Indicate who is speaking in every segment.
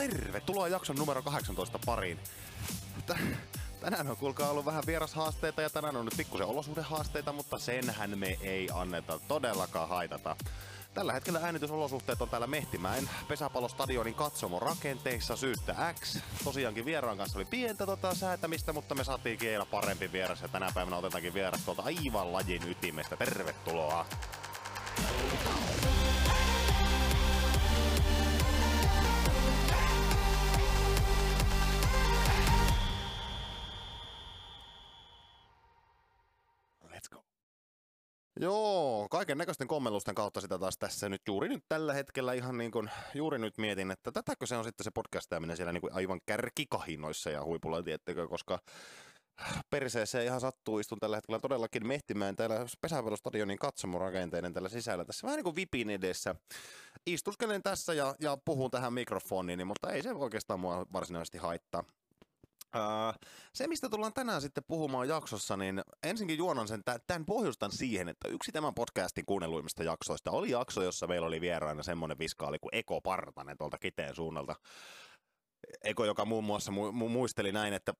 Speaker 1: tervetuloa jakson numero 18 pariin. Tänään on kuulkaa ollut vähän vierashaasteita ja tänään on nyt pikkusen olosuhdehaasteita, mutta senhän me ei anneta todellakaan haitata. Tällä hetkellä äänitysolosuhteet on täällä Mehtimäen pesäpallostadionin katsomon rakenteissa syystä X. Tosiaankin vieraan kanssa oli pientä tota säätämistä, mutta me saatiin vielä parempi vieras ja tänä päivänä otetaankin vieras tuolta aivan lajin ytimestä. Tervetuloa! Joo, kaiken näköisten kommellusten kautta sitä taas tässä nyt juuri nyt tällä hetkellä ihan niin kuin, juuri nyt mietin, että tätäkö se on sitten se podcastaaminen siellä niin kuin aivan kärkikahinoissa ja huipulla, tiettekö, koska perseeseen ihan sattuu, istun tällä hetkellä todellakin mehtimään täällä pesäpallostadionin katsomorakenteiden tällä sisällä. Tässä vähän niin kuin vipin edessä. Istuskelen tässä ja, ja puhun tähän mikrofoniin, mutta ei se oikeastaan mua varsinaisesti haittaa. Se, mistä tullaan tänään sitten puhumaan jaksossa, niin ensinkin juonan sen, tämän pohjustan siihen, että yksi tämän podcastin kuunnelluimmista jaksoista oli jakso, jossa meillä oli vieraana semmoinen viskaali kuin Eko Partanen tuolta Kiteen suunnalta. Eko, joka muun muassa mu- mu- muisteli näin, että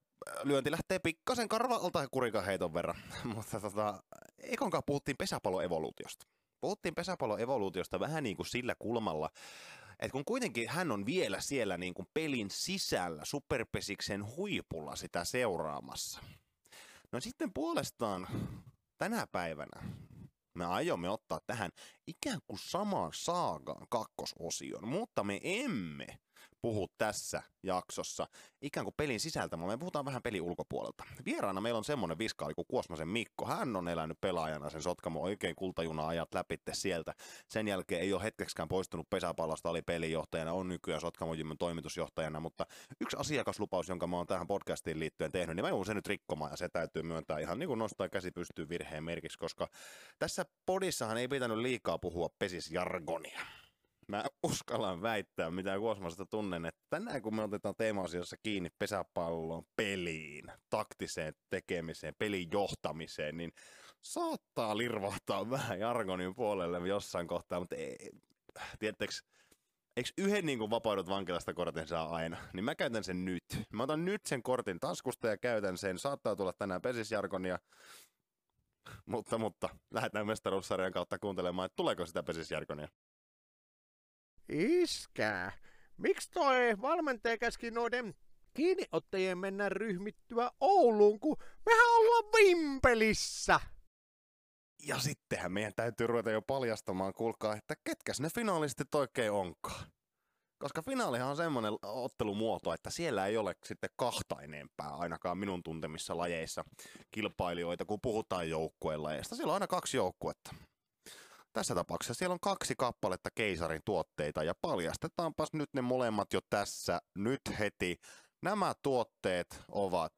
Speaker 1: lyönti lähtee pikkasen karvalta kurikaheiton verran. Mutta tota, Ekon kanssa puhuttiin pesäpalloevoluutiosta. Puhuttiin pesäpalloevoluutiosta vähän niin kuin sillä kulmalla, että kun kuitenkin hän on vielä siellä niin kuin pelin sisällä superpesiksen huipulla sitä seuraamassa. No sitten puolestaan tänä päivänä me aiomme ottaa tähän ikään kuin samaan saagaan kakkososion, mutta me emme puhu tässä jaksossa ikään kuin pelin sisältä, vaan me puhutaan vähän pelin ulkopuolelta. Vieraana meillä on semmoinen viskaali kuin Kuosmasen Mikko. Hän on elänyt pelaajana sen Sotkamo oikein kultajuna-ajat läpitte sieltä. Sen jälkeen ei ole hetkeksikään poistunut pesäpallosta, oli pelijohtajana, on nykyään Sotkamo toimitusjohtajana, mutta yksi asiakaslupaus, jonka mä oon tähän podcastiin liittyen tehnyt, niin mä joudun sen nyt rikkomaan ja se täytyy myöntää ihan niin kuin nostaa käsi pystyy virheen merkiksi, koska tässä podissahan ei pitänyt liikaa puhua pesisjargonia mä uskallan väittää, mitä Kuosmasta tunnen, että tänään kun me otetaan teema-asioissa kiinni pesäpalloon, peliin, taktiseen tekemiseen, pelin johtamiseen, niin saattaa lirvahtaa vähän jargonin puolelle jossain kohtaa, mutta ei, tiedättekö, eikö yhden niin kuin vapaudut vankilasta kortin saa aina, niin mä käytän sen nyt. Mä otan nyt sen kortin taskusta ja käytän sen. Saattaa tulla tänään pesisjargonia, mutta, mutta lähdetään mestaruussarjan kautta kuuntelemaan, että tuleeko sitä pesisjargonia.
Speaker 2: Iskää. Miksi toi valmentaja käski noiden kiinniottajien mennä ryhmittyä Ouluun, kun mehän ollaan Vimpelissä?
Speaker 1: Ja sittenhän meidän täytyy ruveta jo paljastamaan, kuulkaa, että ketkäs ne finaalistit oikein onkaan. Koska finaalihan on semmoinen ottelumuoto, että siellä ei ole sitten kahta enempää, ainakaan minun tuntemissa lajeissa kilpailijoita, kun puhutaan joukkueen lajeista. Siellä on aina kaksi joukkuetta. Tässä tapauksessa siellä on kaksi kappaletta keisarin tuotteita ja paljastetaanpas nyt ne molemmat jo tässä nyt heti. Nämä tuotteet ovat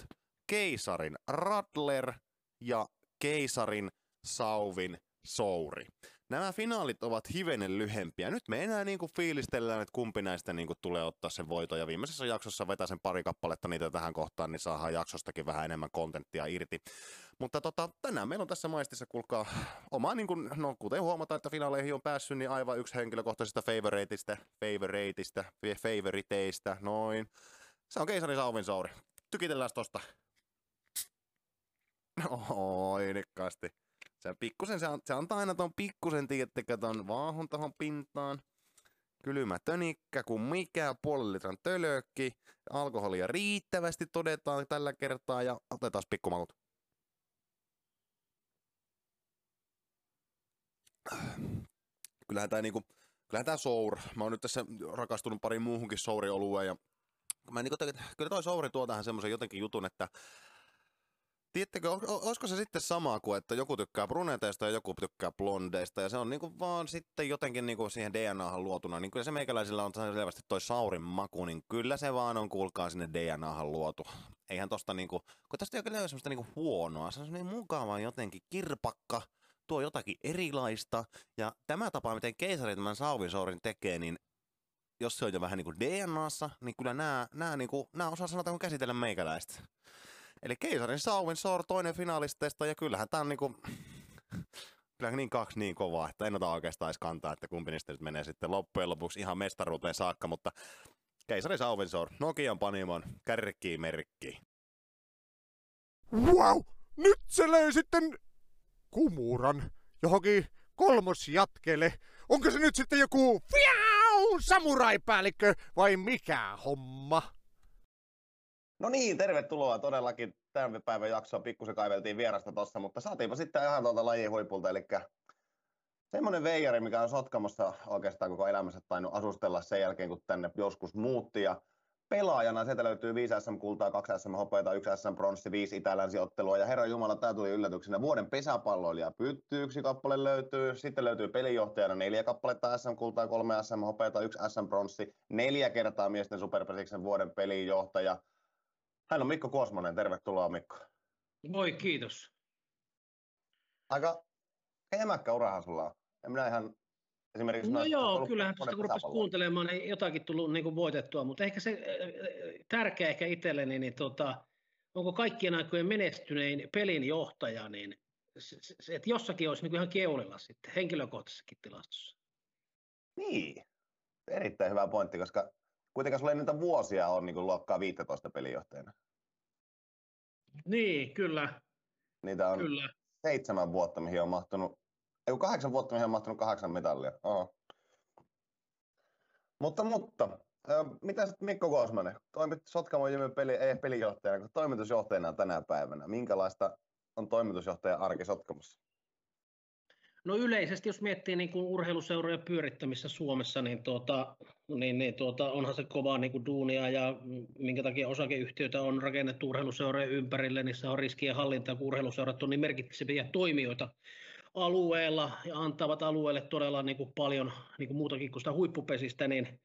Speaker 1: keisarin Radler ja keisarin Sauvin Souri. Nämä finaalit ovat hivenen lyhempiä. Nyt me enää niin kuin fiilistellään, että kumpi näistä niin kuin tulee ottaa sen voito. Ja viimeisessä jaksossa vetää sen pari kappaletta niitä tähän kohtaan, niin saadaan jaksostakin vähän enemmän kontenttia irti. Mutta tota, tänään meillä on tässä maistissa, kuulkaa, oma, niin kuin, no kuten huomataan, että finaaleihin on päässyt, niin aivan yksi henkilökohtaisista favoriteista, favoriteista, favoriteista, noin. Se on keisari Sauvin Souri. Tykitellään tosta. Oi, nikkaasti. Se, pikkusen, se, se antaa aina tuon pikkusen, tiedättekö, ton vaahun tuohon pintaan. Kylmä tönikkä kuin mikä, puolen litran tölökki, alkoholia riittävästi todetaan tällä kertaa ja otetaan pikkumalut. Kyllähän tää niinku, kyllähän tää sour, mä oon nyt tässä rakastunut pari muuhunkin souriolueen ja mä niinku, kyllä toi souri tuo tähän semmoisen jotenkin jutun, että Tiedättekö, olisiko se sitten sama kuin, että joku tykkää bruneteista ja joku tykkää blondeista, ja se on niinku vaan sitten jotenkin niinku siihen DNAhan luotuna, niin kyllä se meikäläisillä on selvästi toi saurin maku, niin kyllä se vaan on, kuulkaa, sinne DNAhan luotu. Eihän tosta niinku, kun tästä ei ole semmoista niinku huonoa, se on niin mukavaa jotenkin kirpakka, tuo jotakin erilaista, ja tämä tapa, miten keisari tämän saurin tekee, niin jos se on jo vähän niin kuin DNAssa, niin kyllä nämä, nämä, niin kuin, nämä osaa sanotaan käsitellä meikäläistä. Eli Keisarin Sauvin Sor toinen finalisteista ja kyllähän tämä on niinku, kyllähän niin kaksi niin kovaa, että en ota oikeastaan edes kantaa, että kumpi niistä nyt menee sitten loppujen lopuksi ihan mestaruuteen saakka, mutta
Speaker 3: Keisari Sauvensor, Nokian Panimon, kärkkimerkki.
Speaker 2: Wow! Nyt se löi sitten kumuran johonkin kolmosjatkele. Onko se nyt sitten joku fiau, samuraipäällikkö vai mikä homma?
Speaker 1: No niin, tervetuloa todellakin tämän päivän jaksoa. Pikkusen kaiveltiin vierasta tossa, mutta saatiinpa sitten ihan tuolta lajin huipulta. Eli semmoinen veijari, mikä on Sotkamossa oikeastaan koko elämänsä tainnut asustella sen jälkeen, kun tänne joskus muutti. Ja pelaajana sieltä löytyy 5 SM-kultaa, 2 SM-hopeita, 1 SM-pronssi, 5 itä-länsi-ottelua. Ja herra Jumala, tämä tuli yllätyksenä. Vuoden pesäpalloilija pytty, yksi kappale löytyy. Sitten löytyy pelijohtajana neljä kappaletta SM-kultaa, 3 SM-hopeita, 1 SM-pronssi. Neljä kertaa miesten superpesiksen vuoden pelijohtaja. Hän on Mikko Kuosmonen, tervetuloa Mikko.
Speaker 4: Moi, kiitos.
Speaker 1: Aika emäkkä urahan sulla on. En minä ihan esimerkiksi...
Speaker 4: No joo, kyllähän tuosta kun rupesi kuuntelemaan, niin jotakin tullut niin kuin voitettua, mutta ehkä se äh, äh, tärkeä ehkä itselleni, niin tota, onko kaikkien aikojen menestynein pelin johtaja, niin se, se, että jossakin olisi niin ihan keulilla sitten, henkilökohtaisessakin tilastossa.
Speaker 1: Niin, erittäin hyvä pointti, koska kuitenkaan sulla ei niitä vuosia ole niin luokkaa 15 pelijohtajana.
Speaker 4: Niin, kyllä.
Speaker 1: Niitä on kyllä. seitsemän vuotta, mihin on mahtunut, ei kahdeksan vuotta, mihin on mahtunut kahdeksan mitallia. Oho. Mutta, mutta, mitä sitten Mikko Koosmanen, toimit Sotkamon Jymy peli, ei pelijohtajana, kun toimitusjohtajana tänä päivänä. Minkälaista on toimitusjohtajan arki Sotkamossa?
Speaker 4: No yleisesti, jos miettii niin kuin urheiluseuroja pyörittämistä Suomessa, niin, tuota, niin, niin tuota, onhan se kovaa niin kuin duunia ja minkä takia osakeyhtiöitä on rakennettu urheiluseurojen ympärille, niissä on riskien hallinta, kun urheiluseurat on niin merkittäviä toimijoita alueella ja antavat alueelle todella niin kuin paljon niin kuin muutakin kuin sitä huippupesistä, niin,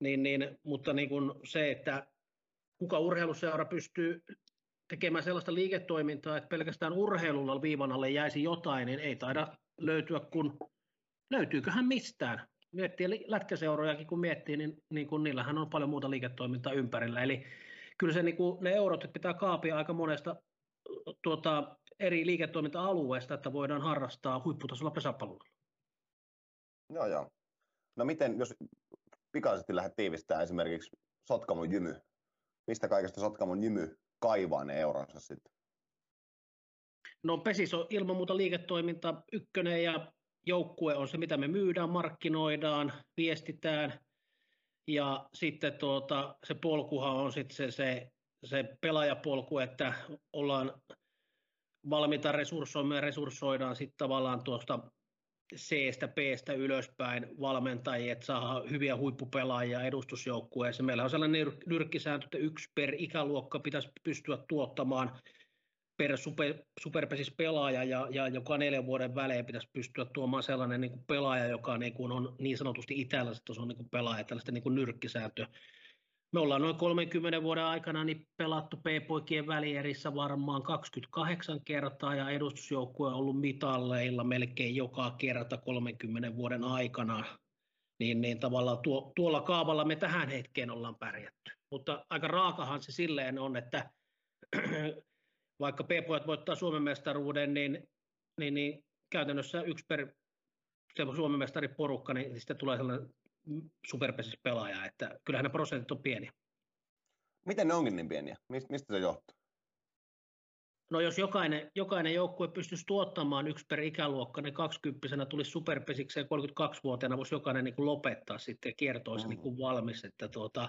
Speaker 4: niin, niin, mutta niin kuin se, että kuka urheiluseura pystyy tekemään sellaista liiketoimintaa, että pelkästään urheilulla viivan alle jäisi jotain, niin ei taida löytyä, kun löytyyköhän mistään. Miettii lätkäseurojakin, kun miettii, niin, niin kun niillähän on paljon muuta liiketoimintaa ympärillä. Eli kyllä se, niin kuin, ne eurot pitää kaapia aika monesta tuota, eri liiketoiminta-alueesta, että voidaan harrastaa huipputasolla pesäpallolla.
Speaker 1: Joo, joo. No miten, jos pikaisesti lähdet tiivistää esimerkiksi Sotkamon jymy, mistä kaikesta Sotkamon jymy kaivaa ne euronsa sitten?
Speaker 4: No Pesis on ilman muuta liiketoiminta ykkönen ja joukkue on se, mitä me myydään, markkinoidaan, viestitään. Ja sitten tuota, se polkuhan on sitten se, se, se pelaajapolku, että ollaan valmiita resurssoimaan ja resurssoidaan sitten tavallaan tuosta C-stä, B-stä ylöspäin valmentajia, että saa hyviä huippupelaajia edustusjoukkueeseen. Meillä on sellainen nyrkkisääntö, että yksi per ikäluokka pitäisi pystyä tuottamaan per super, superpesis pelaaja ja, ja joka neljän vuoden välein pitäisi pystyä tuomaan sellainen niin kuin pelaaja, joka niin kuin on niin sanotusti itäläiset tason niin pelaaja, tällaista niin kuin. Me ollaan noin 30 vuoden aikana niin pelattu P-poikien välierissä varmaan 28 kertaa ja edustusjoukkue on ollut mitalleilla melkein joka kerta 30 vuoden aikana. Niin, niin tavallaan tuo, tuolla kaavalla me tähän hetkeen ollaan pärjätty. Mutta aika raakahan se silleen on, että vaikka P-pojat voittaa Suomen mestaruuden, niin, niin, niin käytännössä yksi per se Suomen porukka, niin sitten tulee sellainen superpesis pelaaja, että kyllähän ne prosentit on pieniä.
Speaker 1: Miten ne onkin niin pieniä? Mistä se johtuu?
Speaker 4: No jos jokainen, jokainen joukkue pystyisi tuottamaan yksi per ikäluokka, niin 20 tulisi superpesikseen 32-vuotiaana voisi jokainen niin kuin lopettaa sitten ja kierto olisi mm. niin kuin valmis. Että tuota,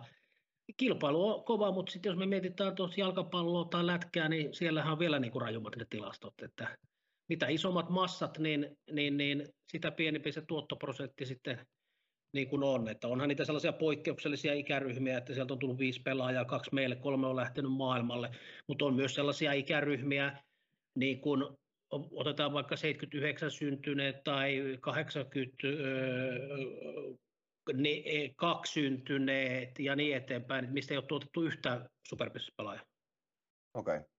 Speaker 4: kilpailu on kova, mutta sitten jos me mietitään tuossa jalkapalloa tai lätkää, niin siellähän on vielä niin kuin rajummat ne tilastot, että mitä isommat massat, niin, niin, niin sitä pienempi se tuottoprosentti sitten niin kuin on. Että onhan niitä sellaisia poikkeuksellisia ikäryhmiä, että sieltä on tullut viisi pelaajaa, kaksi meille, kolme on lähtenyt maailmalle, mutta on myös sellaisia ikäryhmiä, niin kuin otetaan vaikka 79 syntyneet tai 80 ne, e, kaksyntyneet ja niin eteenpäin, mistä ei ole tuotettu yhtään superpelaajaa.
Speaker 1: Okei. Okay.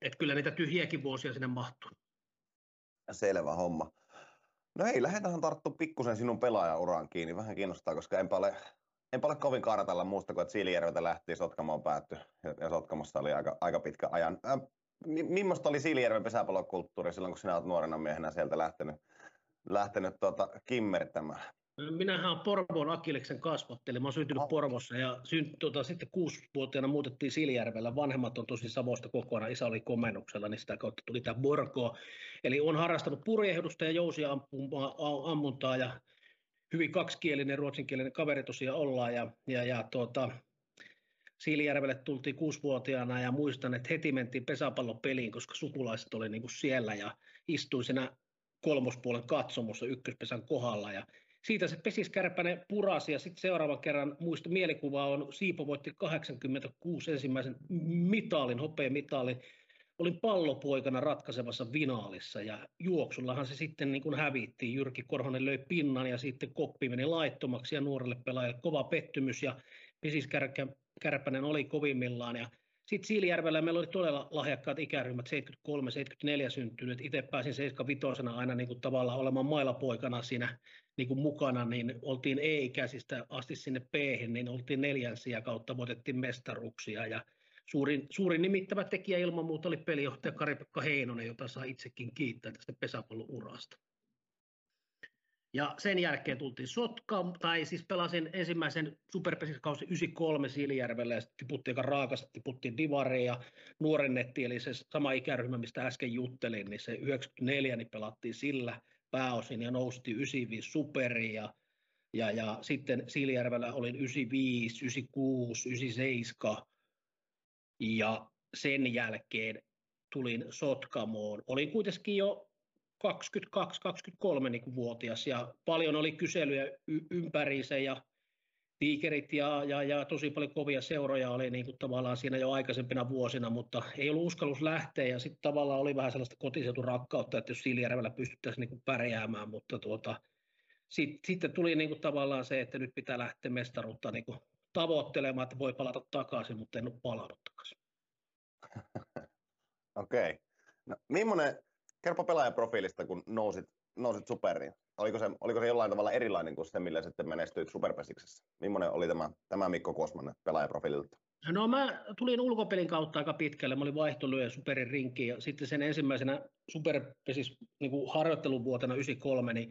Speaker 4: Et kyllä niitä tyhjiäkin vuosia sinne mahtuu.
Speaker 1: Selvä homma. No hei, lähdetäänhän tarttu pikkusen sinun pelaajauraan kiinni. Vähän kiinnostaa, koska enpä ole, enpä ole kovin kartalla muusta kuin, että Siilijärveltä lähti Sotkamoon päätty. Ja, ja Sotkamossa oli aika, aika pitkä ajan. Äh, millaista oli Siilijärven pesäpallokulttuuri silloin, kun sinä olet nuorena miehenä sieltä lähtenyt, lähtenyt tuota, kimmertämään?
Speaker 4: Minähän olen Porvoon Akileksen kasvatteli. Mä olen syntynyt oh. Porvossa ja syn, tota, sitten kuusivuotiaana muutettiin Siljärvellä. Vanhemmat on tosi Savosta kokonaan. Isä oli komennuksella, niin sitä kautta tuli tämä Borgo. Eli on harrastanut purjehdusta ja jousiammuntaa ja hyvin kaksikielinen ruotsinkielinen kaveri tosiaan ollaan. Ja, ja, ja tuota, Siilijärvelle tultiin kuusivuotiaana ja muistan, että heti mentiin pesäpallopeliin, koska sukulaiset oli niin kuin siellä ja istuin siinä kolmospuolen katsomossa ykköspesän kohdalla ja siitä se pesiskärpäne purasi ja sitten seuraavan kerran muista mielikuva on Siipo voitti 86 ensimmäisen mitaalin, mitaalin. Olin pallopoikana ratkaisevassa vinaalissa ja juoksullahan se sitten niin kuin hävittiin. Jyrki Korhonen löi pinnan ja sitten koppi meni laittomaksi ja nuorelle pelaajalle kova pettymys ja pesiskärpänen oli kovimmillaan ja sitten Siilijärvellä meillä oli todella lahjakkaat ikäryhmät, 73-74 syntynyt. Itse pääsin 75 aina niin kuin tavallaan olemaan mailapoikana siinä niin kuin mukana, niin oltiin E-ikäisistä asti sinne p niin oltiin neljänsiä kautta, voitettiin mestaruksia. Ja suurin, suurin nimittävä tekijä ilman muuta oli pelijohtaja Kari-Pekka Heinonen, jota saa itsekin kiittää tästä pesäpallon urasta. Ja sen jälkeen tultiin Sotkaan, tai siis pelasin ensimmäisen superpesiskausi 93 Siilijärvellä ja sitten tiputtiin aika raakasti, tiputtiin Divareen ja nuorennettiin, eli se sama ikäryhmä, mistä äsken juttelin, niin se 94 niin pelattiin sillä pääosin ja nousti 95 superiin ja, ja, ja sitten Siilijärvellä olin 95, 96, 97 ja sen jälkeen tulin Sotkamoon. Olin kuitenkin jo 22-23 niin vuotias ja paljon oli kyselyjä ympäriinsä ja tiikerit ja, ja, ja, tosi paljon kovia seuroja oli niin kuin tavallaan siinä jo aikaisempina vuosina, mutta ei ollut uskallus lähteä ja sitten tavallaan oli vähän sellaista kotiseuturakkautta, että jos Siilijärvellä pystyttäisiin niin kuin pärjäämään, mutta tuota, sitten, sitten tuli niin kuin tavallaan se, että nyt pitää lähteä mestaruutta niin kuin tavoittelemaan, että voi palata takaisin, mutta en ole palannut takaisin.
Speaker 5: Okei. Okay. No, millainen, kerro pelaajaprofiilista, kun nousit, nousit superiin. Oliko se, oliko se jollain tavalla erilainen kuin se, millä sitten menestyit superpesiksessä? Millainen oli tämä, tämä Mikko Kosmanen pelaajaprofiililta?
Speaker 4: No mä tulin ulkopelin kautta aika pitkälle. Mä olin vaihtolyöjä superin rinkiin ja sitten sen ensimmäisenä superpesis niin kuin harjoitteluvuotena 93, niin,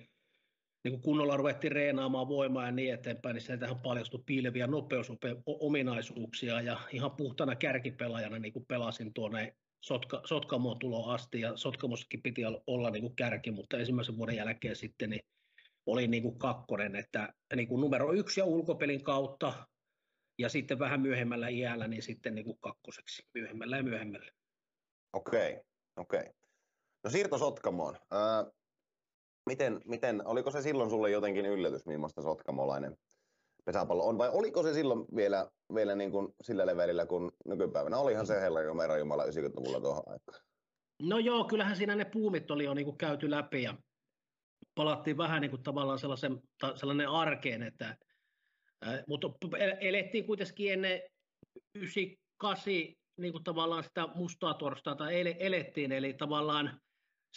Speaker 4: niin kuin kunnolla ruvettiin reenaamaan voimaa ja niin eteenpäin, niin sieltähän paljastui piileviä nopeusominaisuuksia ja ihan puhtana kärkipelaajana niin kuin pelasin tuonne Sotka, Sotkamoon tulo asti ja Sotkamossakin piti olla niin kuin kärki, mutta ensimmäisen vuoden jälkeen sitten niin oli niin kuin kakkonen, että niin kuin numero yksi ja ulkopelin kautta ja sitten vähän myöhemmällä iällä niin sitten niin kuin kakkoseksi myöhemmällä ja myöhemmällä.
Speaker 5: Okei, okei. No siirto Sotkamoon. Ää, miten, miten, oliko se silloin sulle jotenkin yllätys, millaista sotkamolainen pesäpallo on, vai oliko se silloin vielä, vielä niin kuin sillä levelillä kuin nykypäivänä? Olihan se Herra Jumala Jumala 90-luvulla tuohon aikaan.
Speaker 4: No joo, kyllähän siinä ne puumit oli jo niin kuin käyty läpi ja palattiin vähän niin kuin tavallaan sellaisen, sellainen arkeen, että, mutta elettiin kuitenkin ennen 98 niin kuin tavallaan sitä mustaa torstaita elettiin, eli tavallaan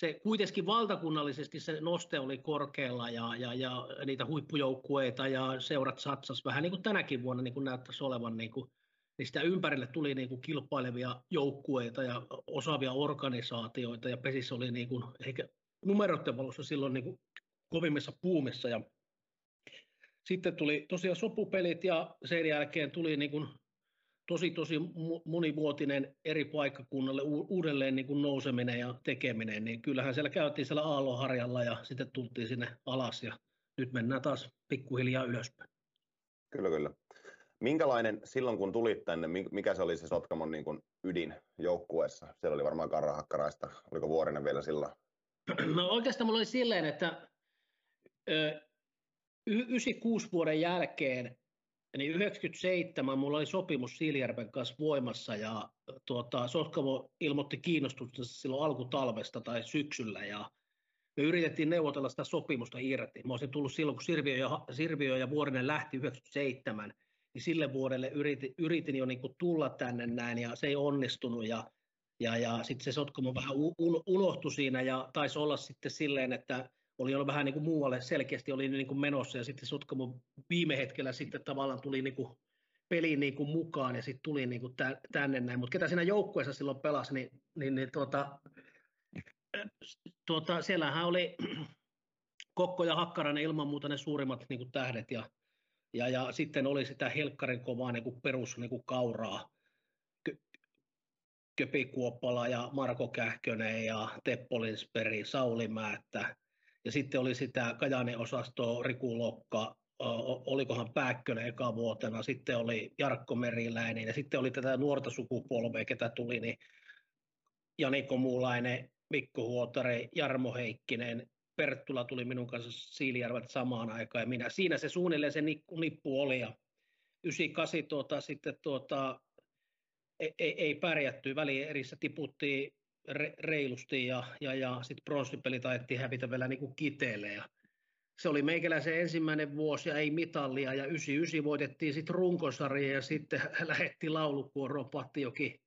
Speaker 4: se kuitenkin valtakunnallisesti se noste oli korkealla ja, ja, ja niitä huippujoukkueita ja seurat satsas vähän niin kuin tänäkin vuonna niin kuin näyttäisi olevan, niin, kuin, niin sitä ympärille tuli niin kuin kilpailevia joukkueita ja osaavia organisaatioita ja pesissä oli niin kuin, ehkä numeroiden valossa silloin niin kuin kovimmissa puumissa ja sitten tuli tosiaan sopupelit ja sen jälkeen tuli niin kuin tosi tosi monivuotinen eri paikkakunnalle uudelleen niin kuin nouseminen ja tekeminen, niin kyllähän siellä käytiin siellä aalloharjalla ja sitten tultiin sinne alas ja nyt mennään taas pikkuhiljaa ylöspäin.
Speaker 5: Kyllä, kyllä. Minkälainen silloin, kun tulit tänne, mikä se oli se Sotkamon niin kuin ydin joukkueessa? Siellä oli varmaan Karrahakkaraista. Oliko Vuorinen vielä silloin?
Speaker 4: No oikeastaan mulla oli silleen, että 96 vuoden jälkeen niin 97 mulla oli sopimus Siilijärven kanssa voimassa ja tuota, Sotkamo ilmoitti kiinnostusta silloin alkutalvesta tai syksyllä ja me yritettiin neuvotella sitä sopimusta irti. Mä olisin tullut silloin, kun Sirviö ja, Sirviö ja Vuorinen lähti 97, niin sille vuodelle yritin, yritin jo niin tulla tänne näin ja se ei onnistunut ja, ja, ja sitten se Sotkamo vähän unohtui siinä ja taisi olla sitten silleen, että oli ollut vähän niin kuin muualle selkeästi oli niin kuin menossa ja sitten Sotkamo viime hetkellä sitten tavallaan tuli niin kuin peliin niin kuin mukaan ja sitten tuli niin kuin tänne näin. Mutta ketä siinä joukkueessa silloin pelasi, niin, niin, niin tuota, tuota, siellähän oli Kokko ja Hakkarainen ilman muuta ne suurimmat niin kuin tähdet ja, ja, ja, sitten oli sitä helkkarin kovaa niin kuin perus niin kuin kauraa. Köpi Kuoppala ja Marko Kähkönen ja Teppo Linsperi, Sauli Määttä. Ja sitten oli sitä Kajanin osastoa Riku Lokka, olikohan Pääkkönen eka vuotena, sitten oli Jarkko Meriläinen ja sitten oli tätä nuorta sukupolvea, ketä tuli, niin Jani Komulainen, Mikko Huotare, Jarmo Heikkinen, Perttula tuli minun kanssa Siilijärveltä samaan aikaan ja minä. Siinä se suunnilleen se nippu oli ja 98 tuota, sitten tuota, ei, ei, ei pärjätty, välierissä tiputtiin re, reilusti ja, ja, ja sitten pronssipeli taidettiin hävitä vielä niin kuin kiteelle ja se oli meikäläisen ensimmäinen vuosi ja ei mitallia ja 99 voitettiin sitten runkosarja ja sitten lähetti laulukuoroon Pattijoki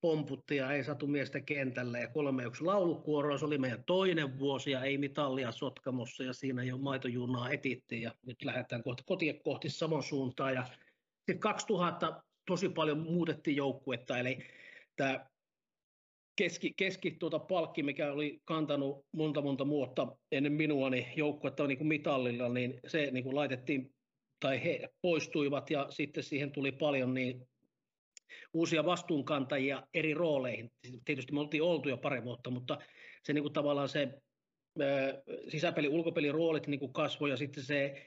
Speaker 4: pomputti ja ei satu miestä kentälle ja kolme yksi laulukuoroa. Se oli meidän toinen vuosi ja ei mitallia Sotkamossa ja siinä jo maitojunaa etittiin ja nyt lähdetään kohti, kotiin kohti saman suuntaan. Ja sitten 2000 tosi paljon muutettiin joukkuetta, eli tämä keski, keski tuota palkki, mikä oli kantanut monta monta vuotta ennen minua, niin joukkuetta niin kuin mitallilla, niin se niin kuin laitettiin, tai he poistuivat ja sitten siihen tuli paljon niin uusia vastuunkantajia eri rooleihin. Tietysti me oltiin oltu jo pari vuotta, mutta se niin kuin tavallaan se sisäpeli, ulkopeli roolit niin kuin kasvoi ja sitten se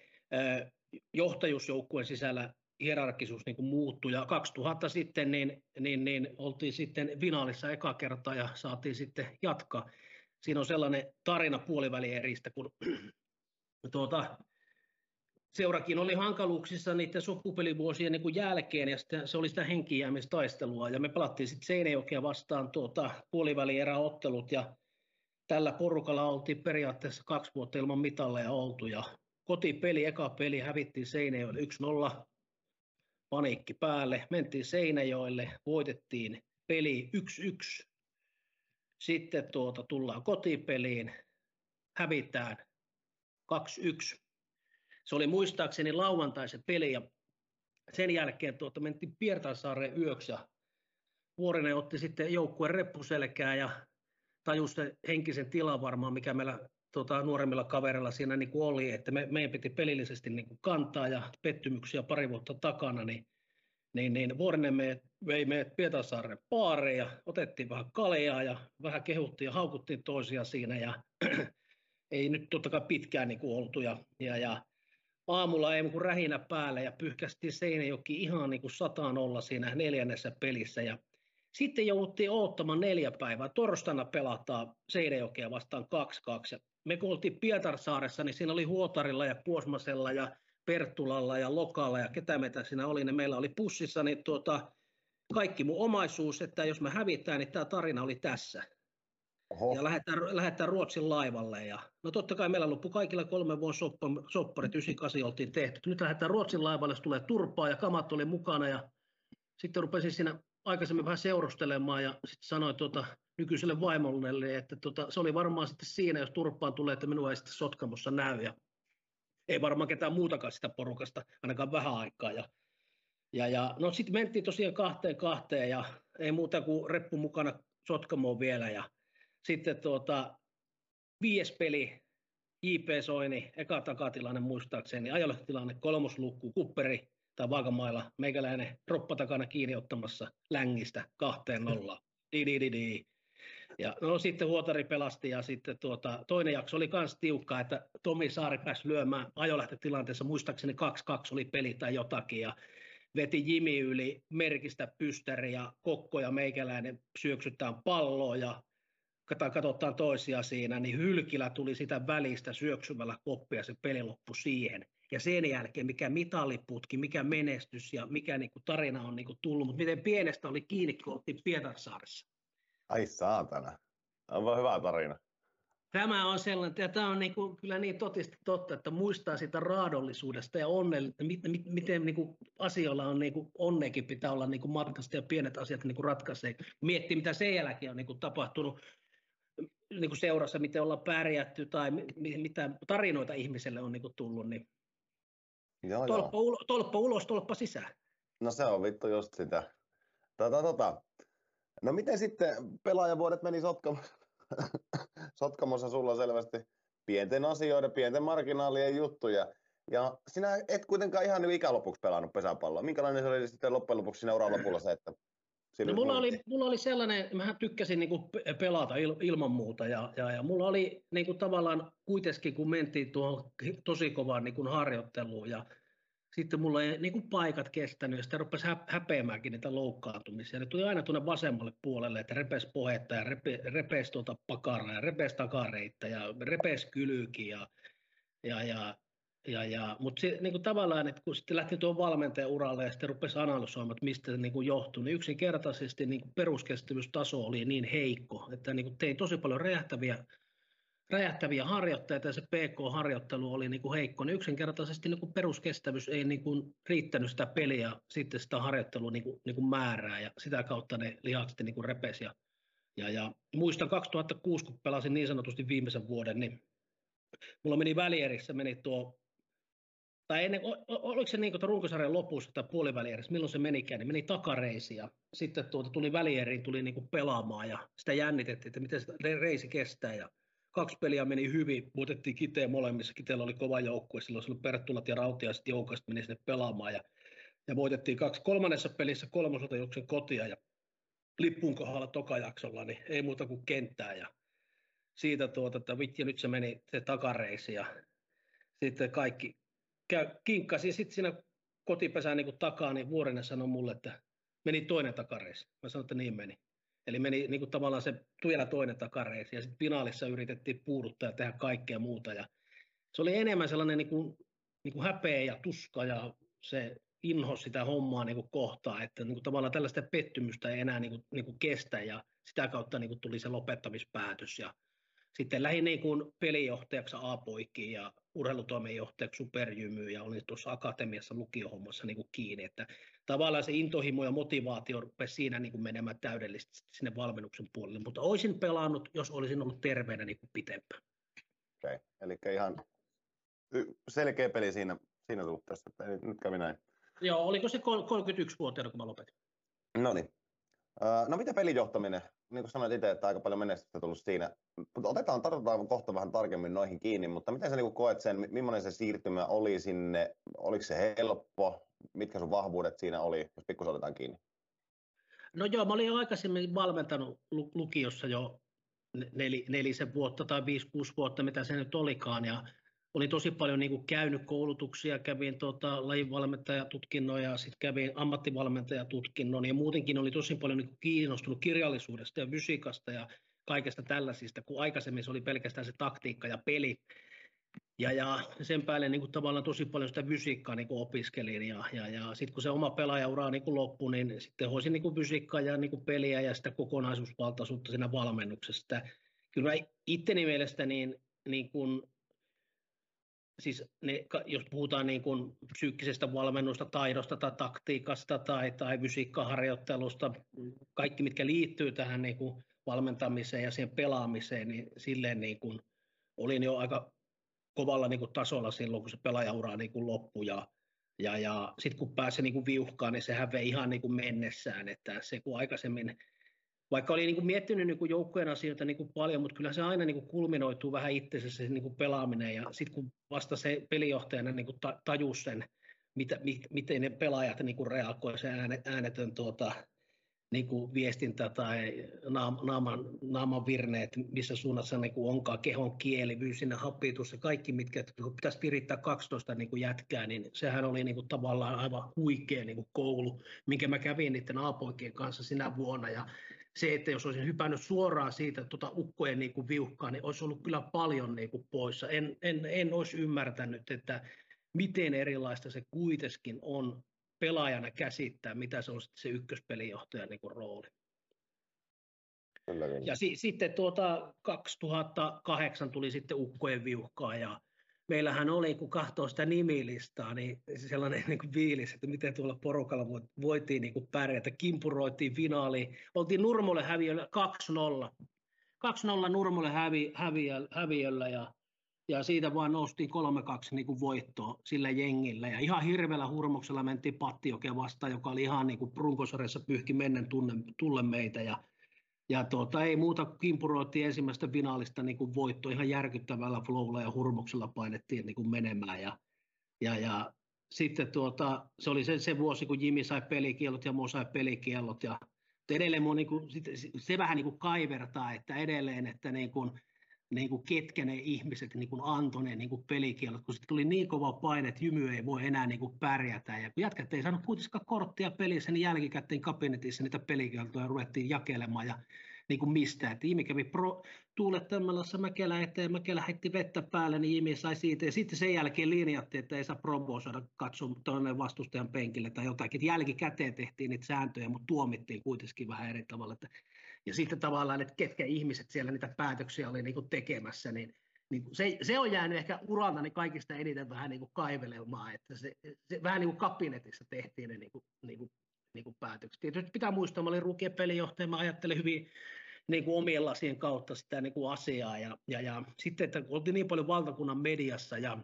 Speaker 4: johtajuusjoukkueen sisällä hierarkisuus niin kuin muuttui. Ja 2000 sitten niin, niin, niin oltiin sitten finaalissa eka kertaa ja saatiin sitten jatkaa. Siinä on sellainen tarina puolivälieristä, kun tuota, seurakin oli hankaluuksissa niiden sopupelivuosien niin jälkeen, ja sitten se oli sitä henkijäämistaistelua, ja me pelattiin sitten Seinäjokea vastaan tuota, puolivälieräottelut, ja tällä porukalla oltiin periaatteessa kaksi vuotta ilman mitalleja oltu, ja kotipeli, eka peli hävittiin Seinäjoelle 1-0, paniikki päälle, mentiin Seinäjoelle, voitettiin peli 1-1, sitten tuota, tullaan kotipeliin, hävitään 2-1, se oli muistaakseni lauantai se peli ja sen jälkeen tuota, mentiin Pietarsaareen yöksi ja Vuorinen otti sitten joukkueen reppuselkää ja tajusi henkisen tilan varmaan, mikä meillä tuota, nuoremmilla kavereilla siinä niin kuin oli, että me, meidän piti pelillisesti niin kuin kantaa ja pettymyksiä pari vuotta takana, niin, niin, niin Vuorinen me, vei meidät Pietarsaaren baareen ja otettiin vähän kaljaa ja vähän kehuttiin ja haukuttiin toisia siinä ja ei nyt totta kai pitkään niin kuin oltu ja, ja, ja aamulla ei kun rähinä päälle ja pyyhkästiin Seinäjoki ihan niin kuin sataan olla siinä neljännessä pelissä ja sitten jouduttiin odottamaan neljä päivää. Torstaina pelataan Seinäjokea vastaan 2-2. Ja me kun oltiin Pietarsaaressa, niin siinä oli Huotarilla ja Puosmasella ja Perttulalla ja Lokalla ja ketä meitä siinä oli, niin meillä oli pussissa niin tuota, kaikki mun omaisuus, että jos me hävitään, niin tämä tarina oli tässä. Oho. ja lähdetään, lähdetään Ruotsin laivalle. Ja, no totta kai meillä loppu kaikilla kolme vuoden soppa, sopparit, 98 oltiin tehty. Nyt lähdetään Ruotsin laivalle, se tulee turpaa ja kamat oli mukana ja sitten rupesin siinä aikaisemmin vähän seurustelemaan ja sitten sanoin tuota, nykyiselle vaimolle, että tuota, se oli varmaan sitten siinä, jos turpaan tulee, että minua ei sitten Sotkamossa näy ja ei varmaan ketään muutakaan sitä porukasta, ainakaan vähän aikaa. Ja, ja, ja no sitten mentiin tosiaan kahteen kahteen ja ei muuta kuin reppu mukana Sotkamoon vielä ja sitten tuota, viides peli, J.P. Soini, eka takatilanne muistaakseni, ajolehtitilanne, kolmoslukku, kupperi tai vaakamailla, meikäläinen roppa takana kiinni ottamassa längistä kahteen nollaan. Di, di, di, di. Ja no sitten Huotari pelasti ja sitten tuota, toinen jakso oli myös tiukka, että Tomi Saari pääsi lyömään ajolähtötilanteessa, muistaakseni 2-2 oli peli tai jotakin ja veti Jimi yli merkistä pystäri ja Kokko ja meikäläinen syöksytään palloa ja katsotaan toisia siinä, niin Hylkilä tuli sitä välistä syöksymällä koppia, se peli loppui siihen. Ja sen jälkeen mikä mitalliputki, mikä menestys ja mikä niinku tarina on niinku tullut, mutta miten pienestä oli kiinni, kun oltiin Pietarsaaressa.
Speaker 5: Ai saatana. On hyvä tarina.
Speaker 4: Tämä on sellainen, ja tämä on niinku, kyllä niin totisesti totta, että muistaa sitä raadollisuudesta ja onnellisuudesta, miten, miten niinku asioilla on niinku, onnekin pitää olla niinku matkasta ja pienet asiat niinku ratkaisee. Miettii, mitä sen jälkeen on niinku tapahtunut niin kuin seurassa, miten ollaan pärjätty tai mitä tarinoita ihmiselle on niin kuin tullut, niin joo, tolppa, joo. Ulo, tolppa ulos, tolppa sisään.
Speaker 5: No se on vittu just sitä. Tota, tota. No miten sitten pelaajavuodet meni Sotkamossa? Sotkamossa sulla selvästi pienten asioiden, pienten marginaalien juttuja. Ja sinä et kuitenkaan ihan niin ikälopuksi pelannut pesäpalloa. Minkälainen se oli sitten loppujen lopuksi siinä uran lopulla se, että
Speaker 4: No mulla, oli, mulla oli sellainen, mä tykkäsin niin kuin pelata il, ilman muuta ja, ja, ja mulla oli niin kuin tavallaan kuitenkin, kun mentiin tuohon tosi kovaan niin kuin harjoitteluun ja sitten mulla ei niin kuin paikat kestänyt ja sitten rupesi häpeämäänkin niitä loukkaantumisia. Ne tuli aina tuonne vasemmalle puolelle, että repes pohetta ja repe, repes tuota pakaraa ja repes takareita ja repes kylyykin ja, ja, ja ja, ja, mutta se, niin kuin tavallaan, että kun sitten lähti tuon valmentajan uralle ja sitten rupesi analysoimaan, että mistä se niin kuin johtui, niin yksinkertaisesti niin kuin peruskestävyystaso oli niin heikko, että niin kuin tein tosi paljon räjähtäviä, räjähtäviä harjoitteita ja se PK-harjoittelu oli niin kuin heikko, niin yksinkertaisesti niin kuin peruskestävyys ei niin kuin riittänyt sitä peliä sitten sitä harjoittelua niin kuin, niin kuin määrää ja sitä kautta ne lihakset niin kuin repesi. Ja, ja, ja muistan 2006, kun pelasin niin sanotusti viimeisen vuoden, niin mulla meni välierissä, meni tuo tai ennen, oliko se niin kuin runkosarjan lopussa tai puolivälierissä, milloin se menikään, niin meni takareisi ja sitten tuota, tuli välieriin, tuli niin kuin pelaamaan ja sitä jännitettiin, että miten se reisi kestää ja kaksi peliä meni hyvin, muutettiin kiteen molemmissa, kiteellä oli kova joukkue, silloin oli Perttulat ja Rautiaiset joukkoista meni sinne pelaamaan ja, ja voitettiin kaksi kolmannessa pelissä kolmosotajuksen kotia ja lippun kohdalla tokajaksolla, niin ei muuta kuin kenttää ja siitä tuota, että vitsi, nyt se meni se takareisi ja sitten kaikki, käy, kinkkasin sitten siinä kotipesään niin takaa, niin Vuorinen sanoi mulle, että meni toinen takareisi. Mä sanoin, että niin meni. Eli meni niin kuin tavallaan se vielä toinen takareisi ja sitten finaalissa yritettiin puuduttaa ja tehdä kaikkea muuta. Ja se oli enemmän sellainen niin kuin, niin kuin häpeä ja tuska ja se inho sitä hommaa niin kuin kohtaa, että niin kuin tavallaan tällaista pettymystä ei enää niin kuin, niin kuin kestä ja sitä kautta niin kuin tuli se lopettamispäätös ja sitten lähdin niin kuin pelijohtajaksi A-poikiin ja urheilutoimenjohtajaksi superjymyyn ja olin tuossa akatemiassa lukiohommassa niin kuin kiinni, että tavallaan se intohimo ja motivaatio rupesi siinä niin kuin menemään täydellisesti sinne valmennuksen puolelle, mutta olisin pelannut, jos olisin ollut terveenä niin kuin pitempään.
Speaker 5: Okei, okay. eli ihan selkeä peli siinä, siinä suhteessa, että nyt kävi näin.
Speaker 4: Joo, oliko se 31-vuotiaana, kun mä lopetin?
Speaker 5: No niin. No mitä pelijohtaminen? Niin kuin sanoit itse, että aika paljon menestystä tullut siinä. Mutta otetaan, tartutaan kohta vähän tarkemmin noihin kiinni, mutta miten sä niin koet sen, millainen se siirtymä oli sinne? Oliko se helppo? Mitkä sun vahvuudet siinä oli, jos pikkusen otetaan kiinni?
Speaker 4: No joo, mä olin jo aikaisemmin valmentanut lukiossa jo nel, nelisen vuotta tai viisi, kuusi vuotta, mitä se nyt olikaan. Ja olin tosi paljon niin kuin käynyt koulutuksia, kävin tota, lajinvalmentajatutkinnon ja sitten kävin ammattivalmentajatutkinnon ja muutenkin oli tosi paljon niin kuin kiinnostunut kirjallisuudesta ja fysiikasta ja kaikesta tällaisista, kun aikaisemmin se oli pelkästään se taktiikka ja peli. Ja, ja sen päälle niin kuin tavallaan tosi paljon sitä fysiikkaa niin kuin opiskelin ja, ja, ja sitten kun se oma pelaajaura niin kuin loppui, niin sitten hoisin niin kuin fysiikkaa ja niin kuin peliä ja sitä kokonaisuusvaltaisuutta siinä valmennuksessa. Kyllä itteni mielestä niin, niin kuin siis ne, jos puhutaan niin kuin psyykkisestä valmennusta, taidosta tai taktiikasta tai, tai fysiikkaharjoittelusta, kaikki mitkä liittyy tähän niin kuin valmentamiseen ja siihen pelaamiseen, niin silleen niin kuin olin jo aika kovalla niin kuin tasolla silloin, kun se pelaajaura niin kuin loppui ja, ja, ja sitten kun pääsi niin kuin viuhkaan, niin sehän vei ihan niin kuin mennessään, että se kun aikaisemmin vaikka oli niin kuin miettinyt niin kuin joukkojen asioita niin kuin paljon, mutta kyllä se aina niin kuin kulminoituu vähän itsensä se niin kuin pelaaminen ja sitten kun vasta se pelijohtajana niin kuin tajus sen, mitä, miten ne pelaajat niin kuin reagoi se äänetön tuota, niin kuin viestintä tai naaman, naaman virneet, missä suunnassa niin kuin onkaan kehon kieli, sinne hapitus ja kaikki, mitkä pitäisi virittää 12 niin kuin jätkää, niin sehän oli niin kuin tavallaan aivan huikea niin kuin koulu, minkä mä kävin niiden aapoikien kanssa sinä vuonna ja se, että jos olisin hypännyt suoraan siitä tuota ukkojen niin kuin viuhkaa, niin olisi ollut kyllä paljon niin kuin poissa. En, en, en olisi ymmärtänyt, että miten erilaista se kuitenkin on pelaajana käsittää, mitä se on se ykköspelijohtajan niin kuin rooli.
Speaker 5: Kyllä, kyllä.
Speaker 4: Ja si, sitten tuota 2008 tuli sitten ukkojen viuhkaa ja meillähän oli, kun katsoo sitä nimilistaa, niin sellainen niin kuin viilis, että miten tuolla porukalla voitiin niin kuin pärjätä. Kimpuroitiin finaaliin. Oltiin Nurmolle häviöllä 2-0. 2-0 Nurmolle hävi, häviö, häviöllä ja, ja siitä vaan noustiin 3-2 niin kuin voittoa sillä jengillä. Ja ihan hirveällä hurmoksella mentiin Pattiokea vastaan, joka oli ihan niin kuin runkosarjassa pyyhki mennen tulle meitä. Ja ja tuota, ei muuta kimpuroitiin ensimmäistä finaalista niin kuin voitto ihan järkyttävällä flowlla ja hurmoksella painettiin niin kuin menemään. Ja, ja, ja sitten tuota, se oli se, se vuosi, kun Jimi sai pelikielot ja Mo sai pelikielot ja edelleen mua niin kuin, se vähän niin kuin kaivertaa, että edelleen, että niin kuin, niin kuin ketkä ne ihmiset niin kuin antoi ne niin kuin pelikielot, kun sitten tuli niin kova paine, että Jymy ei voi enää niin kuin pärjätä. Ja jätkät ei saanut kuitenkaan korttia pelissä, niin jälkikäteen kabinetissa niitä pelikieltoja ruvettiin jakelemaan. Ja niin kuin mistä. Että Imi kävi pro, tuulettamalla Mäkelä eteen, Mäkelä heitti vettä päälle, niin Imi sai siitä. Ja sitten sen jälkeen linjattiin, että ei saa provosoida katsoa tuonne vastustajan penkille tai jotakin. Että jälkikäteen tehtiin niitä sääntöjä, mutta tuomittiin kuitenkin vähän eri tavalla. Että, ja sitten tavallaan, että ketkä ihmiset siellä niitä päätöksiä oli niin kuin tekemässä, niin niin se, se, on jäänyt ehkä uraltani kaikista eniten vähän niin kuin kaivelemaan, että se, se vähän niin kuin kabinetissa tehtiin ne niin kuin, niin kuin niin kuin päätökset. Tietysti pitää muistaa, mä olin rukien pelijohtaja, mä ajattelin hyvin niin kuin omien lasien kautta sitä niin kuin asiaa. Ja, ja, ja sitten, että oltiin niin paljon valtakunnan mediassa ja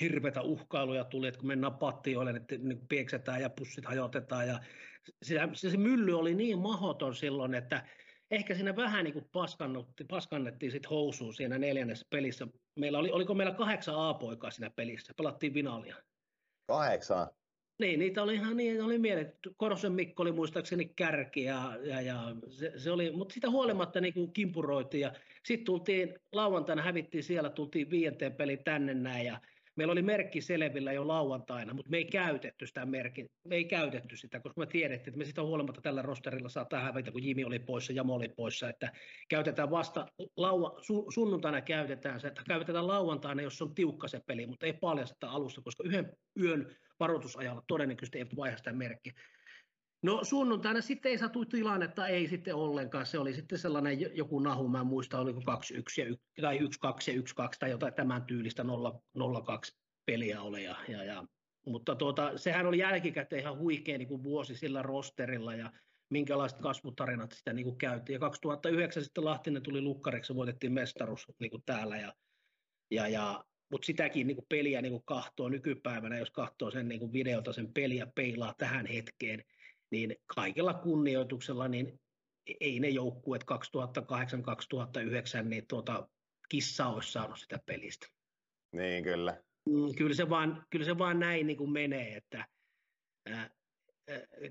Speaker 4: hirveitä uhkailuja tuli, että kun mennään pattioille, että niin pieksetään ja pussit hajotetaan. Ja se, se, se mylly oli niin mahoton silloin, että ehkä siinä vähän niin kuin paskannettiin sit housuun siinä neljännessä pelissä. Meillä oli, oliko meillä kahdeksan A-poikaa siinä pelissä, pelattiin vinaalia.
Speaker 5: Kahdeksan?
Speaker 4: Niin, niitä oli ihan niin, oli mielet. Korosen Mikko oli muistaakseni kärki ja, ja, ja se, se, oli, mutta sitä huolimatta niin kuin kimpuroitiin ja sitten tultiin lauantaina, hävittiin siellä, tultiin viienteen peli tänne näin ja Meillä oli merkki selvillä jo lauantaina, mutta me ei käytetty sitä merkki, me ei käytetty sitä, koska me tiedettiin, että me sitä huolimatta tällä rosterilla saattaa hävitä, kun Jimi oli poissa, Jamo oli poissa, että käytetään vasta, laua, su, sunnuntaina käytetään se, että käytetään lauantaina, jos on tiukka se peli, mutta ei paljasta alussa, koska yhden yön varoitusajalla todennäköisesti ei vaihda sitä merkkiä. No sunnuntaina sitten ei satu tilannetta, ei sitten ollenkaan. Se oli sitten sellainen joku nahu, mä en muista, oliko 2-1 tai 1-2 ja 1-2 tai jotain tämän tyylistä 0-2 peliä oli. Ja, ja, ja. Mutta tuota, sehän oli jälkikäteen ihan huikea niin kuin vuosi sillä rosterilla ja minkälaiset kasvutarinat sitä niin kuin käytiin. Ja 2009 sitten Lahtinen tuli lukkareksi ja voitettiin mestaruus niin kuin täällä. Ja, ja, ja mutta sitäkin niin kuin peliä niin kuin kahtoo nykypäivänä, jos katsoo sen niin kuin videota, sen peliä peilaa tähän hetkeen, niin kaikella kunnioituksella niin ei ne joukkueet 2008-2009 niin tuota, kissa olisi saanut sitä pelistä.
Speaker 5: Niin, kyllä.
Speaker 4: Mm, kyllä se vaan, kyllä se vaan näin niin kuin menee, että ää,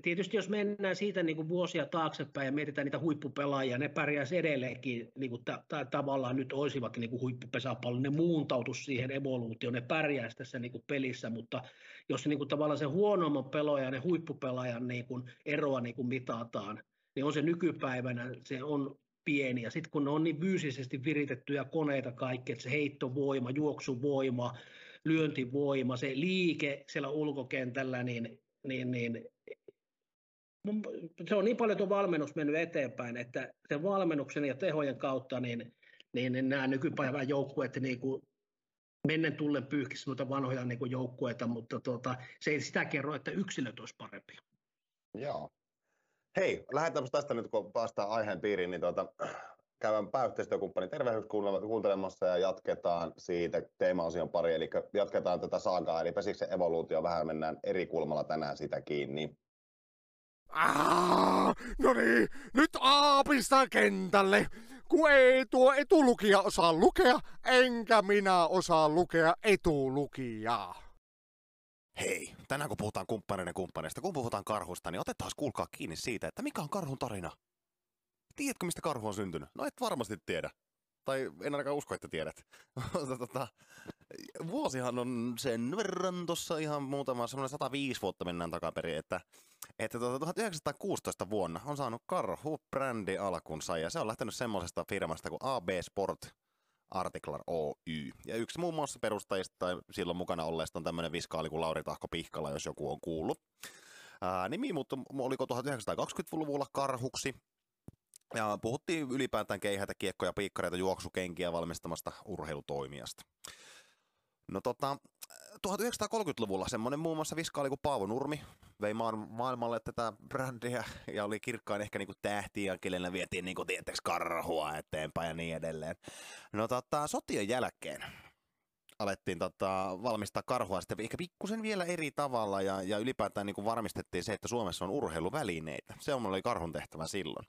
Speaker 4: tietysti jos mennään siitä niin kuin vuosia taaksepäin ja mietitään niitä huippupelaajia, ne pärjäisi edelleenkin, niin kuin ta- ta- tavallaan nyt olisivat niin kuin huippupesäpallo, ne muuntautus siihen evoluutioon, ne pärjäisi tässä niin kuin pelissä, mutta jos niin kuin tavallaan se huonomman pelaajan ja huippupelaajan niin kuin eroa niin kuin mitataan, niin on se nykypäivänä, se on pieni, ja sitten kun ne on niin fyysisesti viritettyjä koneita kaikki, että se heittovoima, juoksuvoima, lyöntivoima, se liike siellä ulkokentällä, niin, niin, niin se on niin paljon tuo valmennus mennyt eteenpäin, että sen valmennuksen ja tehojen kautta niin, niin, niin nämä nykypäivän joukkueet niin kuin mennen tullen pyyhkisi noita vanhoja niin joukkueita, mutta tuota, se ei sitä kerro, että yksilöt olisi parempia.
Speaker 5: Joo. Hei, lähdetään tästä nyt, kun päästään aiheen piiriin, niin tuota, käydään pääyhteistyökumppanin tervehdys kuuntelemassa ja jatketaan siitä teema-osion pari, eli jatketaan tätä saagaa, eli pesiksen evoluutio, vähän mennään eri kulmalla tänään sitä kiinni.
Speaker 2: Ah, no niin, nyt aapista kentälle. Kun ei tuo etulukija osaa lukea, enkä minä osaa lukea etulukijaa.
Speaker 1: Hei, tänään kun puhutaan kumppaneiden kumppaneista, kun puhutaan karhusta, niin otetaan kuulkaa kiinni siitä, että mikä on karhun tarina. Tiedätkö, mistä karhu on syntynyt? No et varmasti tiedä. Tai en ainakaan usko, että tiedät. tota, vuosihan on sen verran tuossa ihan muutama, semmoinen 105 vuotta mennään takaperin, että, että tuota, 1916 vuonna on saanut Karhu-brändi alkunsa ja se on lähtenyt semmoisesta firmasta kuin AB Sport Artiklar Oy. Ja yksi muun muassa perustajista tai silloin mukana olleesta on tämmöinen viskaali kuin Lauri Tahko Pihkala, jos joku on kuullut. Ää, nimi mutta oliko 1920-luvulla karhuksi, ja puhuttiin ylipäätään keihäitä, kiekkoja, piikkareita, juoksukenkiä valmistamasta urheilutoimijasta. No tota, 1930-luvulla semmoinen muun muassa viskaali kuin Paavo Nurmi vei maailmalle tätä brändiä ja oli kirkkain ehkä niinku tähti ja kenellä vietiin niinku tieteeksi karhua eteenpäin ja niin edelleen. No tota, sotien jälkeen alettiin tota, valmistaa karhua sitten ehkä pikkusen vielä eri tavalla ja, ja ylipäätään niin kuin varmistettiin se, että Suomessa on urheiluvälineitä. Se oli karhun tehtävä silloin.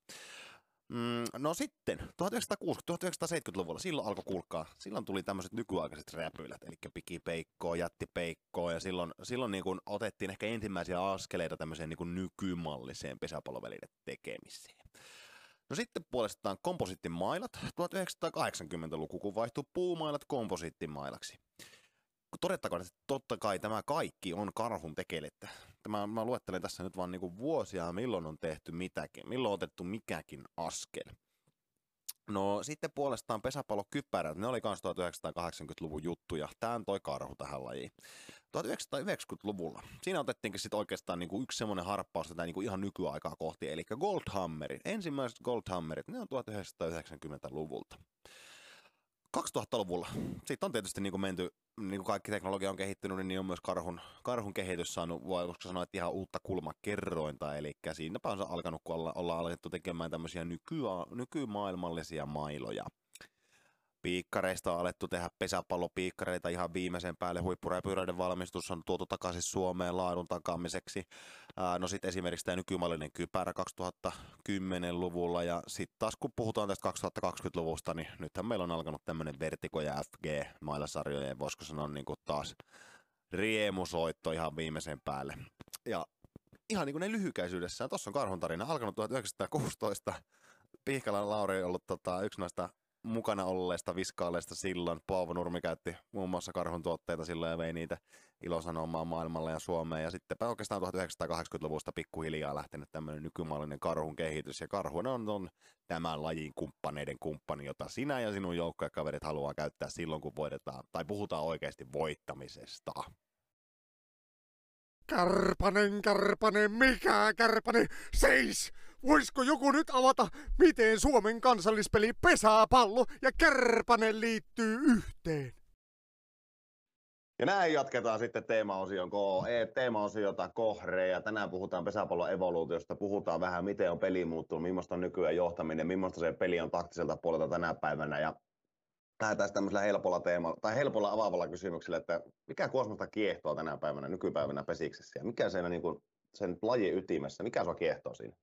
Speaker 1: Mm, no sitten, 1960-1970-luvulla, silloin alkoi kuulkaa, silloin tuli tämmöiset nykyaikaiset räpylät, eli pikipeikkoa, jättipeikkoa, ja silloin, silloin niin kuin otettiin ehkä ensimmäisiä askeleita tämmöiseen niin kuin nykymalliseen pesäpallovälineiden tekemiseen. No sitten puolestaan komposittimailat, 1980-luku, kun vaihtui puumailat komposittimailaksi. Todettakoon, että totta kai tämä kaikki on karhun tekelettä. Tämä, mä luettelen tässä nyt vaan niinku vuosia, milloin on tehty mitäkin, milloin on otettu mikäkin askel. No sitten puolestaan pesäpallokypärät, ne oli kans 1980-luvun juttuja. Tämä toi karhu tähän lajiin. 1990-luvulla. Siinä otettiinkin sitten oikeastaan niinku yksi semmoinen harppaus tätä niinku ihan nykyaikaa kohti, eli Goldhammerit. Ensimmäiset Goldhammerit, ne on 1990-luvulta. 2000-luvulla. Sitten on tietysti niin kuin menty, niin kuin kaikki teknologia on kehittynyt, niin on myös karhun, karhun kehitys saanut, voiko sanoa, että ihan uutta kulmakerrointa. Eli siinäpä on alkanut, kun olla, ollaan alettu tekemään tämmöisiä nyky, nykymaailmallisia mailoja piikkareista on alettu tehdä pesäpallopiikkareita ihan viimeisen päälle. Huippuräpyräiden valmistus on tuotu takaisin Suomeen laadun takaamiseksi. no sitten esimerkiksi tämä nykymallinen kypärä 2010-luvulla ja sitten taas kun puhutaan tästä 2020-luvusta, niin nythän meillä on alkanut tämmöinen Vertigo ja FG mailasarjojen, voisiko sanoa niin kuin taas riemusoitto ihan viimeisen päälle. Ja ihan niin kuin ne lyhykäisyydessään, tuossa on karhun tarina, alkanut 1916, Pihkalan Lauri on ollut tota, yksi noista mukana olleesta viskaaleista silloin. Paavo Nurmi käytti muun muassa karhun tuotteita silloin ja vei niitä ilosanomaan maailmalle ja Suomeen. Ja sitten oikeastaan 1980-luvusta pikkuhiljaa lähtenyt tämmöinen nykymallinen karhun kehitys. Ja karhu on, on tämän lajin kumppaneiden kumppani, jota sinä ja sinun joukkokaverit haluaa käyttää silloin, kun voitetaan tai puhutaan oikeasti voittamisesta.
Speaker 2: Kärpänen, kärpänen, mikä kärpänen, seis! Voisiko joku nyt avata, miten Suomen kansallispeli pesäpallo ja kärpänen liittyy yhteen?
Speaker 5: Ja näin jatketaan sitten teemaosion KE, teemaosiota kohre ja tänään puhutaan pesäpallon evoluutiosta, puhutaan vähän miten on peli muuttunut, millaista on nykyään johtaminen, millaista se peli on taktiselta puolelta tänä päivänä ja lähdetään tämmöisellä helpolla teemalla, tai helpolla avaavalla kysymyksellä, että mikä Kuosmasta kiehtoo tänä päivänä, nykypäivänä pesiksessä, ja mikä siinä niin kuin, sen lajin ytimessä, mikä sua kiehtoo siinä?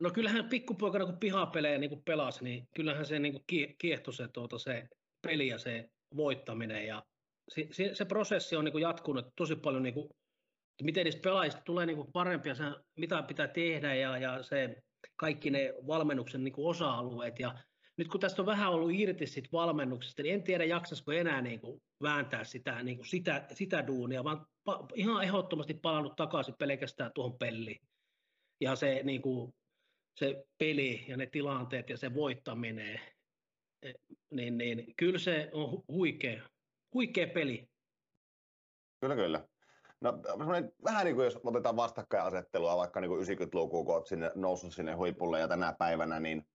Speaker 4: No kyllähän pikkupoikana, kun pihapelejä niin kuin pelasi, niin kyllähän se niin kuin kiehtoi se, tuota, se peli ja se voittaminen, ja se, se, se prosessi on niin kuin jatkunut tosi paljon, niin kuin, miten niistä pelaajista tulee niin kuin parempia, se, mitä pitää tehdä, ja, ja se kaikki ne valmennuksen niin kuin osa-alueet, ja nyt kun tästä on vähän ollut irti sit valmennuksesta, niin en tiedä jaksaisiko enää niin kuin vääntää sitä, niin kuin sitä, sitä duunia, vaan pa, ihan ehdottomasti palannut takaisin pelkästään tuohon peliin. Ja se, niin kuin, se peli ja ne tilanteet ja se voittaminen, e, niin, niin kyllä se on huikea, huikea peli.
Speaker 5: Kyllä, kyllä. No, vähän niin kuin jos otetaan vastakkainasettelua vaikka niin kuin 90-lukuun, kun olet sinne noussut sinne huipulle ja tänä päivänä, niin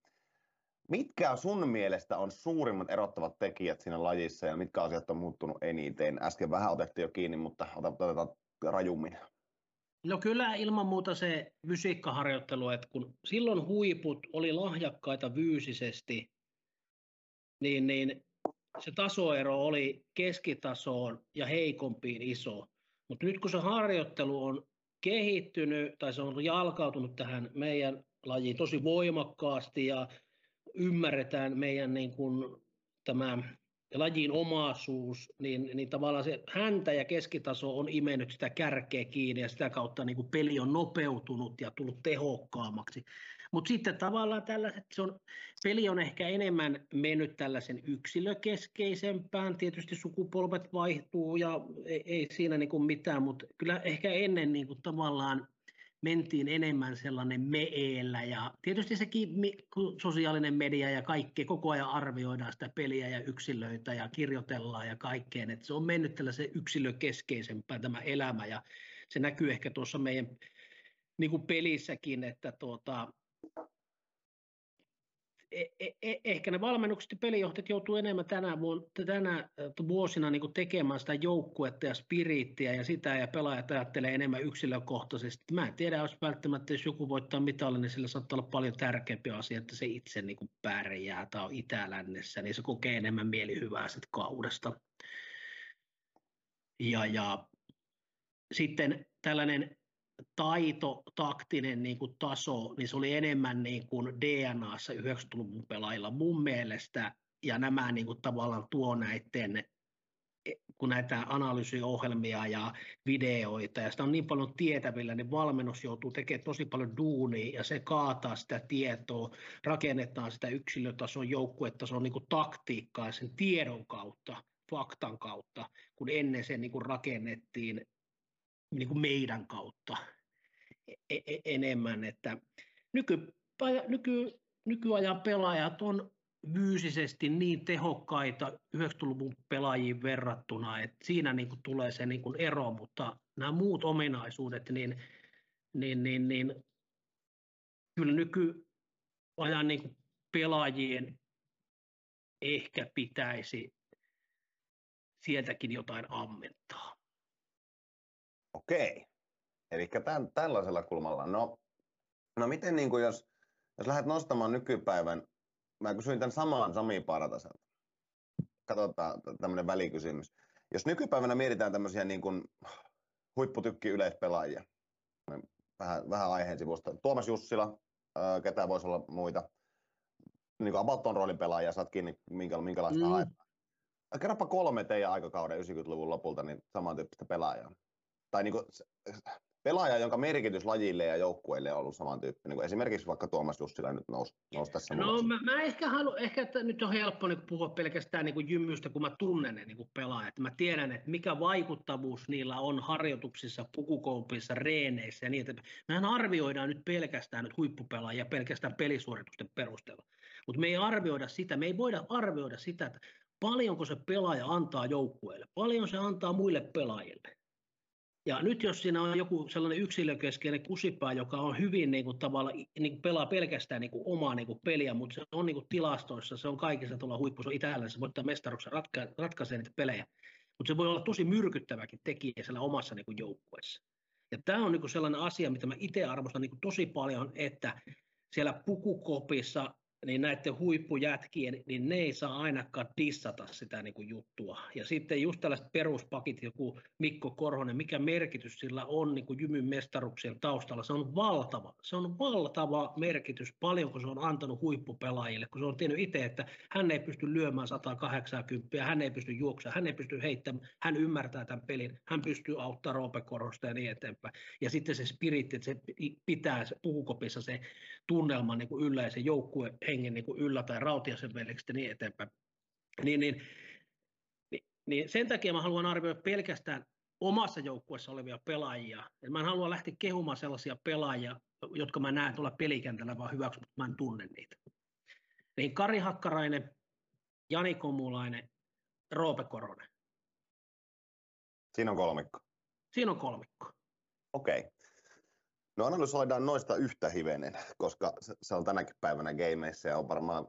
Speaker 5: Mitkä sun mielestä on suurimmat erottavat tekijät siinä lajissa ja mitkä asiat on muuttunut eniten? Äsken vähän otettiin jo kiinni, mutta otetaan rajummin.
Speaker 4: No kyllä ilman muuta se fysiikkaharjoittelu, että kun silloin huiput oli lahjakkaita fyysisesti, niin, niin se tasoero oli keskitasoon ja heikompiin iso. Mutta nyt kun se harjoittelu on kehittynyt tai se on jalkautunut tähän meidän lajiin tosi voimakkaasti ja ymmärretään meidän niin kuin, tämä lajin omaisuus, niin, niin tavallaan se häntä ja keskitaso on imennyt sitä kärkeä kiinni ja sitä kautta niin kuin peli on nopeutunut ja tullut tehokkaammaksi. Mutta sitten tavallaan tällaiset, se on, peli on ehkä enemmän mennyt tällaisen yksilökeskeisempään. Tietysti sukupolvet vaihtuu ja ei, ei siinä niin kuin mitään, mutta kyllä ehkä ennen niin kuin tavallaan mentiin enemmän sellainen meellä ja tietysti sekin sosiaalinen media ja kaikki, koko ajan arvioidaan sitä peliä ja yksilöitä ja kirjoitellaan ja kaikkeen, että se on mennyt tällaisen yksilökeskeisempään tämä elämä. Ja se näkyy ehkä tuossa meidän niin kuin pelissäkin, että tuota, ehkä ne valmennukset ja pelijohtajat joutuu enemmän tänä, tänä vuosina niin tekemään sitä joukkuetta ja spiriittiä ja sitä, ja pelaajat ajattelee enemmän yksilökohtaisesti. Mä en tiedä, jos välttämättä jos joku voittaa mitallin, niin sillä saattaa olla paljon tärkeämpi asia, että se itse niin kuin pärjää tai on itälännessä, niin se kokee enemmän mielihyvää sitten kaudesta. Ja, ja sitten tällainen taito, taktinen niin kuin taso, niin se oli enemmän niin kuin DNAssa 90-luvun pelaajilla mun mielestä, ja nämä niin kuin tavallaan tuo näiden kun näitä analyysiohjelmia ja videoita, ja sitä on niin paljon tietävillä, niin valmennus joutuu tekemään tosi paljon duunia, ja se kaataa sitä tietoa, rakennetaan sitä yksilötason, joukkuetason niin kuin taktiikkaa sen tiedon kautta, faktan kautta, kun ennen se niin kuin rakennettiin niin kuin meidän kautta e- e- enemmän, että nyky, nyky, nykyajan pelaajat on fyysisesti niin tehokkaita 90-luvun pelaajiin verrattuna, että siinä niin kuin tulee se niin kuin ero, mutta nämä muut ominaisuudet, niin, niin, niin, niin kyllä nykyajan niin kuin pelaajien ehkä pitäisi sieltäkin jotain ammentaa.
Speaker 1: Okei. Eli tämän, tällaisella kulmalla. No, no miten niin kuin jos, jos lähdet nostamaan nykypäivän mä kysyin tämän samaan Sami Parataselta. Katsotaan tämmöinen välikysymys. Jos nykypäivänä mietitään tämmöisiä niin kuin huipputykki yleispelaajia, vähän, vähän aiheen sivusta. Tuomas Jussila, ketä voisi olla muita, niin kuin Abatton roolin pelaajia, saat kiinni minkä, minkälaista mm. haetaan. Kerropa kolme teidän aikakauden 90-luvun lopulta niin samantyyppistä pelaajaa. Tai niin kuin, pelaaja, jonka merkitys lajille ja joukkueelle on ollut samantyyppinen, niin esimerkiksi vaikka Tuomas Jussila nyt nousi, nousi tässä
Speaker 4: No mä, mä, ehkä haluan, ehkä että nyt on helppo niin puhua pelkästään niin kuin jymystä, kun mä tunnen ne niin pelaajat. Mä tiedän, että mikä vaikuttavuus niillä on harjoituksissa, pukukoupissa, reeneissä ja niin, että mehän arvioidaan nyt pelkästään nyt huippupelaajia pelkästään pelisuoritusten perusteella. Mutta me ei arvioida sitä, me ei voida arvioida sitä, että paljonko se pelaaja antaa joukkueelle, paljon se antaa muille pelaajille. Ja nyt jos siinä on joku sellainen yksilökeskeinen kusipää, joka on hyvin niin kuin, tavalla, niin kuin pelaa pelkästään niin kuin, omaa niin kuin, peliä, mutta se on niin kuin, tilastoissa, se on kaikissa tuolla on Italiassa, se voittaa mestaruksen, ratka- ratkaisee niitä pelejä. Mutta se voi olla tosi myrkyttäväkin tekijä siellä omassa niin kuin, joukkueessa. Ja tämä on niin kuin, sellainen asia, mitä mä itse arvostan niin kuin, tosi paljon, että siellä pukukopissa niin näiden huippujätkien, niin ne ei saa ainakaan dissata sitä niin kuin juttua. Ja sitten just tällaiset peruspakit, joku Mikko Korhonen, mikä merkitys sillä on niin kuin Jymyn mestaruksien taustalla, se on valtava. Se on valtava merkitys, paljonko se on antanut huippupelaajille, kun se on tiennyt itse, että hän ei pysty lyömään 180, hän ei pysty juoksemaan, hän ei pysty heittämään, hän ymmärtää tämän pelin, hän pystyy auttamaan Roope Korhosta ja niin eteenpäin. Ja sitten se spiritti, että se pitää se puukopissa se tunnelma niin kuin yllä ja se joukkue hengen niin kuin yllä tai Rautiasen veljekset ja niin eteenpäin. Niin, niin, niin, niin sen takia mä haluan arvioida pelkästään omassa joukkueessa olevia pelaajia. Et mä en halua lähteä kehumaan sellaisia pelaajia, jotka mä näen tuolla pelikentällä vaan hyväksi, mutta mä en tunne niitä. Niin Kari Hakkarainen, Jani Komulainen, Roope Koronen.
Speaker 1: Siinä on kolmikko.
Speaker 4: Siinä on kolmikko.
Speaker 1: Okei. Okay. No analysoidaan noista yhtä hivenen, koska se on tänäkin päivänä gameissa ja on varmaan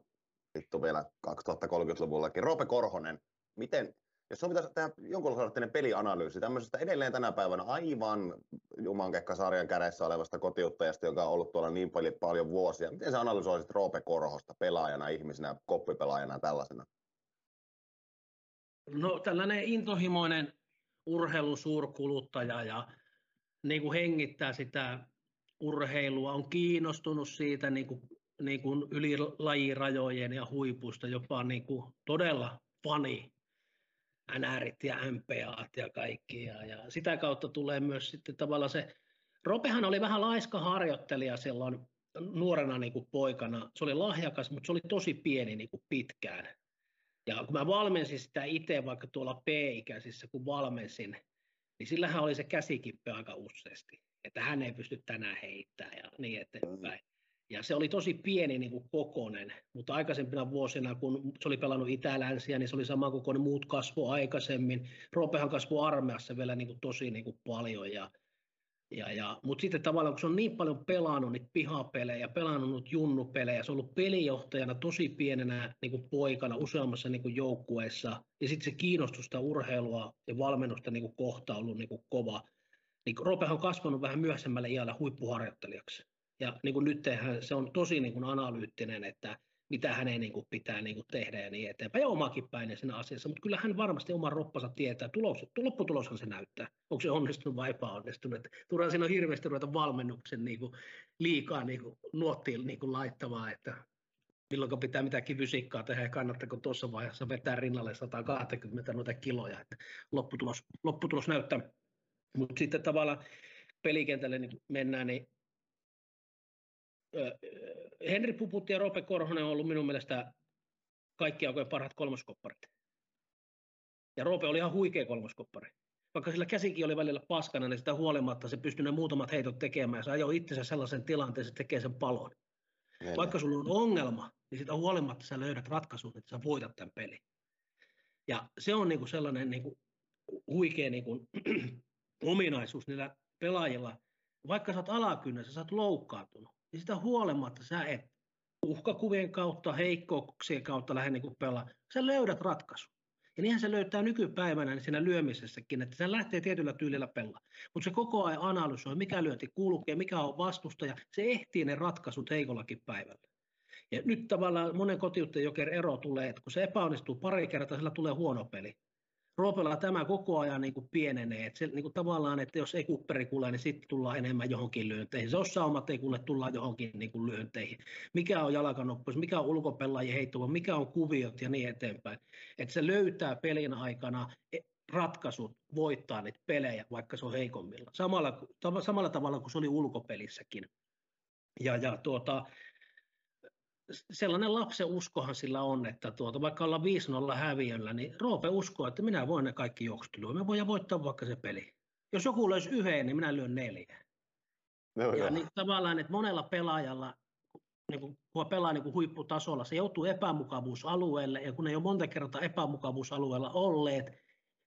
Speaker 1: vittu vielä 2030-luvullakin. Roope Korhonen, miten, jos on pitäisi tehdä jonkunlainen pelianalyysi tämmöisestä edelleen tänä päivänä aivan Jumankekka-sarjan kädessä olevasta kotiuttajasta, joka on ollut tuolla niin paljon, paljon vuosia. Miten sä analysoisit Roope Korhosta pelaajana, ihmisenä, koppipelaajana tällaisena?
Speaker 4: No tällainen intohimoinen urheilun suurkuluttaja ja niin kuin hengittää sitä urheilua, on kiinnostunut siitä niin kuin, niin kuin yli lajirajojen ja huipusta, jopa niin kuin todella fani NRit ja MPAt ja kaikki. Ja, ja sitä kautta tulee myös sitten tavallaan se, Ropehan oli vähän laiska harjoittelija silloin nuorena niin kuin poikana. Se oli lahjakas, mutta se oli tosi pieni niin kuin pitkään. Ja kun mä valmensin sitä itse vaikka tuolla P-ikäisissä, kun valmensin, niin sillähän oli se käsikippe aika useasti että hän ei pysty tänään heittämään ja niin eteenpäin. Ja se oli tosi pieni niin kuin kokonen, mutta aikaisempina vuosina, kun se oli pelannut Itä-Länsiä, niin se oli sama kuin muut kasvo aikaisemmin. Roopehan kasvoi armeassa vielä niin kuin tosi niin kuin paljon. Ja, ja, ja, mutta sitten tavallaan, kun se on niin paljon pelannut niitä pihapelejä, pelannut junnupelejä, se on ollut pelijohtajana tosi pienenä niin kuin poikana useammassa niin kuin joukkueessa, ja sitten se kiinnostusta urheilua ja valmennusta niin kuin kohta on ollut niin kuin kova niin Ropehan on kasvanut vähän myöhemmälle iällä huippuharjoittelijaksi. Ja niin kuin nyt se on tosi niin kuin analyyttinen, että mitä hänen niin kuin pitää niin kuin tehdä ja niin eteenpäin, ja omakin päin siinä asiassa, mutta kyllä hän varmasti oman roppansa tietää, tulos, lopputuloshan se näyttää, onko se onnistunut vai epäonnistunut, turhaan siinä on hirveästi ruveta valmennuksen niin kuin, liikaa niin kuin, nuottiin niin kuin laittamaan, että milloin pitää mitäkin fysiikkaa tehdä ja kannattako tuossa vaiheessa vetää rinnalle 120 noita kiloja, että lopputulos, lopputulos näyttää. Mutta sitten tavallaan pelikentälle niin mennään, niin Henri Puputti ja Roope Korhonen on ollut minun mielestä kaikki aikojen parhaat kolmoskopparit. Ja Roope oli ihan huikea kolmoskoppari. Vaikka sillä käsikin oli välillä paskana, niin sitä huolimatta se pystyi ne muutamat heitot tekemään. Se ajoi itsensä sellaisen tilanteen, että se tekee sen palon. Neljä. Vaikka sulla on ongelma, niin sitä huolimatta sä löydät ratkaisun, että sä voitat tämän pelin. Ja se on niinku sellainen niinku huikea niinku, ominaisuus niillä pelaajilla. Vaikka sä oot alakynnässä, sä oot loukkaantunut, niin sitä huolimatta sä et uhkakuvien kautta, heikkouksien kautta lähde niin pelaa. Sä löydät ratkaisun. Ja niinhän se löytää nykypäivänä niin siinä lyömisessäkin, että se lähtee tietyllä tyylillä pelaa. Mutta se koko ajan analysoi, mikä lyönti kulkee, mikä on vastustaja. Se ehtii ne ratkaisut heikollakin päivällä. Ja nyt tavallaan monen kotiuttajan joker ero tulee, että kun se epäonnistuu pari kertaa, sillä tulee huono peli. Roopella tämä koko ajan niin kuin pienenee. Että se, niin kuin tavallaan, että jos ei kupperi kuule, niin sitten tullaan enemmän johonkin lyönteihin. Jos saumat ei kuule, tullaan johonkin niin kuin lyönteihin. Mikä on jalkanoppuus, mikä on ulkopelaajien heittuva, mikä on kuviot ja niin eteenpäin. Että se löytää pelin aikana e, ratkaisut voittaa niitä pelejä, vaikka se on heikommilla. Samalla, samalla tavalla kuin se oli ulkopelissäkin. Ja, ja tuota, sellainen lapsen uskohan sillä on, että tuota, vaikka ollaan 5-0 häviöllä, niin Roope uskoo, että minä voin ne kaikki juoksut Me voidaan voittaa vaikka se peli. Jos joku löysi yhden, niin minä lyön neljä. No, ja niin, tavallaan, että monella pelaajalla, niin kun, kun pelaa niin kun huipputasolla, se joutuu epämukavuusalueelle, ja kun ne ei ole monta kertaa epämukavuusalueella olleet,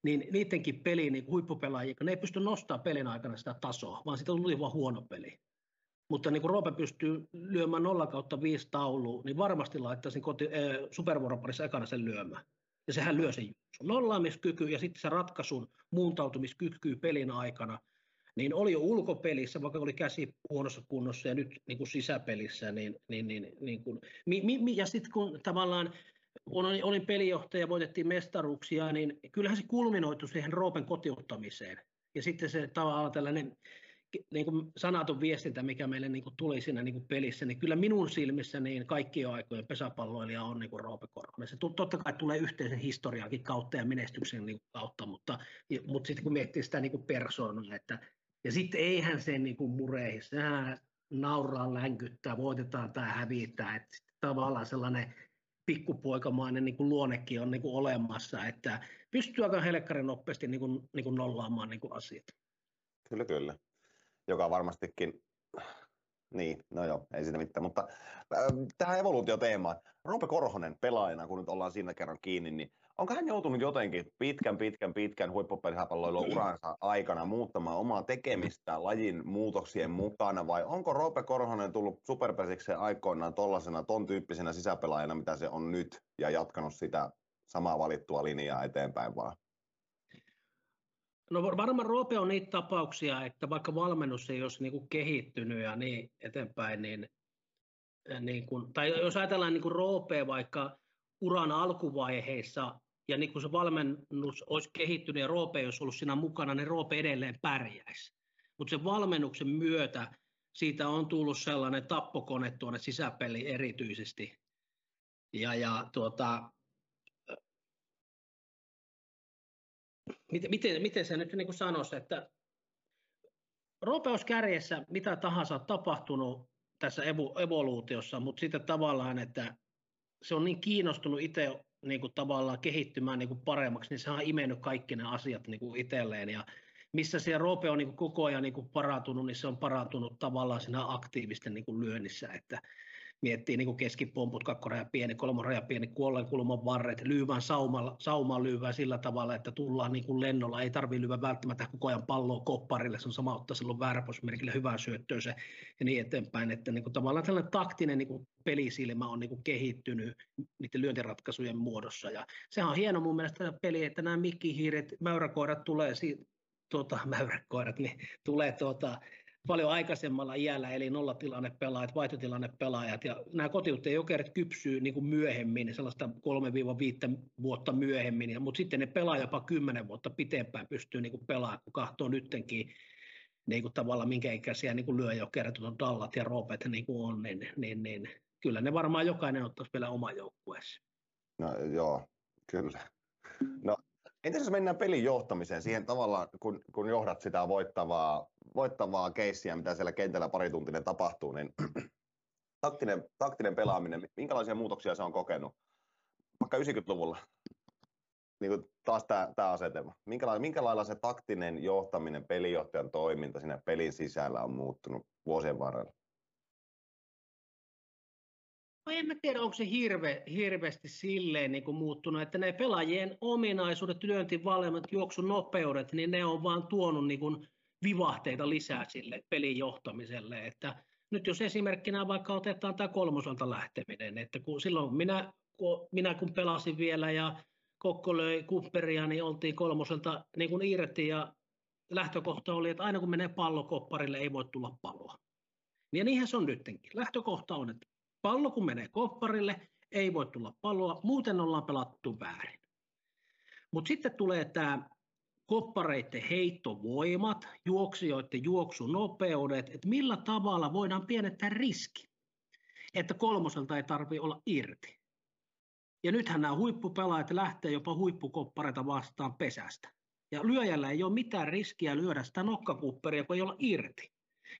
Speaker 4: niin niidenkin peli, niin huippupelaajia, ne ei pysty nostamaan pelin aikana sitä tasoa, vaan siitä tuli vain huono peli mutta niin kuin Roope pystyy lyömään 0 kautta 5 tauluun, niin varmasti laittaisin koti, äh, supervuoroparissa ekana sen lyömään. Ja sehän lyö sen nollaamiskyky ja sitten se ratkaisun muuntautumiskyky pelin aikana, niin oli jo ulkopelissä, vaikka oli käsi huonossa kunnossa ja nyt niin kuin sisäpelissä, niin, niin, niin, niin kuin, mi, mi, ja sitten kun tavallaan olin, olin pelijohtaja, voitettiin mestaruuksia, niin kyllähän se kulminoitu siihen Roopen kotiuttamiseen. Ja sitten se tavallaan tällainen niin kuin sanaton viestintä, mikä meille niin kuin tuli siinä niin kuin pelissä, niin kyllä minun silmissä niin kaikkien aikojen pesäpalloilija on niin kuin Roope Korhonen. Se totta kai tulee yhteisen historiaakin kautta ja menestyksen niin kuin kautta, mutta, mutta sitten kun miettii sitä niin persoonaa, että ja sitten eihän se niin kuin mureihin, sehän nauraa, länkyttää, voitetaan tai hävitään, että tavallaan sellainen pikkupoikamainen niin kuin luonnekin on niin kuin olemassa, että pystyy aika helkkarin nopeasti niin kuin, niin kuin nollaamaan niin kuin asiat.
Speaker 5: Kyllä, kyllä joka varmastikin, niin, no joo, ei siinä mitään, mutta äh, tähän evoluutioteemaan. Roope Korhonen pelaajana, kun nyt ollaan siinä kerran kiinni, niin onko hän joutunut jotenkin pitkän, pitkän, pitkän huippupelihäpalloilun uransa aikana muuttamaan omaa tekemistä lajin muutoksien mukana, vai onko Roope Korhonen tullut superpesikseen aikoinaan tollaisena, ton tyyppisenä sisäpelaajana, mitä se on nyt, ja jatkanut sitä samaa valittua linjaa eteenpäin vaan?
Speaker 4: No varmaan Roope on niitä tapauksia, että vaikka valmennus ei olisi niin kuin kehittynyt ja niin eteenpäin, niin, niin kuin, tai jos ajatellaan niin kuin Roopea vaikka uran alkuvaiheissa, ja niin kuin se valmennus olisi kehittynyt ja Roope olisi ollut siinä mukana, niin Roope edelleen pärjäisi. Mutta sen valmennuksen myötä siitä on tullut sellainen tappokone tuonne sisäpeliin erityisesti. Ja, ja tuota, miten, miten, miten se nyt niin sanoisi, että kärjessä mitä tahansa on tapahtunut tässä evoluutiossa, mutta sitten tavallaan, että se on niin kiinnostunut itse niin kuin tavallaan kehittymään niin kuin paremmaksi, niin se on imennyt kaikki ne asiat niin kuin itselleen. Ja missä se Roope on niin kuin koko ajan niin kuin parantunut, niin se on parantunut tavallaan siinä aktiivisten niin kuin lyönnissä. Että miettii niin keskipomput, kakkoraja pieni, kolmoraja pieni, kuolleen kulman varret, lyyvän saumalla, saumaan lyyvää sillä tavalla, että tullaan niin kuin lennolla, ei tarvitse lyödä välttämättä koko ajan palloa kopparille, se on sama ottaa silloin vääräposmerkille hyvää syöttöä se ja niin eteenpäin, että niin kuin tavallaan tällainen taktinen niin kuin pelisilmä on niin kuin kehittynyt niiden lyöntiratkaisujen muodossa. Ja sehän on hieno mun mielestä peli, että nämä mikkihiiret, mäyräkoirat tulee siitä, tuota, mäyräkoirat, niin tulee tuota, paljon aikaisemmalla iällä, eli nollatilanne pelaajat, vaihtotilanne pelaajat, ja nämä kotiuttajien jokerit kypsyy niin kuin myöhemmin, sellaista 3-5 vuotta myöhemmin, mutta sitten ne pelaa jopa 10 vuotta pitempään, pystyy niin kuin pelaamaan, kun kahtoo nyttenkin niin kuin tavallaan minkä ikäisiä niin lyöjokerit, on Dallat ja Robet niin kuin on, niin, niin, niin, kyllä ne varmaan jokainen ottaisi vielä oma joukkueessa.
Speaker 5: No joo, kyllä. No Entä jos mennään pelin johtamiseen, siihen tavallaan, kun, kun johdat sitä voittavaa, voittavaa keissiä, mitä siellä kentällä parituntinen tapahtuu, niin taktinen, taktinen pelaaminen, minkälaisia muutoksia se on kokenut? Vaikka 90-luvulla, niin kuin taas tämä, asetelma. Minkälailla, minkälailla se taktinen johtaminen, pelijohtajan toiminta siinä pelin sisällä on muuttunut vuosien varrella?
Speaker 4: No en mä tiedä, onko se hirve, hirveästi silleen niin kuin muuttunut, että ne pelaajien ominaisuudet, lyöntivalmiudet, juoksun nopeudet, niin ne on vaan tuonut niin kuin vivahteita lisää sille pelin johtamiselle. Että nyt jos esimerkkinä vaikka otetaan tämä kolmoselta lähteminen, että kun silloin minä, kun, minä kun pelasin vielä ja Kokko löi kupperia, niin oltiin kolmoselta niin kuin irti ja lähtökohta oli, että aina kun menee pallo kopparille, ei voi tulla paloa. Ja niinhän se on nytkin. Lähtökohta on, että Pallo kun menee kopparille, ei voi tulla palloa, muuten ollaan pelattu väärin. Mutta sitten tulee tämä koppareiden heittovoimat, juoksijoiden juoksunopeudet, että millä tavalla voidaan pienentää riski, että kolmoselta ei tarvitse olla irti. Ja nythän nämä huippupelaajat lähtee jopa huippukoppareita vastaan pesästä. Ja lyöjällä ei ole mitään riskiä lyödä sitä nokkakupperia, kun ei olla irti.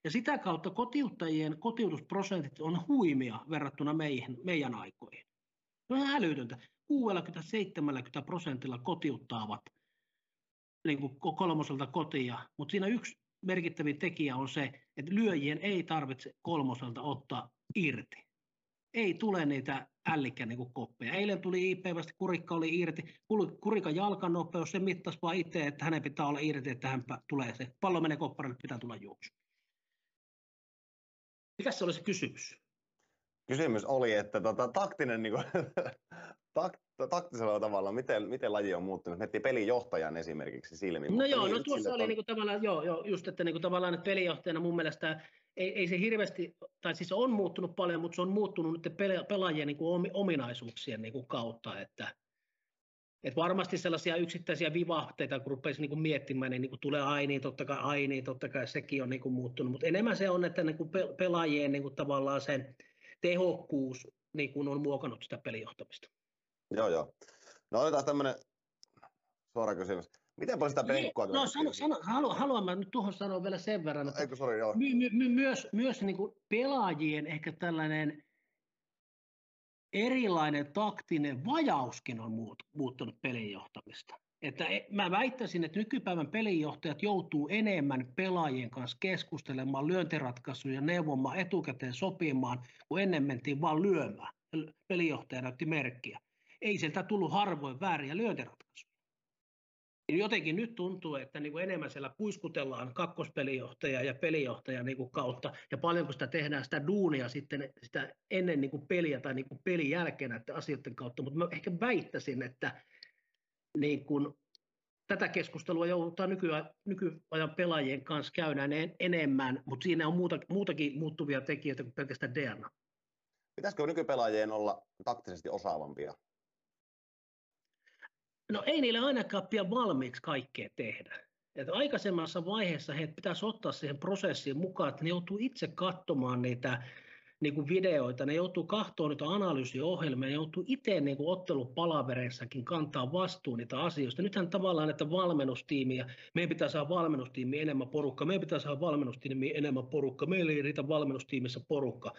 Speaker 4: Ja sitä kautta kotiuttajien kotiutusprosentit on huimia verrattuna meihin, meidän aikoihin. Se on älytöntä. 60-70 prosentilla kotiuttaavat niin kuin kolmoselta kotia, mutta siinä yksi merkittävin tekijä on se, että lyöjien ei tarvitse kolmoselta ottaa irti. Ei tule niitä ällikkä niin koppeja. Eilen tuli IP, vasta kurikka oli irti. Kurikan jalkanopeus, se mittasi vaan itse, että hänen pitää olla irti, että hän tulee se. Pallo menee kopparille, pitää tulla juoksu. Mikä se oli se kysymys?
Speaker 5: Kysymys oli, että tota, taktinen, niin kuin, takt, taktisella tavalla, miten, miten laji on muuttunut? Miettii pelijohtajan esimerkiksi silmiin.
Speaker 4: No joo, no tuossa oli on... niin kuin, tavallaan, joo, joo, just, että niin kuin, tavallaan että pelijohtajana mun mielestä ei, ei se hirveästi, tai siis on muuttunut paljon, mutta se on muuttunut nyt pelaajien niin kuin ominaisuuksien niin kuin kautta, että et varmasti sellaisia yksittäisiä vivahteita, kun rupeaisi niinku miettimään, niin niinku tulee aini, totta kai aini, totta kai sekin on niinku muuttunut, mutta enemmän se on, että niinku pelaajien niinku tavallaan sen tehokkuus niinku on muokannut sitä pelijohtamista.
Speaker 5: Joo, joo. No otetaan tämmöinen suora kysymys. Miten paljon sitä niin, penkkua?
Speaker 4: No sano, sano, haluan, haluan mä nyt tuohon sanoa vielä sen verran, että
Speaker 5: Eikö, sorry, joo.
Speaker 4: My, my, my, myös, myös niin kuin pelaajien ehkä tällainen erilainen taktinen vajauskin on muuttunut pelinjohtamista. Että e, mä väittäisin, että nykypäivän pelinjohtajat joutuu enemmän pelaajien kanssa keskustelemaan, lyöntiratkaisuja neuvomaan, etukäteen sopimaan, kun ennen mentiin vaan lyömään. Pelinjohtaja näytti merkkiä. Ei sieltä tullut harvoin vääriä lyöntiratkaisuja jotenkin nyt tuntuu, että niin kuin enemmän siellä puiskutellaan kakkospelijohtaja ja pelijohtaja niin kuin kautta, ja paljonko sitä tehdään sitä duunia sitten sitä ennen niin kuin peliä tai niin kuin pelin jälkeen näiden asioiden kautta, mutta mä ehkä väittäisin, että niin kuin tätä keskustelua joudutaan nykyajan, nykyajan pelaajien kanssa käydään enemmän, mutta siinä on muuta, muutakin muuttuvia tekijöitä kuin pelkästään DNA.
Speaker 5: Pitäisikö nykypelaajien olla taktisesti osaavampia?
Speaker 4: No ei niille ainakaan pian valmiiksi kaikkea tehdä. Et aikaisemmassa vaiheessa heitä pitäisi ottaa siihen prosessiin mukaan, että ne joutuu itse katsomaan niitä niin kuin videoita, ne joutuu katsoa niitä analyysiohjelmia, ne joutuu itse niin kuin ottelupalavereissakin kantaa vastuun niitä asioista. Nythän tavallaan, että valmennustiimiä, meidän pitää saada valmennustiimi enemmän porukka, meidän pitää saada valmennustiimi enemmän porukka, meillä ei riitä valmennustiimissä porukka.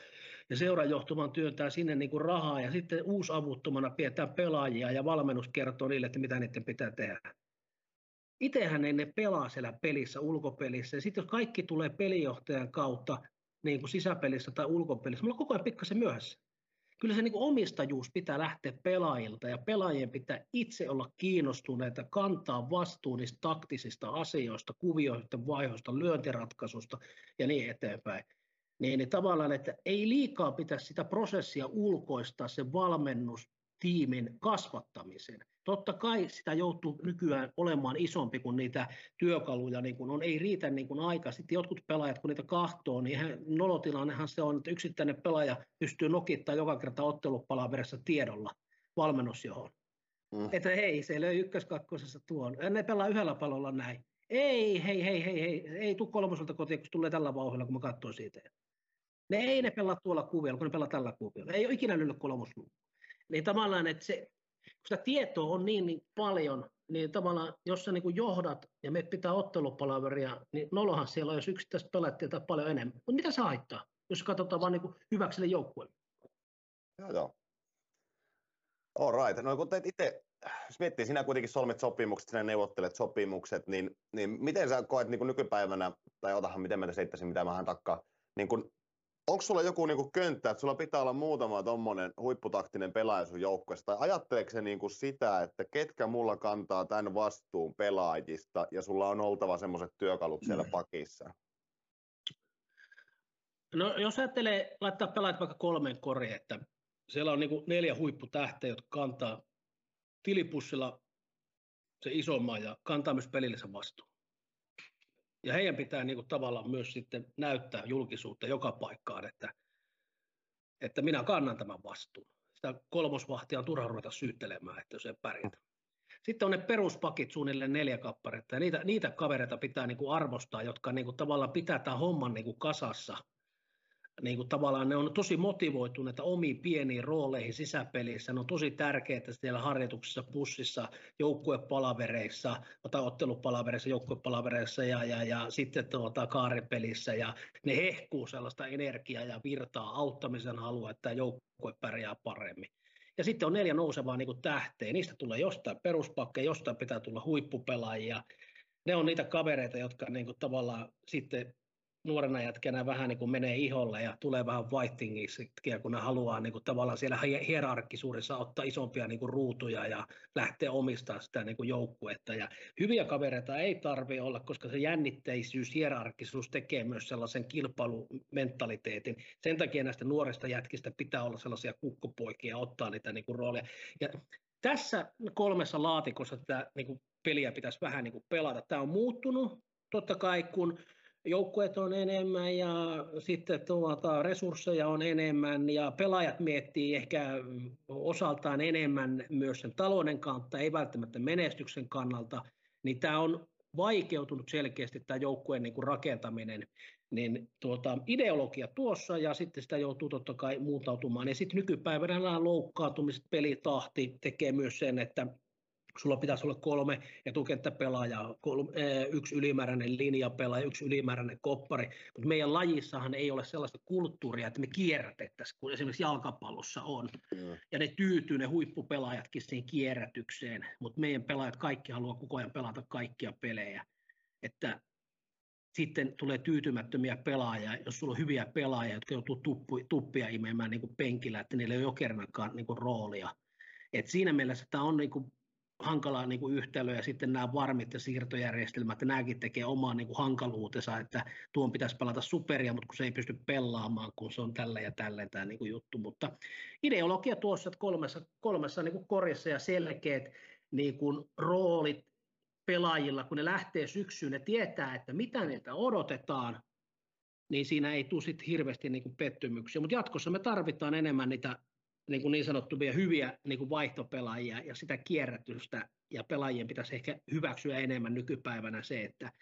Speaker 4: Ja seurajohto vaan työntää sinne niin kuin rahaa ja sitten uusavuttomana pidetään pelaajia ja valmennus kertoo niille, että mitä niiden pitää tehdä. Itsehän ne pelaa siellä pelissä, ulkopelissä. Ja sitten jos kaikki tulee pelijohtajan kautta, niin kuin sisäpelissä tai ulkopelissä, mulla on koko ajan pikkasen myöhässä. Kyllä se niin kuin omistajuus pitää lähteä pelaajilta ja pelaajien pitää itse olla kiinnostuneita, kantaa vastuun niistä taktisista asioista, kuvioiden vaihoista, lyöntiratkaisusta ja niin eteenpäin. Niin, niin tavallaan, että ei liikaa pitäisi sitä prosessia ulkoistaa se valmennus tiimin kasvattamisen. Totta kai sitä joutuu nykyään olemaan isompi kuin niitä työkaluja niin kun on, ei riitä niin kun aika. Sitten jotkut pelaajat, kun niitä kahtoo, niin hän, nolotilannehan se on, että yksittäinen pelaaja pystyy nokittaa joka kerta ottelupalaverissa tiedolla valmennusjohon. Mm. Että hei, se löi ykköskakkosessa tuon. Ne pelaa yhdellä palolla näin. Ei, hei, hei, hei, hei, ei tuu kolmoselta kotiin, kun tulee tällä vauhdilla, kun mä katsoin siitä. Ne ei ne pelaa tuolla kuvilla, kun ne pelaa tällä kuvilla. Ei ole ikinä lyönyt kolmoslukua. Niin tavallaan, että se, kun sitä tietoa on niin, niin paljon, niin tavallaan, jos sä niin johdat ja me pitää ottelupalaveria, niin nolohan siellä on, jos yksittäistä pelaajat paljon enemmän. Mutta mitä se haittaa, jos katsotaan vaan niin hyväkselle joukkueelle?
Speaker 1: Joo, joo. All right. No kun teet itse, jos miettii, sinä kuitenkin solmit sopimukset, sinä neuvottelet sopimukset, niin, niin miten sä koet niin nykypäivänä, tai otahan miten mä tässä mitä mä takkaa, niin kun onko sulla joku niinku könttä, että sulla pitää olla muutama tommonen huipputaktinen pelaaja sun joukkueessa, tai ajatteleeko se niinku sitä, että ketkä mulla kantaa tämän vastuun pelaajista, ja sulla on oltava semmoiset työkalut siellä mm. pakissa?
Speaker 4: No jos ajattelee laittaa pelaajat vaikka kolmen koriin, että siellä on niinku neljä huipputähteä, jotka kantaa tilipussilla se isomman ja kantaa myös pelillisen vastuun. Ja heidän pitää niin kuin tavallaan myös sitten näyttää julkisuutta joka paikkaan, että, että minä kannan tämän vastuun. Sitä kolmosvahtia on turha ruveta syyttelemään, että jos ei pärjätä. Sitten on ne peruspakit suunnilleen neljä kapparetta, ja niitä, niitä kavereita pitää niin kuin arvostaa, jotka niin kuin tavallaan pitää tämän homman niin kuin kasassa – niin kuin tavallaan ne on tosi motivoituneita omiin pieniin rooleihin sisäpelissä. Ne on tosi tärkeää siellä harjoituksissa, bussissa, joukkuepalavereissa, tai ottelupalavereissa, joukkuepalavereissa ja, ja, ja sitten tuota, kaaripelissä. Ja ne hehkuu sellaista energiaa ja virtaa auttamisen halua, että joukkue pärjää paremmin. Ja sitten on neljä nousevaa niin tähteä. Niistä tulee jostain peruspakkeja, jostain pitää tulla huippupelaajia. Ne on niitä kavereita, jotka niin kuin tavallaan sitten nuorena jätkänä vähän niin kuin menee iholle ja tulee vähän fightingiksi, kun ne haluaa niin kuin tavallaan siellä hierarkkisuudessa ottaa isompia niin kuin ruutuja ja lähteä omistaa sitä niin kuin joukkuetta. Ja hyviä kavereita ei tarvitse olla, koska se jännitteisyys, hierarkkisuus tekee myös sellaisen kilpailumentaliteetin. Sen takia näistä nuorista jätkistä pitää olla sellaisia kukkopoikia ottaa niitä niin kuin rooleja. Ja tässä kolmessa laatikossa tätä niin kuin peliä pitäisi vähän niin kuin pelata. Tämä on muuttunut totta kai, kun joukkueet on enemmän ja sitten tuota, resursseja on enemmän ja pelaajat miettii ehkä osaltaan enemmän myös sen talouden kautta, ei välttämättä menestyksen kannalta, niin tämä on vaikeutunut selkeästi tämä joukkueen niin kuin rakentaminen, niin tuota, ideologia tuossa ja sitten sitä joutuu totta kai muutautumaan. Ja sitten nykypäivänä nämä loukkaantumiset, pelitahti tekee myös sen, että sulla pitäisi olla kolme etukenttäpelaajaa, kolme, yksi ylimääräinen linjapelaaja, yksi ylimääräinen koppari, mutta meidän lajissahan ei ole sellaista kulttuuria, että me kierrätettäisiin, kun esimerkiksi jalkapallossa on. Mm. Ja ne tyytyy, ne huippupelaajatkin siihen kierrätykseen, mutta meidän pelaajat kaikki haluaa koko ajan pelata kaikkia pelejä. Että sitten tulee tyytymättömiä pelaajia, jos sulla on hyviä pelaajia, jotka joutuu tuppu, tuppia imemään niin kuin penkillä, että niillä ei ole jokernakaan niin kuin roolia. Et siinä mielessä tämä on niin kuin hankalaa niin kuin yhtälö ja sitten nämä varmit ja siirtojärjestelmät, ja nämäkin tekee omaa niin kuin hankaluutensa, että tuon pitäisi pelata superia, mutta kun se ei pysty pelaamaan, kun se on tällä ja tällä tämä niin kuin juttu. Mutta ideologia tuossa, että kolmessa, kolmessa niin kuin korissa ja selkeät niin kuin roolit pelaajilla, kun ne lähtee syksyyn, ne tietää, että mitä niiltä odotetaan, niin siinä ei tule sitten hirveästi niin kuin pettymyksiä. Mutta jatkossa me tarvitaan enemmän niitä niin, kuin niin sanottuja hyviä niin kuin vaihtopelaajia ja sitä kierrätystä, ja pelaajien pitäisi ehkä hyväksyä enemmän nykypäivänä se, että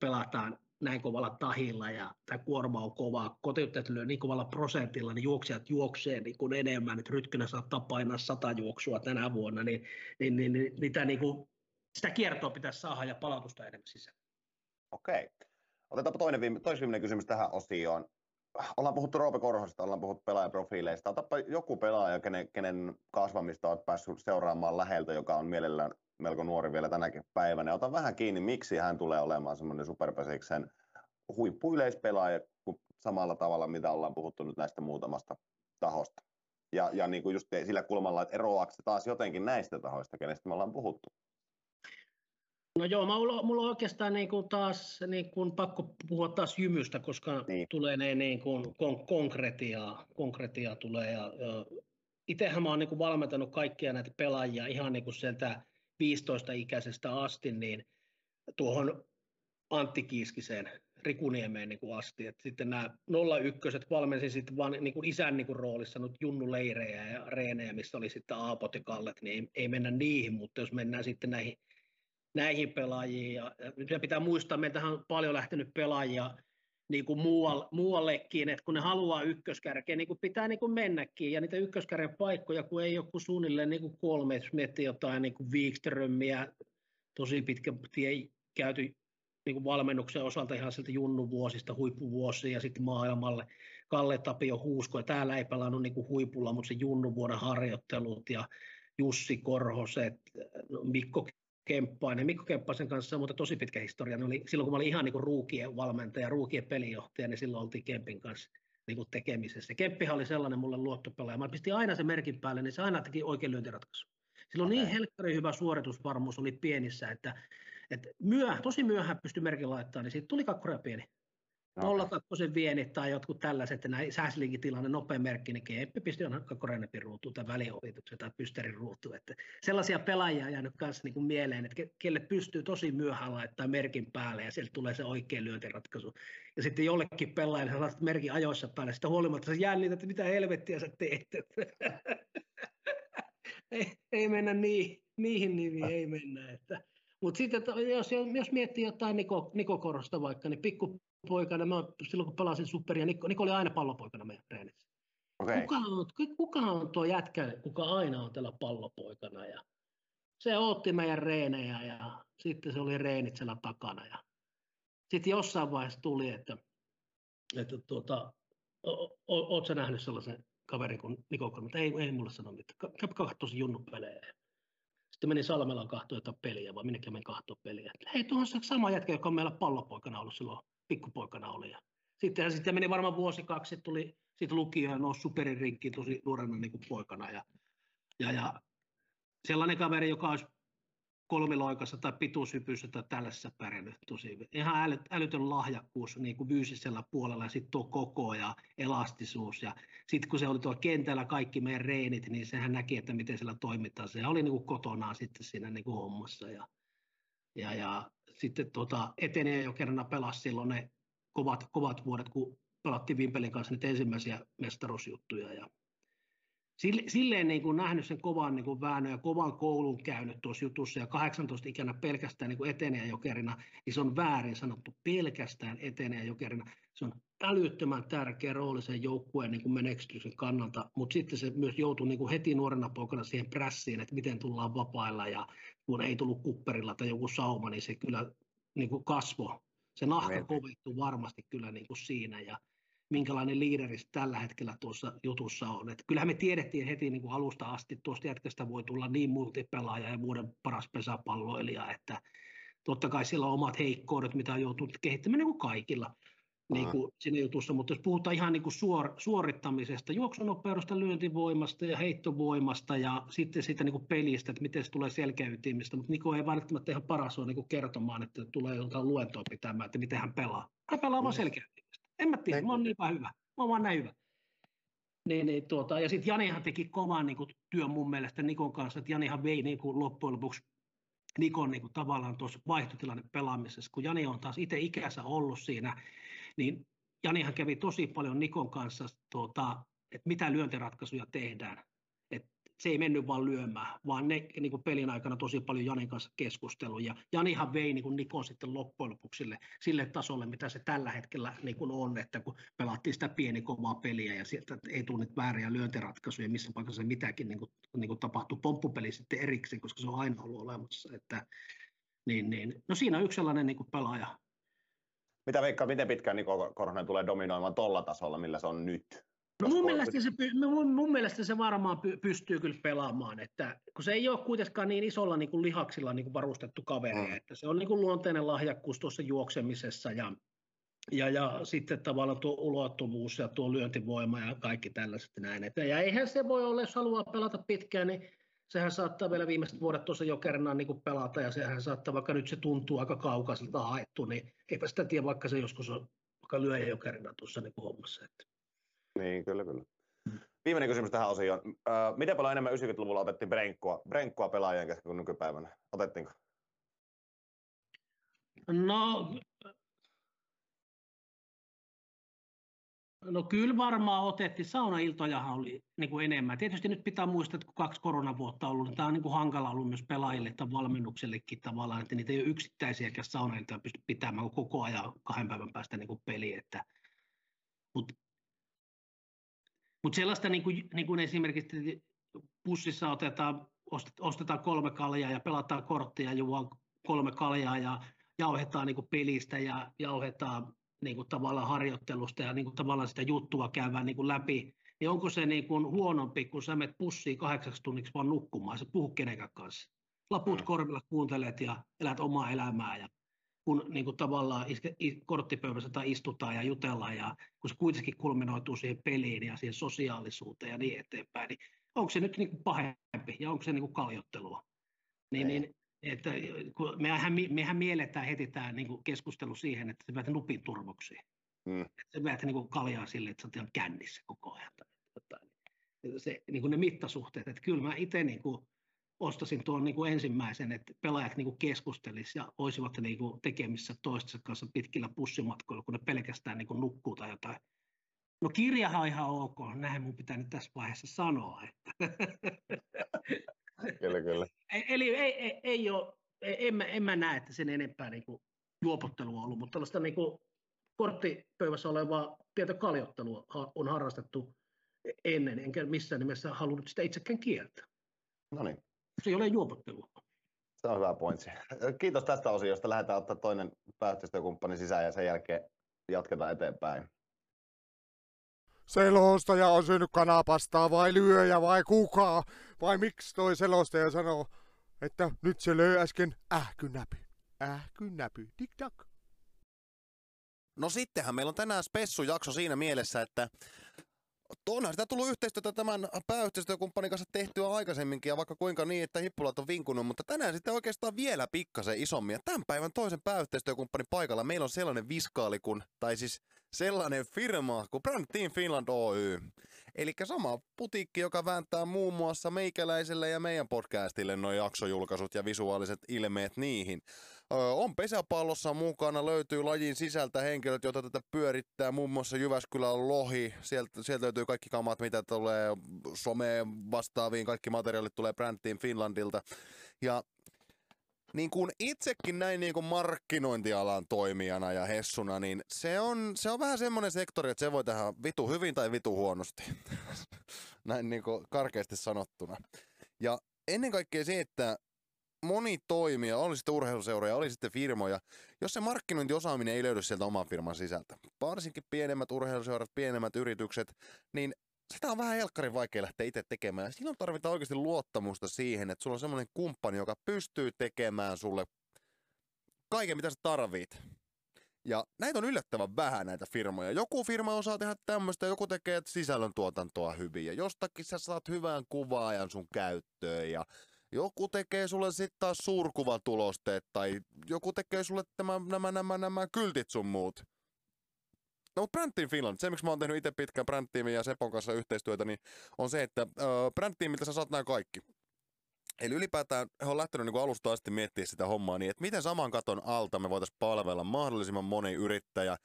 Speaker 4: pelataan näin kovalla tahilla ja tämä kuorma on kova, kotiuttajat lyö niin kovalla prosentilla, niin juoksijat juoksee niin kuin enemmän, että Rytkönen saattaa painaa sata juoksua tänä vuonna, niin, niin, niin, niin, niin niin kuin, sitä kiertoa pitäisi saada ja palautusta enemmän sisään.
Speaker 1: Okei. Otetaanpa toinen, toinen kysymys tähän osioon ollaan puhuttu Roope Korhosta, ollaan puhuttu pelaajaprofiileista. Otapa joku pelaaja, kenen, kenen kasvamista olet päässyt seuraamaan läheltä, joka on mielellään melko nuori vielä tänäkin päivänä. Ota vähän kiinni, miksi hän tulee olemaan semmoinen superpesiksen huippuyleispelaaja samalla tavalla, mitä ollaan puhuttu nyt näistä muutamasta tahosta. Ja, ja niin kuin just sillä kulmalla, että eroaako taas jotenkin näistä tahoista, kenestä me ollaan puhuttu?
Speaker 4: No joo, mulla, mulla on oikeastaan niin kuin taas niin kuin pakko puhua taas jymystä, koska niin. tulee ne niin kuin kon, konkretiaa, konkretiaa tulee ja, ja itsehän mä oon niin kuin valmentanut kaikkia näitä pelaajia ihan niin kuin sieltä 15-ikäisestä asti, niin tuohon Antti Kiiskiseen, Rikuniemeen niin kuin asti. Et sitten nämä 01 valmensin sitten vaan niin kuin isän niin kuin roolissa nyt junnuleirejä ja reenejä, missä oli sitten Aapot ja Kallet, niin ei, ei mennä niihin, mutta jos mennään sitten näihin, näihin pelaajiin, ja, ja pitää muistaa, meiltähän on paljon lähtenyt pelaajia niin kuin muualle, muuallekin, että kun ne haluaa ykköskärkeä, niin kuin pitää niin kuin mennäkin, ja niitä ykköskärjen paikkoja, kun ei ole kuin suunnilleen niin kuin kolme, jos miettii jotain niin kuin tosi pitkä tie käyty niin kuin valmennuksen osalta ihan sieltä junnuvuosista, huippuvuosia ja sitten maailmalle. Kalle Tapio Huusko, ja täällä ei pelannut niin kuin huipulla, mutta se junnuvuoden harjoittelut ja Jussi Korhoset, no Mikko Kemppainen. Mikko Kemppaisen kanssa mutta tosi pitkä historia. Ne oli, silloin kun mä olin ihan niin ruukien valmentaja, ruukien pelijohtaja, niin silloin oltiin Kempin kanssa niin kuin tekemisessä. Kemppihan oli sellainen mulle luottopelaaja. Mä pistin aina sen merkin päälle, niin se aina teki oikein lyöntiratkaisu. Silloin okay. niin helkkari hyvä suoritusvarmuus oli pienissä, että, että myöhä, tosi myöhään pystyi merkin laittamaan, niin siitä tuli kakkoja pieni. Nolla kakkosen vienit tai jotkut tällaiset, näin Säslinkin tilanne, nopea merkki, niin Kemppi pisti on kakkorenepin ruutuun tai väliohituksen tai pysterin ruutuun. Että sellaisia pelaajia on jäänyt myös niin kuin mieleen, että kelle pystyy tosi myöhään laittaa merkin päälle ja sieltä tulee se oikea lyöntiratkaisu. Ja sitten jollekin pelaajalle sä laitat merkin ajoissa päälle, sitä huolimatta sä jännit, että mitä helvettiä sä teet. ei, ei, mennä niin, niihin nimiin, ei mennä. Että. Mutta sitten jos, jos miettii jotain Niko, Niko Korosta vaikka, niin pikku poikana, mä silloin kun pelasin superia, Nikko, Nikko oli aina pallopoikana meidän treenissä. Okay. Kuka, on, kuka on tuo jätkä, kuka aina on tällä pallopoikana? Ja se otti meidän reenejä ja sitten se oli reenit siellä takana. Ja sitten jossain vaiheessa tuli, että, että tuota, ootko nähnyt sellaisen kaverin kuin Niko mutta ei, ei mulle sano mitään. Käy katsoa junnupelejä. Sitten meni Salmelaan kahtoa jotain peliä, vai minnekin meni kahtoa peliä. Hei, tuohon se sama jätkä, joka on meillä pallopoikana ollut silloin pikkupoikana oli. Ja sitten, sitten meni varmaan vuosi kaksi, sitten tuli sitten lukio ja nousi superin tosi nuorena niin poikana. Ja, ja, ja sellainen kaveri, joka olisi kolmiloikassa tai pituushypyssä tai tällaisessa pärjännyt tosi. Ihan äly, älytön lahjakkuus niin kuin fyysisellä puolella ja sitten tuo koko ja elastisuus. Ja sitten kun se oli tuolla kentällä kaikki meidän reenit, niin sehän näki, että miten siellä toimitaan. Se oli niin kuin kotonaan sitten siinä niin kuin hommassa. Ja, ja, ja sitten tuota, etenee jo kerran pelasi silloin ne kovat, kovat vuodet, kun pelattiin Vimpelin kanssa niitä ensimmäisiä mestaruusjuttuja. Ja silleen niin kuin nähnyt sen kovan niin kuin väännön ja kovan koulun käynyt tuossa jutussa ja 18 ikänä pelkästään niin etenee jokerina, niin se on väärin sanottu pelkästään etenee jokerina. Se on älyttömän tärkeä rooli sen joukkueen niin menestyksen kannalta, mutta sitten se myös joutui niin kuin heti nuorena poikana siihen prässiin, että miten tullaan vapailla ja kun ei tullut kupperilla tai joku sauma, niin se kyllä niin kuin kasvo. Se nahka kovittui varmasti kyllä niin kuin siinä ja minkälainen liideri tällä hetkellä tuossa jutussa on. Et kyllähän me tiedettiin heti niin kuin alusta asti, tuosta jätkästä voi tulla niin multipelaaja ja vuoden paras pesäpalloilija, että totta kai sillä on omat heikkoudet, mitä on joutunut kehittämään niin kuin kaikilla niin kuin siinä jutussa, mutta jos puhutaan ihan niin kuin suor, suorittamisesta, juoksunopeudesta, lyöntivoimasta ja heittovoimasta ja sitten siitä niin kuin pelistä, että miten se tulee selkeytymistä, mutta Niko ei välttämättä ihan paras ole niin kuin kertomaan, että tulee jotain luentoa pitämään, että miten hän pelaa. Hän pelaa vaan selkeytymistä. En mä tiedä, mä oon niin hyvä. Mä oon vaan näin hyvä. Niin, niin, tuota, ja sitten Janihan teki kovan niin kuin, työn mun mielestä Nikon kanssa, että Janihan vei niin kuin, loppujen lopuksi Nikon niin kuin, tavallaan tuossa vaihtotilanne pelaamisessa, kun Jani on taas itse ikänsä ollut siinä, niin Janihan kävi tosi paljon Nikon kanssa, tuota, että mitä lyöntiratkaisuja tehdään. Se ei mennyt vaan lyömään, vaan ne niin kuin pelin aikana tosi paljon Janin kanssa keskustelua. Ja Janihan vei niin kuin Nikon sitten loppujen lopuksi sille, sille tasolle, mitä se tällä hetkellä niin kuin on, että kun pelattiin sitä pieni kovaa peliä ja sieltä ei tule nyt vääriä lyöntiratkaisuja, missä paikassa mitäkin niin kuin, niin kuin tapahtui pomppupeli sitten erikseen, koska se on aina ollut olemassa. Että, niin, niin. No siinä on yksi sellainen niin kuin pelaaja,
Speaker 5: mitä Veikka, miten pitkään Niko Korhonen tulee dominoimaan tuolla tasolla, millä se on nyt?
Speaker 4: No mun, mielestä se, mun, mun mielestä se varmaan pystyy kyllä pelaamaan, että kun se ei ole kuitenkaan niin isolla niin kuin lihaksilla niin kuin varustettu kaveri, mm. että se on niin kuin luonteinen lahjakkuus tuossa juoksemisessa ja, ja, ja sitten tavallaan tuo ulottuvuus ja tuo lyöntivoima ja kaikki tällaiset näin. Että, ja eihän se voi olla, jos haluaa pelata pitkään, niin sehän saattaa vielä viimeiset vuodet tuossa jokerina niin kuin pelata, ja sehän saattaa, vaikka nyt se tuntuu aika kaukaiselta haettu, niin eipä sitä tiedä, vaikka se joskus on vaikka lyöjä jokerina tuossa niin kuin hommassa. Että.
Speaker 5: Niin, kyllä, kyllä. Viimeinen kysymys tähän osioon. Öö, miten paljon enemmän 90-luvulla otettiin brenkkua, brenkkua pelaajien kesken kuin nykypäivänä? Otettiinko?
Speaker 4: No, no kyllä varmaan otettiin. Saunailtojahan oli niin kuin enemmän. Tietysti nyt pitää muistaa, että kun kaksi koronavuotta on ollut, niin tämä on niin kuin hankala ollut myös pelaajille tai valmennuksellekin tavallaan, että niitä ei ole yksittäisiäkään saunailtoja pysty pitämään koko ajan kahden päivän päästä niin kuin peli. Että, mutta mutta sellaista niin kuin, niin kuin esimerkiksi pussissa otetaan, ostetaan kolme kaljaa ja pelataan korttia, juo kolme kaljaa ja jauhetaan niin kuin pelistä ja jauhetaan niin kuin tavallaan harjoittelusta ja niin kuin tavallaan sitä juttua käydään niin kuin läpi, niin onko se niin kuin huonompi, kun sä menet pussiin kahdeksaksi tunniksi vaan nukkumaan, sä puhu kenenkään kanssa. Laput mm. korvilla kuuntelet ja elät omaa elämää ja kun niin kuin tavallaan iske, korttipöydässä tai istutaan ja jutellaan ja kun se kuitenkin kulminoituu siihen peliin ja siihen sosiaalisuuteen ja niin eteenpäin, niin onko se nyt niin kuin pahempi ja onko se niin kuin kaljottelua? Niin, niin, että kun mehän, mehän mielletään heti tämä niin kuin keskustelu siihen, että sä vedät nupin turvoksiin. Mm. Sä vedät niin kuin kaljaa sille, että sä oot ihan kännissä koko ajan. Se, niin kuin ne mittasuhteet, että kyllä mä itse niin kuin ostasin tuon niin kuin ensimmäisen, että pelaajat niin kuin keskustelisivat ja olisivat niin kuin tekemissä toistensa kanssa pitkillä pussimatkoilla, kun ne pelkästään niin kuin nukkuu tai jotain. No kirjahan on ihan ok, näin mun pitää nyt tässä vaiheessa sanoa. Että
Speaker 5: kyllä, kyllä.
Speaker 4: E, eli ei, ei, ei ole, en, mä, en mä näe, että sen enempää niin kuin juopottelua on ollut, mutta tällaista niin kuin korttipöydässä olevaa pientä kaljottelua on harrastettu ennen, enkä missään nimessä halunnut sitä itsekään kieltä.
Speaker 5: No niin.
Speaker 4: Se ei ole juopottelua.
Speaker 5: Se on hyvä pointsi. Kiitos tästä osiosta. Lähdetään ottaa toinen pääyhteistyökumppani sisään ja sen jälkeen jatketaan eteenpäin.
Speaker 2: Selostaja on syönyt kanapastaa vai lyöjä vai kuka? Vai miksi toi selostaja sanoo, että nyt se löi äsken ähkynäpy. Ähkynäpy. Tik tak.
Speaker 1: No sittenhän meillä on tänään spessujakso siinä mielessä, että Onhan sitä tullut yhteistyötä tämän pääyhteistyökumppanin kanssa tehtyä aikaisemminkin ja vaikka kuinka niin, että hippulat on vinkunut, mutta tänään sitten oikeastaan vielä pikkasen isommin. Ja tämän päivän toisen pääyhteistyökumppanin paikalla meillä on sellainen viskaali kun, tai siis sellainen firma kuin Brand Team Finland Oy. Eli sama putiikki, joka vääntää muun muassa meikäläiselle ja meidän podcastille noin jaksojulkaisut ja visuaaliset ilmeet niihin. On pesäpallossa mukana, löytyy lajin sisältä henkilöt, joita tätä pyörittää, muun muassa Jyväskylän Lohi. Sieltä, sieltä löytyy kaikki kamat, mitä tulee someen vastaaviin, kaikki materiaalit tulee Brand Team Finlandilta. Ja niin kuin itsekin näin niin kuin markkinointialan toimijana ja hessuna, niin se on, se on vähän semmoinen sektori, että se voi tehdä vitu hyvin tai vitu huonosti. näin niin kuin karkeasti sanottuna. Ja ennen kaikkea se, että moni toimija, oli sitten urheiluseuroja, oli sitten firmoja, jos se markkinointiosaaminen ei löydy sieltä oman firman sisältä, varsinkin pienemmät urheiluseurat, pienemmät yritykset, niin sitä on vähän helkkarin vaikea lähteä itse tekemään. Silloin tarvitaan oikeasti luottamusta siihen, että sulla on semmoinen kumppani, joka pystyy tekemään sulle kaiken, mitä sä tarvit. Ja näitä on yllättävän vähän näitä firmoja. Joku firma osaa tehdä tämmöistä, joku tekee sisällöntuotantoa hyvin. Ja jostakin sä saat hyvän kuvaajan sun käyttöön. Ja joku tekee sulle sitten taas suurkuvatulosteet. Tai joku tekee sulle tämä, nämä, nämä, nämä kyltit sun muut. No, mutta Brand Team Finland, se miksi mä oon tehnyt itse pitkään Brand Teamin ja Sepon kanssa yhteistyötä, niin on se, että äh, Brand Teamiltä sä saat nämä kaikki. Eli ylipäätään he on lähtenyt niin alusta asti miettiä sitä hommaa niin, että miten saman katon alta me voitaisiin palvella mahdollisimman moni yrittäjä,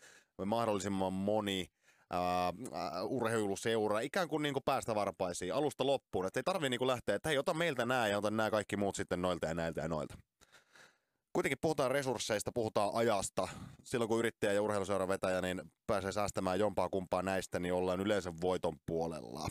Speaker 1: mahdollisimman moni uh, urheiluseura, ikään kuin, niin kuin päästä varpaisiin alusta loppuun. Että ei tarvii niin lähteä, että hei, ota meiltä nämä ja ota nämä kaikki muut sitten noilta ja näiltä ja noilta kuitenkin puhutaan resursseista, puhutaan ajasta. Silloin kun yrittäjä ja urheiluseuran vetäjä niin pääsee säästämään jompaa kumpaa näistä, niin ollaan yleensä voiton puolella.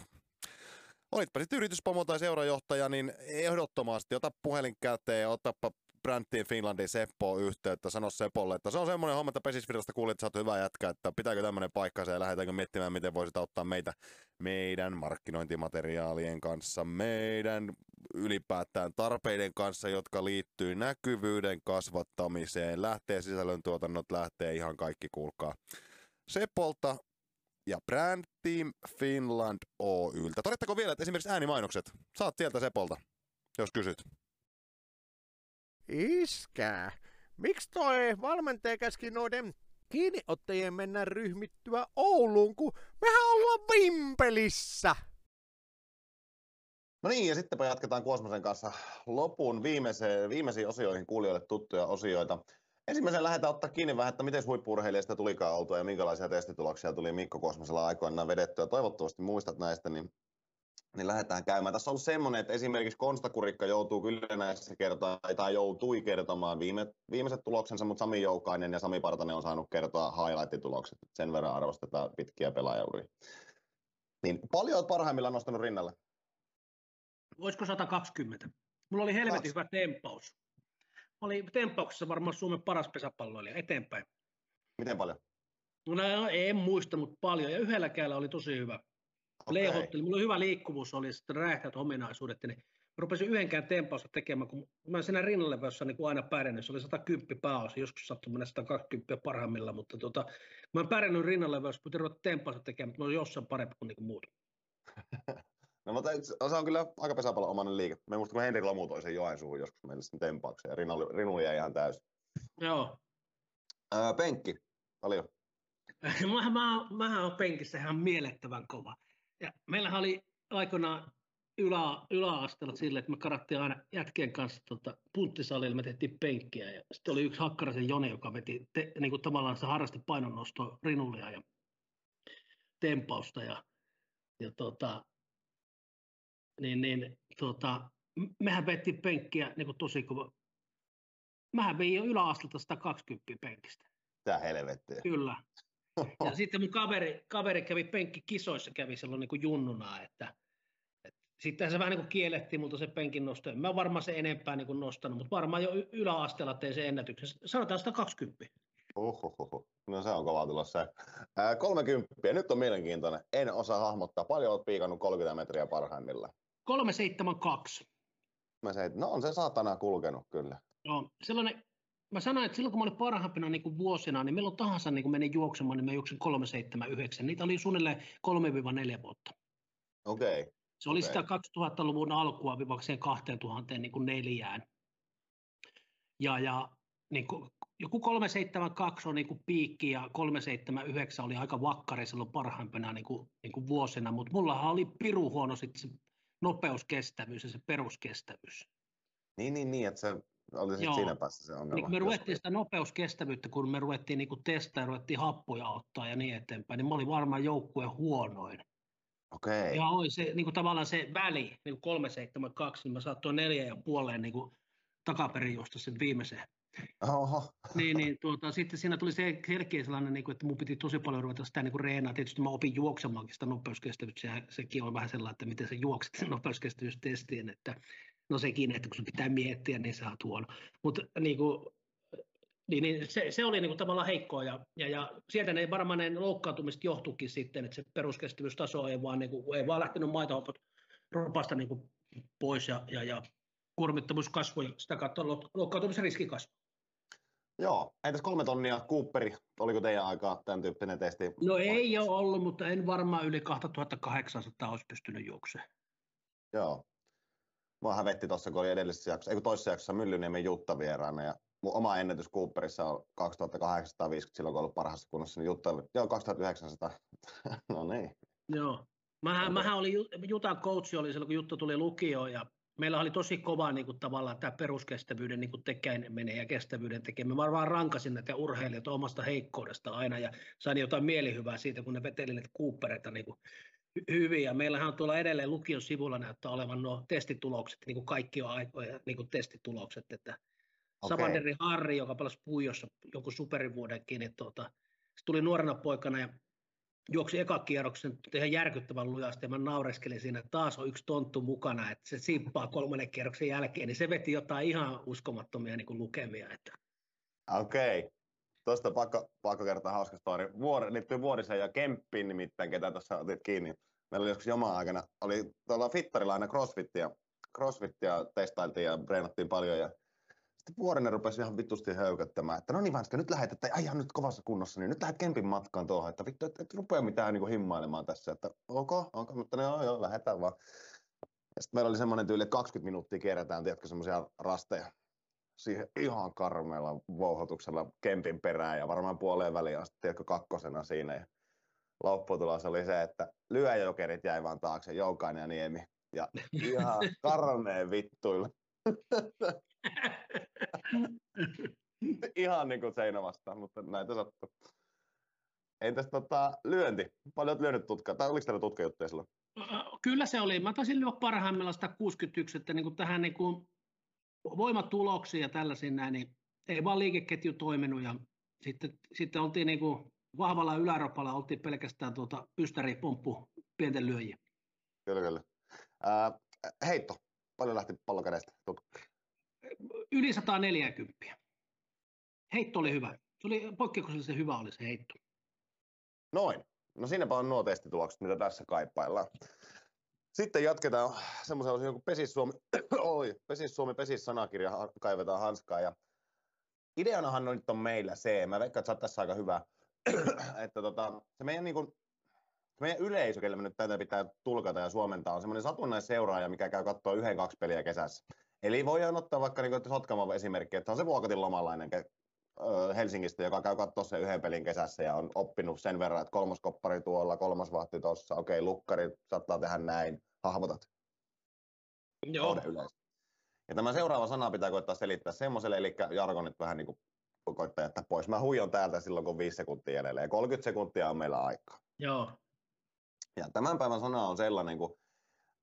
Speaker 1: Olitpa sitten yrityspomo tai seurajohtaja, niin ehdottomasti ota puhelin käteen otapa Brandtiin Finlandin Seppo yhteyttä, sano Sepolle, että se on semmoinen homma, että Pesisvirrasta kuulit, että sä oot hyvä jätkä, että pitääkö tämmöinen paikka ja lähdetäänkö miettimään, miten voisit auttaa meitä meidän markkinointimateriaalien kanssa, meidän ylipäätään tarpeiden kanssa, jotka liittyy näkyvyyden kasvattamiseen, lähtee sisällöntuotannot, lähtee ihan kaikki, kuulkaa. Sepolta ja Brand Team Finland Oyltä. Todettako vielä, että esimerkiksi äänimainokset, saat sieltä Sepolta, jos kysyt.
Speaker 2: Iskää. Miksi toi valmentaja käski noiden kiinniottajien mennä ryhmittyä Ouluun, kun mehän ollaan Vimpelissä?
Speaker 1: No niin, ja sittenpä jatketaan Kuosmosen kanssa lopun viimeisiin osioihin kuulijoille tuttuja osioita. Ensimmäisen lähdetään ottaa kiinni vähän, että miten huippuurheilijasta tulikaan oltua ja minkälaisia testituloksia tuli Mikko Kuosmosella aikoinaan vedettyä. Toivottavasti muistat näistä, niin, niin lähdetään käymään. Tässä on ollut semmoinen, että esimerkiksi Konstakurikka joutuu kyllä näissä kertoa, tai joutui kertomaan viime, viimeiset tuloksensa, mutta Sami Joukainen ja Sami Partanen on saanut kertoa highlight-tulokset. Sen verran arvostetaan pitkiä pelaajauria. Niin paljon olet parhaimmillaan nostanut rinnalle?
Speaker 4: Olisiko 120? Mulla oli helvetin hyvä tempaus. Mä olin tempauksessa varmaan Suomen paras pesäpalloilija eteenpäin.
Speaker 1: Miten paljon?
Speaker 4: No en muista, mutta paljon. Ja yhdellä käällä oli tosi hyvä. Okay. Leihotteli. Mulla oli hyvä liikkuvuus, oli sitten räjähtävät ominaisuudet. Niin mä rupesin yhdenkään tempausta tekemään, kun mä siinä rinnalleveossa niin aina pärjännyt. Se oli 110 pääosa, joskus sattui mennä 120 parhaimmilla, mutta tota, mä en pärjännyt rinnalleveossa, mutta ruveta tempausta tekemään, mutta mä olin jossain parempi kuin, niin kuin muut.
Speaker 1: No mutta se on kyllä aika pesäpallon omainen liike. Me muistan, kun Henri Lamu toi sen Joensuuhun joskus meille sen tempauksen ja Rinu, Rinu jäi ihan täysin.
Speaker 4: Joo.
Speaker 1: Öö, penkki, paljon.
Speaker 4: mä, mä, mä oon penkissä ihan mielettävän kova. Ja meillähän oli aikoinaan ylä, yläasteella sille, että me karattiin aina jätkien kanssa tota, punttisalilla, me tehtiin penkkiä. Ja sitten oli yksi Hakkarasen Joni, joka veti te, niin kuin tavallaan se harrasti painonnostoa rinulia ja tempausta. Ja, ja tota, niin, niin tota, mehän vettiin penkkiä niin kuin tosi kova. Mähän vein jo yläastelta 120 penkistä.
Speaker 1: Tää helvettiä.
Speaker 4: Kyllä. Ja sitten mun kaveri, kaveri kävi penkkikisoissa, kävi silloin niin kuin junnuna, että, että sitten se vähän niin kuin kielletti multa se penkin nosto. Mä varmaan se enempää niin kuin nostanut, mutta varmaan jo yläasteella tein sen ennätyksen. Sanotaan 120.
Speaker 1: Uhuhuhu. No se on kova tulossa. Ää, 30. Nyt on mielenkiintoinen. En osaa hahmottaa. Paljon olet piikannut 30 metriä parhaimmillaan.
Speaker 4: 372.
Speaker 1: Mä se, no on se saatana kulkenut kyllä.
Speaker 4: Joo, sellainen, mä sanoin, että silloin kun mä olin parhaimpina niin kuin vuosina, niin milloin tahansa niin kun menin juoksemaan, niin mä juoksin 379. Niitä oli suunnilleen 3-4 vuotta.
Speaker 1: Okei. Okay.
Speaker 4: Se oli okay. sitä 2000-luvun alkua vivakseen 2000 niin. Ja, ja niin kuin, joku 372 on niin kuin piikki ja 379 oli aika vakkari silloin parhaimpina niin kuin, niin kuin vuosina, mutta mullahan oli piru huono sitten se nopeuskestävyys ja se peruskestävyys.
Speaker 1: Niin, niin, niin, että se oli sit siinä päässä se ongelma.
Speaker 4: Niin, me ruvettiin sitä nopeuskestävyyttä, kun me ruvettiin niin testaa ja ruvettiin happoja ottaa ja niin eteenpäin, niin mä olin varmaan joukkueen huonoin.
Speaker 1: Okei. Okay.
Speaker 4: Ja oli se niin kuin tavallaan se väli, niin kuin 372, niin mä saattoin neljä ja puoleen niin kuin takaperin juosta sen viimeisen
Speaker 1: Oho.
Speaker 4: Niin, niin tuota, sitten siinä tuli se selkeä sellainen, niin kuin, että mun piti tosi paljon ruveta sitä niin reenaa. Tietysti mä opin juoksemaankin sitä nopeuskestävyyttä, sekin on vähän sellainen, että miten sä juokset sen nopeuskestävyystestiin, että no sekin, että kun sun pitää miettiä, niin sä oot huono. Mutta niin kuin, niin, niin se, se, oli niin kuin tavallaan heikkoa ja, ja, ja sieltä ne varmaan ne loukkaantumista johtuikin sitten, että se peruskestävyystaso ei vaan, niin kuin, ei vaan lähtenyt maitohopot ropasta niin kuin pois ja, ja, ja kuormittavuus kasvoi ja sitä kautta loukkaantumisen riski kasvoi.
Speaker 1: Joo, entäs kolme tonnia Cooperi, oliko teidän aikaa tämän tyyppinen testi?
Speaker 4: No ei ole ollut, mutta en varmaan yli 2800 olisi pystynyt juoksemaan.
Speaker 1: Joo. Mua hävetti tuossa, kun oli edellisessä jaksossa, ei toisessa jaksossa Myllyniemen Jutta vieraana, ja mun oma ennätys Cooperissa on 2850 silloin, kun ollut parhaassa kunnossa, niin Jutta oli, joo 2900, no niin.
Speaker 4: Joo, mähän, mähän oli, Jutan coach oli silloin, kun Jutta tuli lukioon, ja meillä oli tosi kova niin kuin, tavallaan tämä peruskestävyyden niin tekeminen ja kestävyyden tekeminen. Mä vaan rankasin näitä urheilijat omasta heikkoudesta aina ja sain jotain mielihyvää siitä, kun ne veteli näitä kuuppereita niin kuin, hyvin. Ja meillähän on tuolla edelleen lukion sivulla näyttää olevan nuo testitulokset, niin kuin kaikki on aikoja niin kuin testitulokset. Että okay. Savanderi Harri, joka pelasi Puijossa joku superivuodenkin, niin tuota, se tuli nuorena poikana ja juoksi ekakierroksen ihan järkyttävän lujasti ja mä naureskelin siinä, että taas on yksi tonttu mukana, että se simppaa kolmannen kierroksen jälkeen, niin se veti jotain ihan uskomattomia niin kuin lukemia. Että.
Speaker 1: Okei. Okay. Tuosta pakko, pakko kertoa hauska story. Vuor, liittyy Vuorisen ja Kemppiin nimittäin, ketä tuossa otit kiinni. Meillä oli joskus jomaan aikana, oli tuolla Fittarilla aina crossfittia, crossfittia testailtiin ja treenattiin paljon ja sitten Vuorinen rupesi ihan vitusti höyköttämään, että no niin Vanska, nyt lähdet, että ai ihan nyt kovassa kunnossa, niin nyt lähdet Kempin matkaan tuohon, että vittu, että et rupea mitään niin himmailemaan tässä, että ok, ok, mutta no joo, joo, lähdetään vaan. Ja sitten meillä oli semmoinen tyyli, että 20 minuuttia kierretään, tiedätkö, semmoisia rasteja siihen ihan karmeella vouhotuksella Kempin perään ja varmaan puoleen väliin asti, tiedätkö, kakkosena siinä. Ja lopputulos oli se, että lyöjokerit jäi vaan taakse, Joukainen ja Niemi Ja ihan karmeen vittuilla. ihan niin kuin seinä vastaan, mutta näitä sattuu. Entäs tota, lyönti? Paljon olet lyönyt tutkaa, tai oliko teillä tutkajuttuja silloin?
Speaker 4: Kyllä se oli. Mä taisin lyödä parhaimmillaan 161, että niin kuin tähän niin kuin voimatuloksia ja tällaisiin näin, niin ei vaan liikeketju toiminut ja sitten, sitten oltiin niin kuin vahvalla ylärapalla, oltiin pelkästään tuota ystäripomppu pienten lyöjiä.
Speaker 1: Kyllä, kyllä. Ää, heitto, paljon lähti pallokädestä?
Speaker 4: Yli 140. Heitto oli hyvä. Se oli poikkeuksellisen hyvä oli se heitto.
Speaker 1: Noin. No siinäpä on nuo testitulokset, mitä tässä kaipaillaan. Sitten jatketaan semmoisen osin kuin Pesis Suomi, oi, Pesis Suomi, Pesis sanakirja, kaivetaan hanskaa. Ja ideanahan nyt on meillä se, mä veikkaan, että sä tässä aika hyvä, että tota, se meidän, niin kuin, meidän yleisö, kelle me nyt tätä pitää tulkata ja suomentaa, on semmoinen satunnaisseuraaja, mikä käy katsoa yhden, kaksi peliä kesässä. Eli voidaan ottaa vaikka niin Sotkamo esimerkki, että on se Vuokatin lomalainen Helsingistä, joka käy katsoa sen yhden pelin kesässä ja on oppinut sen verran, että kolmas koppari tuolla, kolmas vahti tuossa, okei, okay, lukkari saattaa tehdä näin, hahmotat.
Speaker 4: Joo.
Speaker 1: Ja tämä seuraava sana pitää koittaa selittää semmoiselle, eli jargonit vähän niin kuin koittaa jättää pois. Mä huijon täältä silloin, kun 5 sekuntia jäljellä, ja 30 sekuntia on meillä aikaa.
Speaker 4: Joo.
Speaker 1: Ja tämän päivän sana on sellainen kuin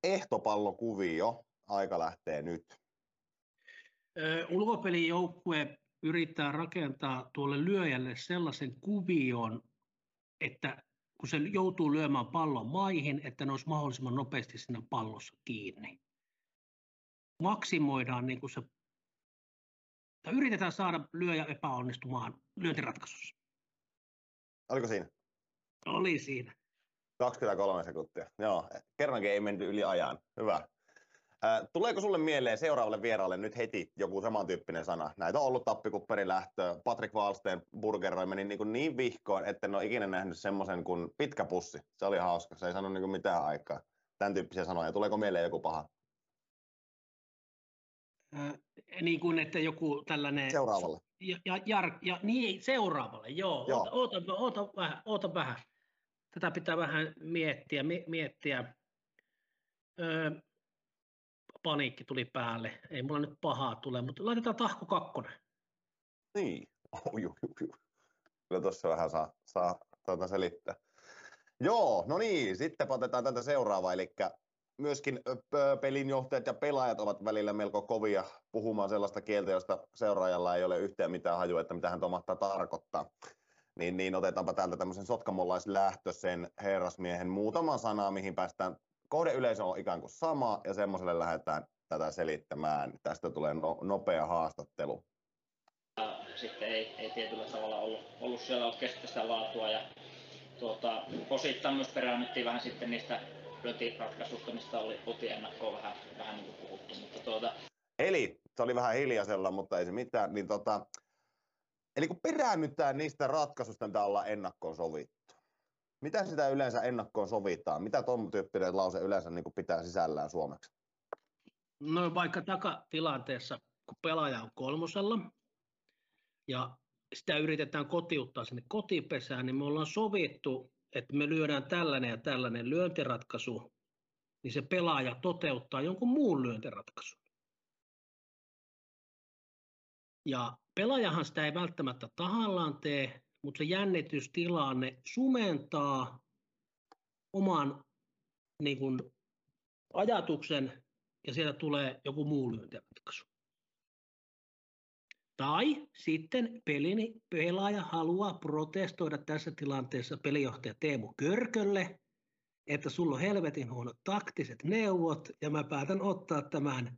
Speaker 1: ehtopallokuvio. Aika lähtee nyt.
Speaker 4: ulkopelijoukkue yrittää rakentaa tuolle lyöjälle sellaisen kuvion, että kun se joutuu lyömään pallon maihin, että ne olisi mahdollisimman nopeasti siinä pallossa kiinni. Maksimoidaan niin kuin se, tai yritetään saada lyöjä epäonnistumaan lyöntiratkaisussa.
Speaker 1: Oliko siinä?
Speaker 4: Oli siinä.
Speaker 1: 23 sekuntia. Joo, kerrankin ei menty yli ajan. Hyvä tuleeko sulle mieleen seuraavalle vieraalle nyt heti joku samantyyppinen sana? Näitä on ollut tappikupperin lähtö. Patrick Wallstein burgeroi meni niin, kuin niin vihkoon, että en ole ikinä nähnyt semmoisen kuin pitkä pussi. Se oli hauska, se ei sano niin kuin mitään aikaa. Tämän tyyppisiä sanoja. Tuleeko mieleen joku paha?
Speaker 4: Äh, niin kuin, että joku tällainen...
Speaker 1: Seuraavalle.
Speaker 4: Ja, ja, ja, ja niin, seuraavalle, joo. joo. Oota, oota, oota, vähän, oota vähän. Tätä pitää vähän miettiä. miettiä. Öö, paniikki tuli päälle. Ei mulla nyt pahaa tule, mutta laitetaan tahko kakkonen.
Speaker 1: Niin. Kyllä tuossa vähän saa, saa tuota selittää. Joo, no niin, sitten otetaan tätä seuraavaa, eli myöskin pelinjohtajat ja pelaajat ovat välillä melko kovia puhumaan sellaista kieltä, josta seuraajalla ei ole yhtään mitään hajua, että mitä hän mahtaa tarkoittaa. Niin, niin otetaanpa täältä tämmöisen sotkamolaislähtöisen herrasmiehen muutama sana, mihin päästään kohdeyleisö on ikään kuin sama ja semmoiselle lähdetään tätä selittämään. Tästä tulee no, nopea haastattelu.
Speaker 6: Sitten ei, ei tietyllä tavalla ollut, ollut siellä oikeasti sitä laatua ja tuota, osittain myös peräännyttiin vähän sitten niistä lyöntiratkaisuista, mistä oli, oltiin ennakkoon vähän, vähän niin kuin puhuttu. Mutta tuota...
Speaker 1: Eli se oli vähän hiljaisella, mutta ei se mitään. Niin tota, eli kun peräännytään niistä ratkaisuista, mitä ollaan ennakkoon sovittu, mitä sitä yleensä ennakkoon sovitaan? Mitä tuon tyyppinen lause yleensä niin pitää sisällään suomeksi?
Speaker 4: No vaikka takatilanteessa, kun pelaaja on kolmosella ja sitä yritetään kotiuttaa sinne kotipesään, niin me ollaan sovittu, että me lyödään tällainen ja tällainen lyöntiratkaisu, niin se pelaaja toteuttaa jonkun muun lyöntiratkaisun. Ja pelaajahan sitä ei välttämättä tahallaan tee, mutta se jännitystilanne sumentaa oman niin kuin, ajatuksen ja sieltä tulee joku muu lyöntiratkaisu. Tai sitten pelin pelaaja haluaa protestoida tässä tilanteessa pelijohtaja Teemu Körkölle, että sulla on helvetin huonot taktiset neuvot ja mä päätän ottaa tämän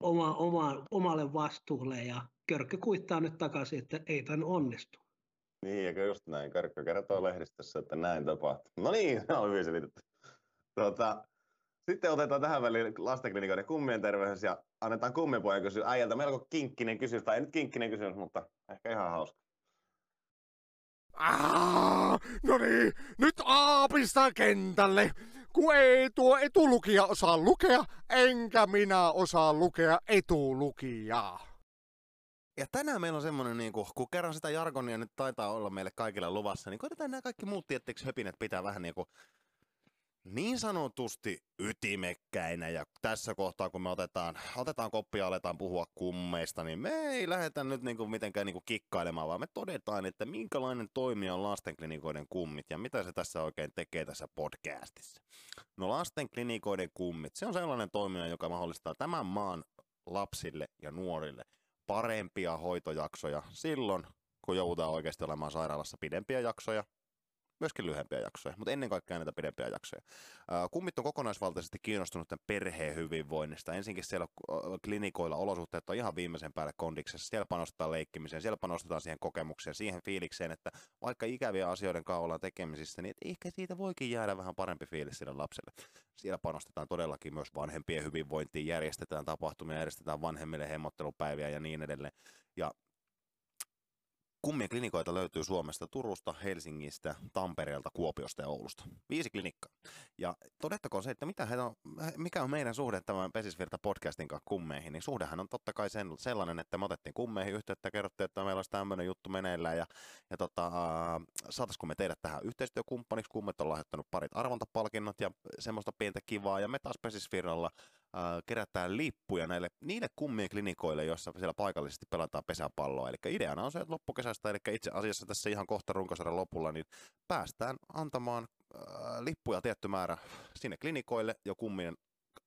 Speaker 4: oma, oma, omalle vastuulle ja Körkkö kuittaa nyt takaisin, että ei tämän onnistu.
Speaker 1: Niin, eikö just näin. Karkka kertoo lehdistössä, että näin tapahtuu. No niin, on hyvin selitetty. Tuota, sitten otetaan tähän väliin lastenklinikoiden kummien terveys ja annetaan kummipojan kysyä äijältä melko kinkkinen kysymys, tai ei nyt kinkkinen kysymys, mutta ehkä ihan hauska.
Speaker 2: No niin, nyt aapista kentälle. Kun ei tuo etulukija osaa lukea, enkä minä osaa lukea etulukijaa.
Speaker 7: Ja tänään meillä on semmoinen, niin kuin, kun kerran sitä jargonia nyt taitaa olla meille kaikille luvassa, niin koitetaan nämä kaikki muut tietteeksi höpinet pitää vähän niin kuin
Speaker 1: niin sanotusti ytimekkäinä ja tässä kohtaa kun me otetaan, otetaan koppia ja aletaan puhua kummeista, niin me ei lähdetä nyt niinku mitenkään niinku kikkailemaan, vaan me todetaan, että minkälainen toimija on lastenklinikoiden kummit ja mitä se tässä oikein tekee tässä podcastissa. No lastenklinikoiden kummit, se on sellainen toimija, joka mahdollistaa tämän maan lapsille ja nuorille parempia hoitojaksoja silloin, kun joudutaan oikeasti olemaan sairaalassa pidempiä jaksoja, myöskin lyhyempiä jaksoja, mutta ennen kaikkea näitä pidempiä jaksoja. Kummit on kokonaisvaltaisesti kiinnostunut tämän perheen hyvinvoinnista. Ensinkin siellä klinikoilla olosuhteet on ihan viimeisen päälle kondiksessa. Siellä panostetaan leikkimiseen, siellä panostetaan siihen kokemukseen, siihen fiilikseen, että vaikka ikäviä asioiden kanssa ollaan tekemisissä, niin ehkä siitä voikin jäädä vähän parempi fiilis sille lapselle. Siellä panostetaan todellakin myös vanhempien hyvinvointiin, järjestetään tapahtumia, järjestetään vanhemmille hemmottelupäiviä ja niin edelleen. Ja Kummien klinikoita löytyy Suomesta, Turusta, Helsingistä, Tampereelta, Kuopiosta ja Oulusta. Viisi klinikkaa. Ja todettakoon se, että mitä on, mikä on meidän suhde tämän Pesisvirta podcastin kanssa kummeihin, niin suhdehan on totta kai sen, sellainen, että me otettiin kummeihin yhteyttä kerrottiin, että meillä olisi tämmöinen juttu meneillään ja, ja tota, saataisiko me tehdä tähän yhteistyökumppaniksi. Kummet on lahjoittanut parit arvontapalkinnot ja semmoista pientä kivaa ja me taas Pesisvirralla kerätään lippuja näille, niille kummien klinikoille, joissa siellä paikallisesti pelataan pesäpalloa. Eli ideana on se, että loppukesästä, eli itse asiassa tässä ihan kohta runkosarjan lopulla, niin päästään antamaan äh, lippuja tietty määrä sinne klinikoille jo kummien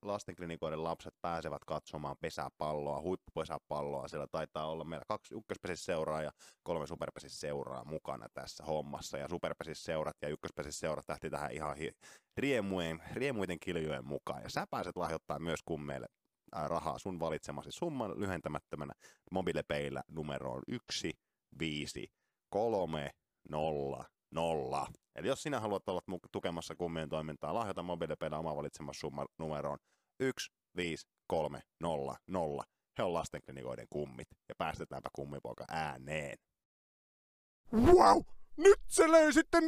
Speaker 1: lastenklinikoiden lapset pääsevät katsomaan pesäpalloa, huippupesäpalloa. Siellä taitaa olla meillä kaksi ykköspesisseuraa ja kolme superpesisseuraa mukana tässä hommassa. Ja superpesisseurat ja ykköspesisseurat lähti tähän ihan hi- riemujen, riemuiden kiljojen mukaan. Ja sä pääset lahjoittamaan myös kummeille rahaa sun valitsemasi summan lyhentämättömänä mobiilepeillä numeroon 1 5 3 0 0. Eli jos sinä haluat olla tukemassa kummien toimintaa, lahjoita mobiilipeillä oma valitsemassa summa numeroon 15300. He on lastenklinikoiden kummit ja päästetäänpä kummipoika ääneen.
Speaker 2: Wow! Nyt se löi sitten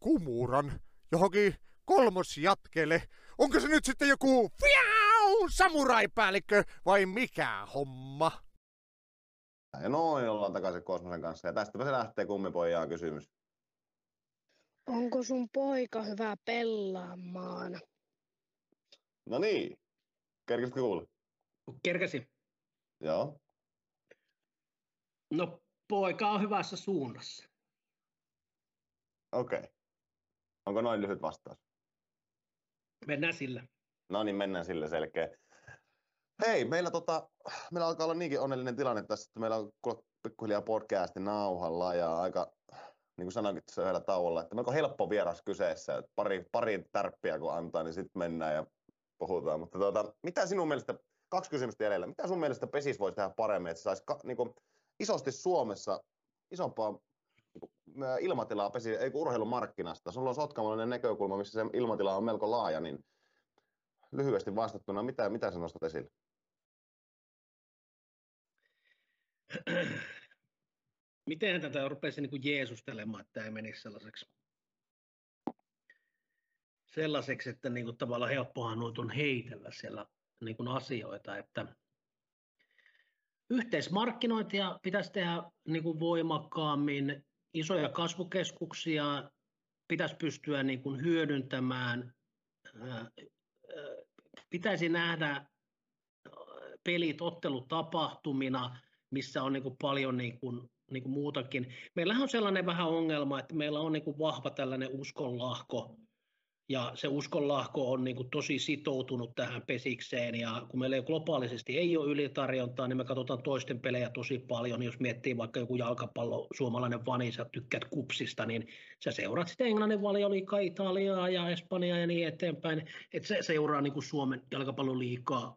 Speaker 2: kumuran johonkin kolmosjatkele. Onko se nyt sitten joku fiau, samuraipäällikkö vai mikä homma?
Speaker 5: Ja noin ollaan takaisin Kosmosen kanssa ja tästäpä se lähtee kummipojaan kysymys.
Speaker 8: Onko sun poika hyvä pelaamaan?
Speaker 5: No niin, kerkesitkö kuulla?
Speaker 4: Kerkesi.
Speaker 5: Joo.
Speaker 4: No poika on hyvässä suunnassa.
Speaker 5: Okei. Okay. Onko noin lyhyt vastaus?
Speaker 4: Mennään sillä.
Speaker 5: No niin, mennään sillä selkeä. Hei, meillä, tota, meillä alkaa olla niinkin onnellinen tilanne tässä, että meillä on pikkuhiljaa podcasti nauhalla ja aika niin kuin sanoinkin tässä yhdellä tauolla, että melko helppo vieras kyseessä, että pari, pari tärppiä kun antaa, niin sitten mennään ja puhutaan. Mutta tuota, mitä sinun mielestä, kaksi kysymystä jäljellä, mitä sun mielestä PESIS voisi tehdä paremmin, että saisi niin kuin, isosti Suomessa isompaa niin ilmatilaa pesi, ei urheilumarkkinasta. Sulla on sotkamallinen näkökulma, missä se ilmatila on melko laaja, niin lyhyesti vastattuna, mitä, mitä sä nostat esille?
Speaker 4: Miten tätä rupesi niin kuin jeesustelemaan, että tämä menisi sellaiseksi, sellaiseksi että niin kuin tavallaan helppohan noita on heitellä siellä niin kuin asioita, että yhteismarkkinointia pitäisi tehdä niin kuin voimakkaammin, isoja kasvukeskuksia pitäisi pystyä niin kuin hyödyntämään, pitäisi nähdä pelit ottelutapahtumina, missä on niin kuin paljon niin kuin niin kuin muutakin. Meillähän on sellainen vähän ongelma, että meillä on niin kuin vahva tällainen uskonlahko, ja se uskonlahko on niin kuin tosi sitoutunut tähän pesikseen, ja kun meillä ei globaalisesti ei ole ylitarjontaa, niin me katsotaan toisten pelejä tosi paljon. Jos miettii vaikka joku jalkapallo, suomalainen vani, sä tykkäät kupsista, niin sä seuraat sitten Englannin valioliikaa, Italiaa ja Espanjaa ja niin eteenpäin. Että se seuraa niin kuin Suomen jalkapalloliikaa,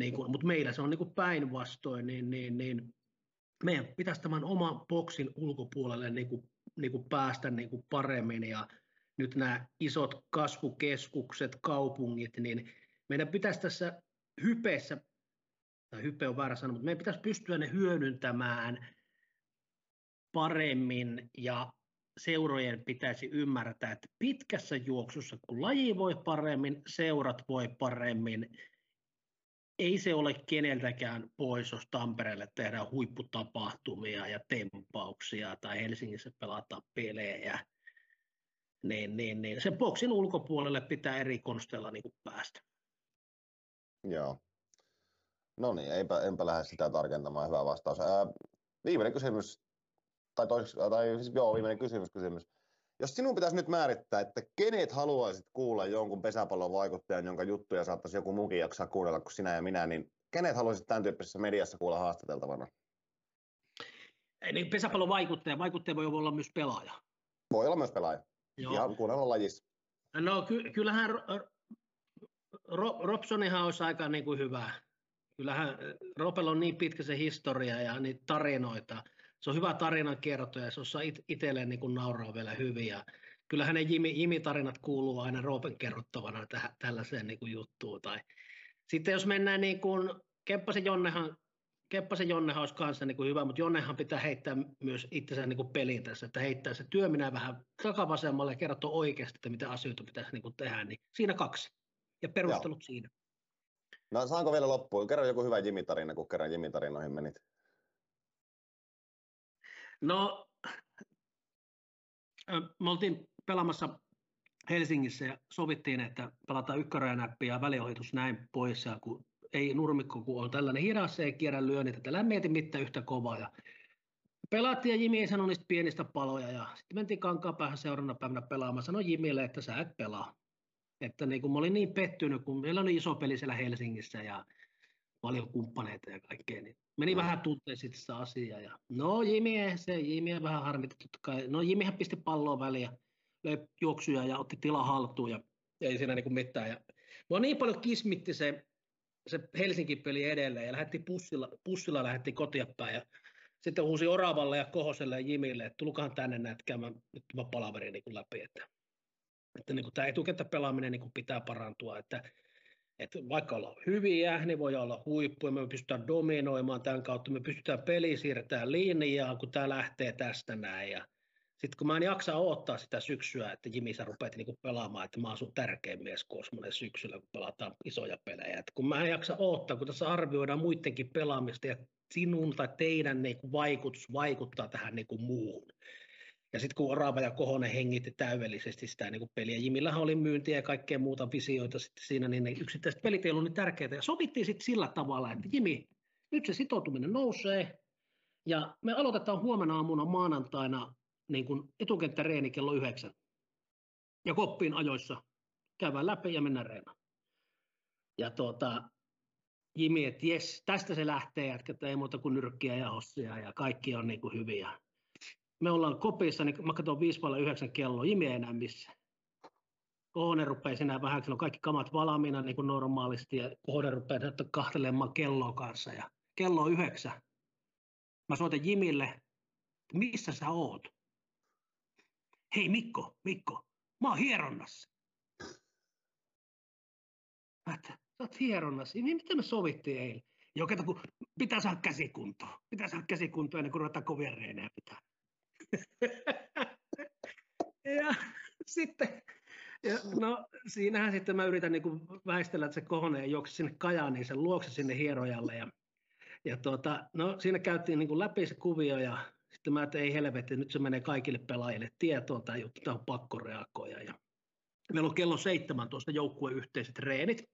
Speaker 4: niin kuin, mutta meillä se on niin kuin päinvastoin, niin, niin, niin meidän pitäisi tämän oman boksin ulkopuolelle niin kuin, niin kuin päästä niin kuin paremmin ja nyt nämä isot kasvukeskukset, kaupungit, niin meidän pitäisi tässä hypeessä, tai hype on väärä sana, mutta meidän pitäisi pystyä ne hyödyntämään paremmin ja seurojen pitäisi ymmärtää, että pitkässä juoksussa, kun laji voi paremmin, seurat voi paremmin, ei se ole keneltäkään pois, jos Tampereelle tehdään huipputapahtumia ja tempauksia tai Helsingissä pelataan pelejä. Niin, niin, niin. Sen boksin ulkopuolelle pitää eri konsteilla niin kuin päästä.
Speaker 5: Joo. No niin, eipä, enpä lähde sitä tarkentamaan. Hyvä vastaus. Ää, viimeinen kysymys, tai, tois, tai siis joo, viimeinen kysymys, kysymys. Jos sinun pitäisi nyt määrittää, että kenet haluaisit kuulla jonkun pesäpallon vaikuttajan, jonka juttuja saattaisi joku muukin jaksaa kuunnella kuin sinä ja minä, niin kenet haluaisit tämän tyyppisessä mediassa kuulla haastateltavana?
Speaker 4: Ei, niin pesäpallon vaikuttaja, vaikuttaja voi olla myös pelaaja.
Speaker 5: Voi olla myös pelaaja. Joo. Ihan kuunnella lajissa.
Speaker 4: No ky- kyllähän Ro- Robsonihan olisi aika niin kuin hyvä. Kyllähän Ropel on niin pitkä se historia ja niitä tarinoita. Se on hyvä tarinan kertoja, se osaa it- itselleen niin kuin nauraa vielä hyvin. Ja kyllähän ne Jimi, Jimi-tarinat kuuluu aina Ropen kerrottavana täh- tällaiseen niin kuin juttuun. Tai sitten jos mennään niin kuin, Kemppasen Jonnehan, Kemppasen Jonnehan olisi kanssa niin kuin hyvä, mutta Jonnehan pitää heittää myös itsensä niin kuin peliin tässä, että heittää se työ minä vähän takavasemmalle ja kertoa oikeasti, että mitä asioita pitäisi niin kuin tehdä, niin siinä kaksi. Ja perustelut Joo. siinä.
Speaker 5: No saanko vielä loppuun? Kerro joku hyvä Jimi-tarina, kun kerran Jimi-tarinoihin menit.
Speaker 4: No, me oltiin pelaamassa Helsingissä ja sovittiin, että pelataan ykkörajanäppi ja väliohitus näin pois. Ja kun ei nurmikko, kun on tällainen hidas, ei kierrä lyönnit, että älä mieti mitään yhtä kovaa. Ja pelattiin ja Jimi ei sano niistä pienistä paloja ja sitten mentiin kankaan päähän seuraavana päivänä pelaamaan. Sanoin Jimille, että sä et pelaa. Että niin kun mä olin niin pettynyt, kun meillä oli iso peli siellä Helsingissä ja paljon kumppaneita ja kaikkea, niin meni vähän tunteen sitten sitä asiaa. Ja no Jimi, se Jimi vähän harmitti totta kai. No Jimihän pisti palloa väliä, löi juoksuja ja otti tila haltuun ja ei siinä niin kuin mitään. Ja mua niin paljon kismitti se, se Helsinki-peli edelleen ja lähetti pussilla, pussilla lähetti kotia päin ja sitten huusi Oravalle ja Kohoselle ja Jimille, että tulkahan tänne näet käymään nyt tämä palaveri niin kuin läpi. Että, että niin kuin tämä etukenttäpelaaminen niin kuin pitää parantua, että, että vaikka ollaan hyviä, niin voi olla huippuja, me pystytään dominoimaan tämän kautta, me pystytään peli siirtämään linjaa, kun tämä lähtee tästä näin. Ja sitten kun mä en jaksa odottaa sitä syksyä, että Jimi sä rupeat niinku pelaamaan, että mä oon sun tärkein mies kosmonen syksyllä, kun pelataan isoja pelejä. Et kun mä en jaksa odottaa, kun tässä arvioidaan muidenkin pelaamista ja sinun tai teidän niinku vaikutus vaikuttaa tähän niinku muuhun. Ja sitten kun Orava ja Kohonen hengitti täydellisesti sitä niin peliä, Jimillähän oli myyntiä ja kaikkea muuta visioita sitten siinä, niin ne yksittäiset pelit ei ollut niin tärkeitä. Ja sovittiin sitten sillä tavalla, että Jimi, nyt se sitoutuminen nousee, ja me aloitetaan huomenna aamuna maanantaina niin kuin etukenttäreeni kello yhdeksän. Ja koppiin ajoissa käydään läpi ja mennään reenaan. Ja tuota, Jimi, että jes, tästä se lähtee, jatketaan ei muuta kuin nyrkkiä ja hossia ja kaikki on niin kuin hyviä me ollaan kopissa, niin mä katson 5 9 kello, Jimi ei enää missään. Kohonen rupeaa sinä vähän, on kaikki kamat valmiina niin kuin normaalisti, ja Kohonen rupeaa kahtelemaan kelloa kanssa, ja kello on yhdeksän. Mä soitan Jimille, missä sä oot? Hei Mikko, Mikko, mä oon hieronnassa. Mä että, sä oot hieronnassa. Niin mitä me sovittiin eilen? Joo, kato, kun pitää saada käsikuntoa. Pitää saada käsikuntoa ennen kuin ruvetaan kovia reenejä pitää. ja sitten, ja no siinähän sitten mä yritän niin väistellä, että se kohone juoksi sinne Kajaaniin sen luokse sinne hierojalle. Ja, ja tuota, no siinä käytiin niin läpi se kuvio ja sitten mä että ei helvetti, nyt se menee kaikille pelaajille tietoon tämä juttu, tämä on pakko reagoida. Ja meillä on kello 17 joukkueen yhteiset reenit.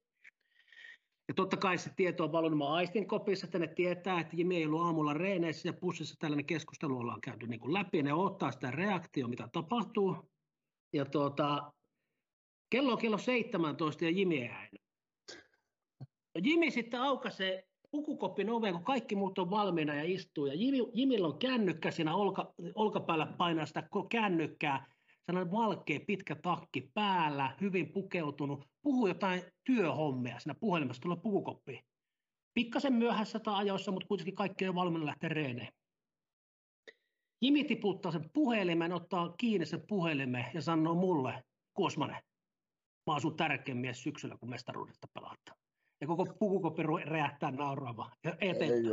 Speaker 4: Ja totta kai se tieto on valunut aistin kopissa, että ne tietää, että Jimi ei ollut aamulla reeneissä ja pussissa tällainen keskustelu ollaan käyty niin kuin läpi. Ne ottaa sitä reaktio, mitä tapahtuu. Ja tuota, kello on kello 17 ja Jimi ei ja Jimi sitten aukaisee pukukopin oven, kun kaikki muut on valmiina ja istuu. Ja Jimi, Jimillä on kännykkä siinä olka, olkapäällä painaa sitä kännykkää sellainen valkea pitkä takki päällä, hyvin pukeutunut, puhuu jotain työhommia siinä puhelimessa, tulee pukukoppi. Pikkasen myöhässä tai ajoissa, mutta kuitenkin kaikki on valmiina lähteä reeneen. Jimi tiputtaa sen puhelimen, ottaa kiinni sen puhelimen ja sanoo mulle, Kuosmanen, mä oon sun tärkein mies syksyllä, kun mestaruudesta pelataan. Ja koko pukukoppi räjähtää nauraava. Ja eteenpäin. Ei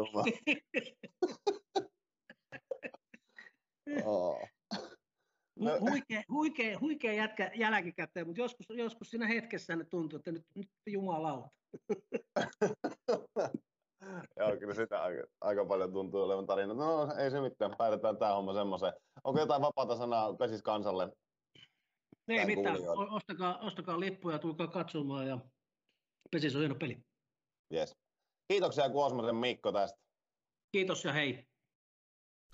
Speaker 4: oh. Huikea, huikea, huikea jätkä jälkikäteen, mutta joskus, joskus siinä hetkessä ne tuntuu, että nyt, nyt jumalauta.
Speaker 5: Joo, kyllä sitä aika, aika paljon tuntuu olevan tarina. No ei se mitään, päätetään tämä homma semmoiseen. Onko jotain vapaata sanaa pesis kansalle?
Speaker 4: Ei mitään,
Speaker 5: kuulijoille.
Speaker 4: Ostakaa, ostakaa lippuja, tulkaa katsomaan ja Pesis on hieno peli.
Speaker 5: Yes. Kiitoksia Kuosmosen Mikko tästä.
Speaker 4: Kiitos ja hei.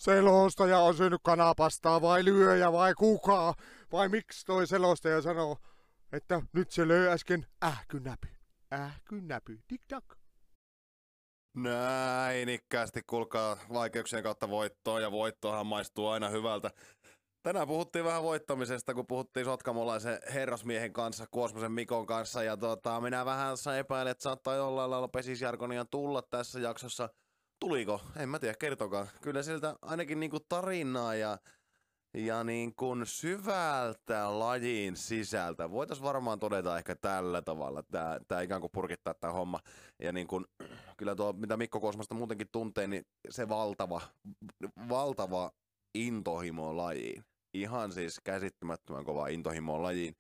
Speaker 2: Selostaja on syönyt kanapastaa vai lyöjä vai kuka? Vai miksi toi selostaja sanoo, että nyt se löi äsken ähkynäpy. Ähkynäpy. Tik tak.
Speaker 1: Näin ikkäästi, kuulkaa vaikeuksien kautta voittoa ja voittohan maistuu aina hyvältä. Tänään puhuttiin vähän voittamisesta, kun puhuttiin sotkamolaisen herrasmiehen kanssa, Kuosmosen Mikon kanssa. Ja tota, minä vähän epäilen, että saattaa jollain lailla pesisjargonia tulla tässä jaksossa. Tuliko? En mä tiedä, kertokaa. Kyllä sieltä ainakin niinku tarinaa ja, ja niin syvältä lajin sisältä. Voitaisiin varmaan todeta ehkä tällä tavalla, tämä, tämä ikään kuin purkittaa tämä homma. Ja niin kyllä tuo, mitä Mikko Kosmasta muutenkin tuntee, niin se valtava, valtava intohimo lajiin. Ihan siis käsittämättömän kova intohimo lajiin.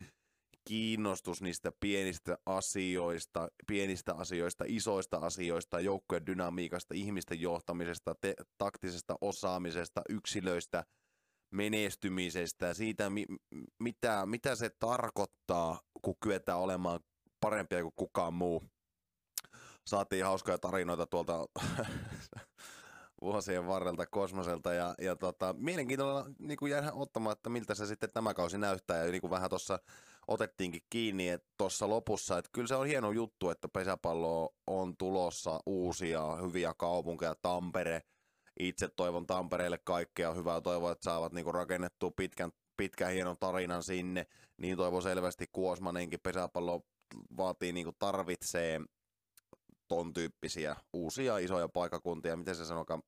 Speaker 1: Kiinnostus niistä pienistä asioista, pienistä asioista, isoista asioista, joukkojen dynamiikasta, ihmisten johtamisesta, te- taktisesta osaamisesta, yksilöistä, menestymisestä, siitä mi- mitä, mitä se tarkoittaa, kun kyetään olemaan parempia kuin kukaan muu. Saatiin hauskoja tarinoita tuolta vuosien varrelta Kosmoselta ja, ja tota, mielenkiintoista niin kuin jäädä ottamaan, että miltä se sitten tämä kausi näyttää ja niin kuin vähän tuossa otettiinkin kiinni tuossa lopussa, että kyllä se on hieno juttu, että pesäpallo on tulossa uusia hyviä kaupunkeja, Tampere, itse toivon Tampereelle kaikkea hyvää, toivon, että saavat niin kuin rakennettua pitkän, pitkän hienon tarinan sinne, niin toivon selvästi Kuosmanenkin pesäpallo vaatii, niin kuin tarvitsee ton tyyppisiä uusia isoja paikakuntia. Miten se sanokaan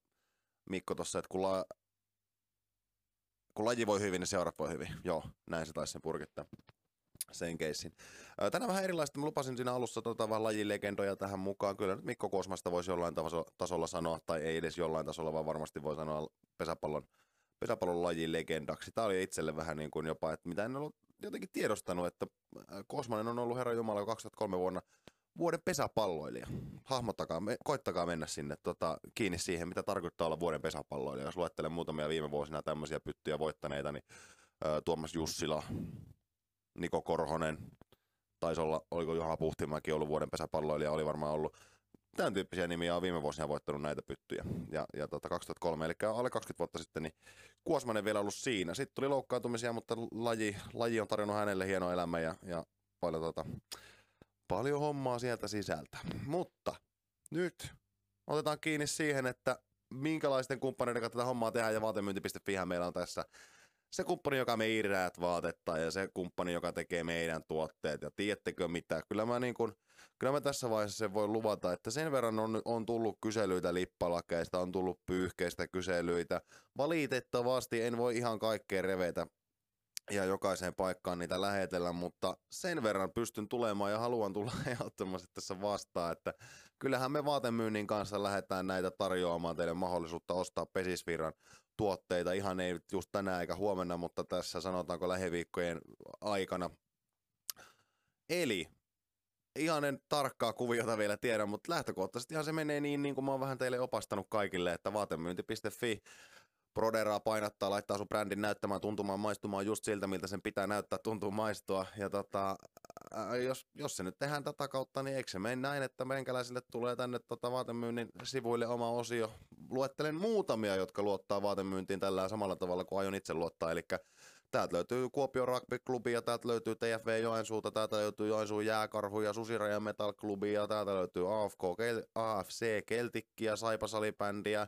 Speaker 1: Mikko tuossa, että kun, la... kun laji voi hyvin, niin seurat voi hyvin. Joo, näin se taisi sen purkittaa sen keissin. Ää, Tänään vähän erilaista. Mä lupasin siinä alussa tota, vähän lajilegendoja tähän mukaan. Kyllä nyt Mikko Kosmasta voisi jollain taso- tasolla sanoa, tai ei edes jollain tasolla, vaan varmasti voi sanoa pesäpallon, pesäpallon lajin legendaksi. Tämä oli itselle vähän niin kuin jopa, että mitä en ollut jotenkin tiedostanut, että Kosmanen on ollut Herra Jumala jo 2003 vuonna vuoden pesäpalloilija. Hahmottakaa, me, koittakaa mennä sinne tota, kiinni siihen, mitä tarkoittaa olla vuoden pesäpalloilija. Jos luettelen muutamia viime vuosina tämmöisiä pyttyjä voittaneita, niin ää, Tuomas Jussila, Niko Korhonen, taisi olla, oliko Juha Puhtimäki ollut vuoden pesäpalloilija, oli varmaan ollut. Tämän tyyppisiä nimiä on viime vuosina voittanut näitä pyttyjä. Ja, ja tota 2003, eli alle 20 vuotta sitten, niin Kuosmanen vielä ollut siinä. Sitten tuli loukkaantumisia, mutta laji, laji on tarjonnut hänelle hieno elämä ja, ja paljon, tota, paljon hommaa sieltä sisältä. Mutta nyt otetaan kiinni siihen, että minkälaisten kumppaneiden kanssa tätä hommaa tehdään ja vaatemyynti.fi meillä on tässä se kumppani, joka meiraat vaatetta ja se kumppani, joka tekee meidän tuotteet. Ja tiedättekö mitä? Kyllä mä, niin kun, kyllä mä tässä vaiheessa sen voi luvata, että sen verran on, on tullut kyselyitä lippalakeista, on tullut pyyhkeistä kyselyitä. Valitettavasti en voi ihan kaikkea revetä ja jokaiseen paikkaan niitä lähetellä, mutta sen verran pystyn tulemaan ja haluan tulla ehdottomasti tässä vastaan, että kyllähän me vaatemyynnin kanssa lähdetään näitä tarjoamaan teille mahdollisuutta ostaa Pesisvirran tuotteita, ihan ei just tänään eikä huomenna, mutta tässä sanotaanko lähiviikkojen aikana. Eli ihan en tarkkaa kuviota vielä tiedä, mutta lähtökohtaisesti ihan se menee niin, niin kuin mä oon vähän teille opastanut kaikille, että vaatemyynti.fi Proderaa painattaa, laittaa sun brändin näyttämään, tuntumaan, maistumaan just siltä, miltä sen pitää näyttää, tuntuu maistua. Ja tota, ää, jos, jos se nyt tehdään tätä kautta, niin eikö se mene näin, että meikäläisille tulee tänne tota vaatemyynnin sivuille oma osio. Luettelen muutamia, jotka luottaa vaatemyyntiin tällä samalla tavalla kuin aion itse luottaa. Eli täältä löytyy Kuopion Rugby Klubi ja täältä löytyy TFV Joensuuta, täältä löytyy Joensuun Jääkarhu ja Susirajan Metal Klubi ja täältä löytyy AFK, AFC Keltikkiä, Saipa Salibändiä,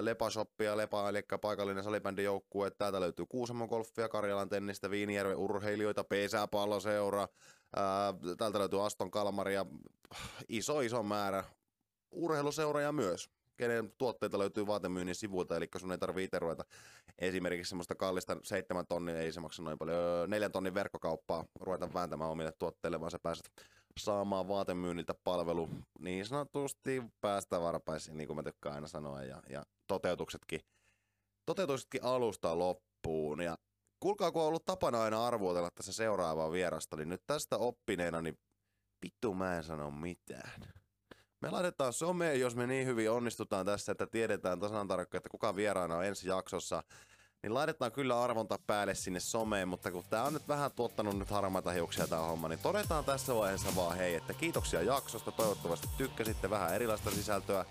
Speaker 1: Lepa-shoppia, Lepa, eli paikallinen salibändijoukkue. Täältä löytyy Kuusamon golfia, Karjalan tennistä, Viinijärven urheilijoita, pesäpalloseura. Täältä löytyy Aston Kalmaria, iso iso määrä urheiluseuroja myös kenen tuotteita löytyy vaatemyynnin sivuilta, eli sun ei tarvitse itse ruveta esimerkiksi semmoista kallista seitsemän tonnin, ei se maksa noin paljon, neljän tonnin verkkokauppaa ruveta vääntämään omille tuotteille, vaan sä pääset saamaan vaatemyynniltä palvelu niin sanotusti päästä varpaisiin, niin kuin mä tykkään aina sanoa, ja, ja toteutuksetkin, toteutuksetkin alusta loppuun. Ja kuulkaa, kun on ollut tapana aina arvuotella tässä seuraavaa vierasta, niin nyt tästä oppineena, niin vittu mä en sano mitään. Me laitetaan someen, jos me niin hyvin onnistutaan tässä, että tiedetään tasan tarkkaan, että kuka vieraana on ensi jaksossa. Niin laitetaan kyllä arvonta päälle sinne someen, mutta kun tää on nyt vähän tuottanut nyt harmaita hiuksia tää homma, niin todetaan tässä vaiheessa vaan hei, että kiitoksia jaksosta, toivottavasti tykkäsitte vähän erilaista sisältöä,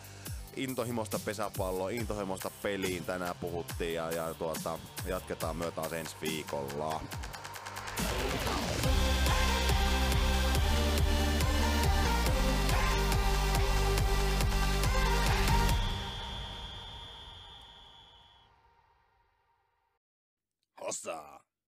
Speaker 1: intohimosta pesäpalloa, intohimosta peliin tänään puhuttiin ja, ja tuota, jatketaan myös taas ensi viikolla. Nossa!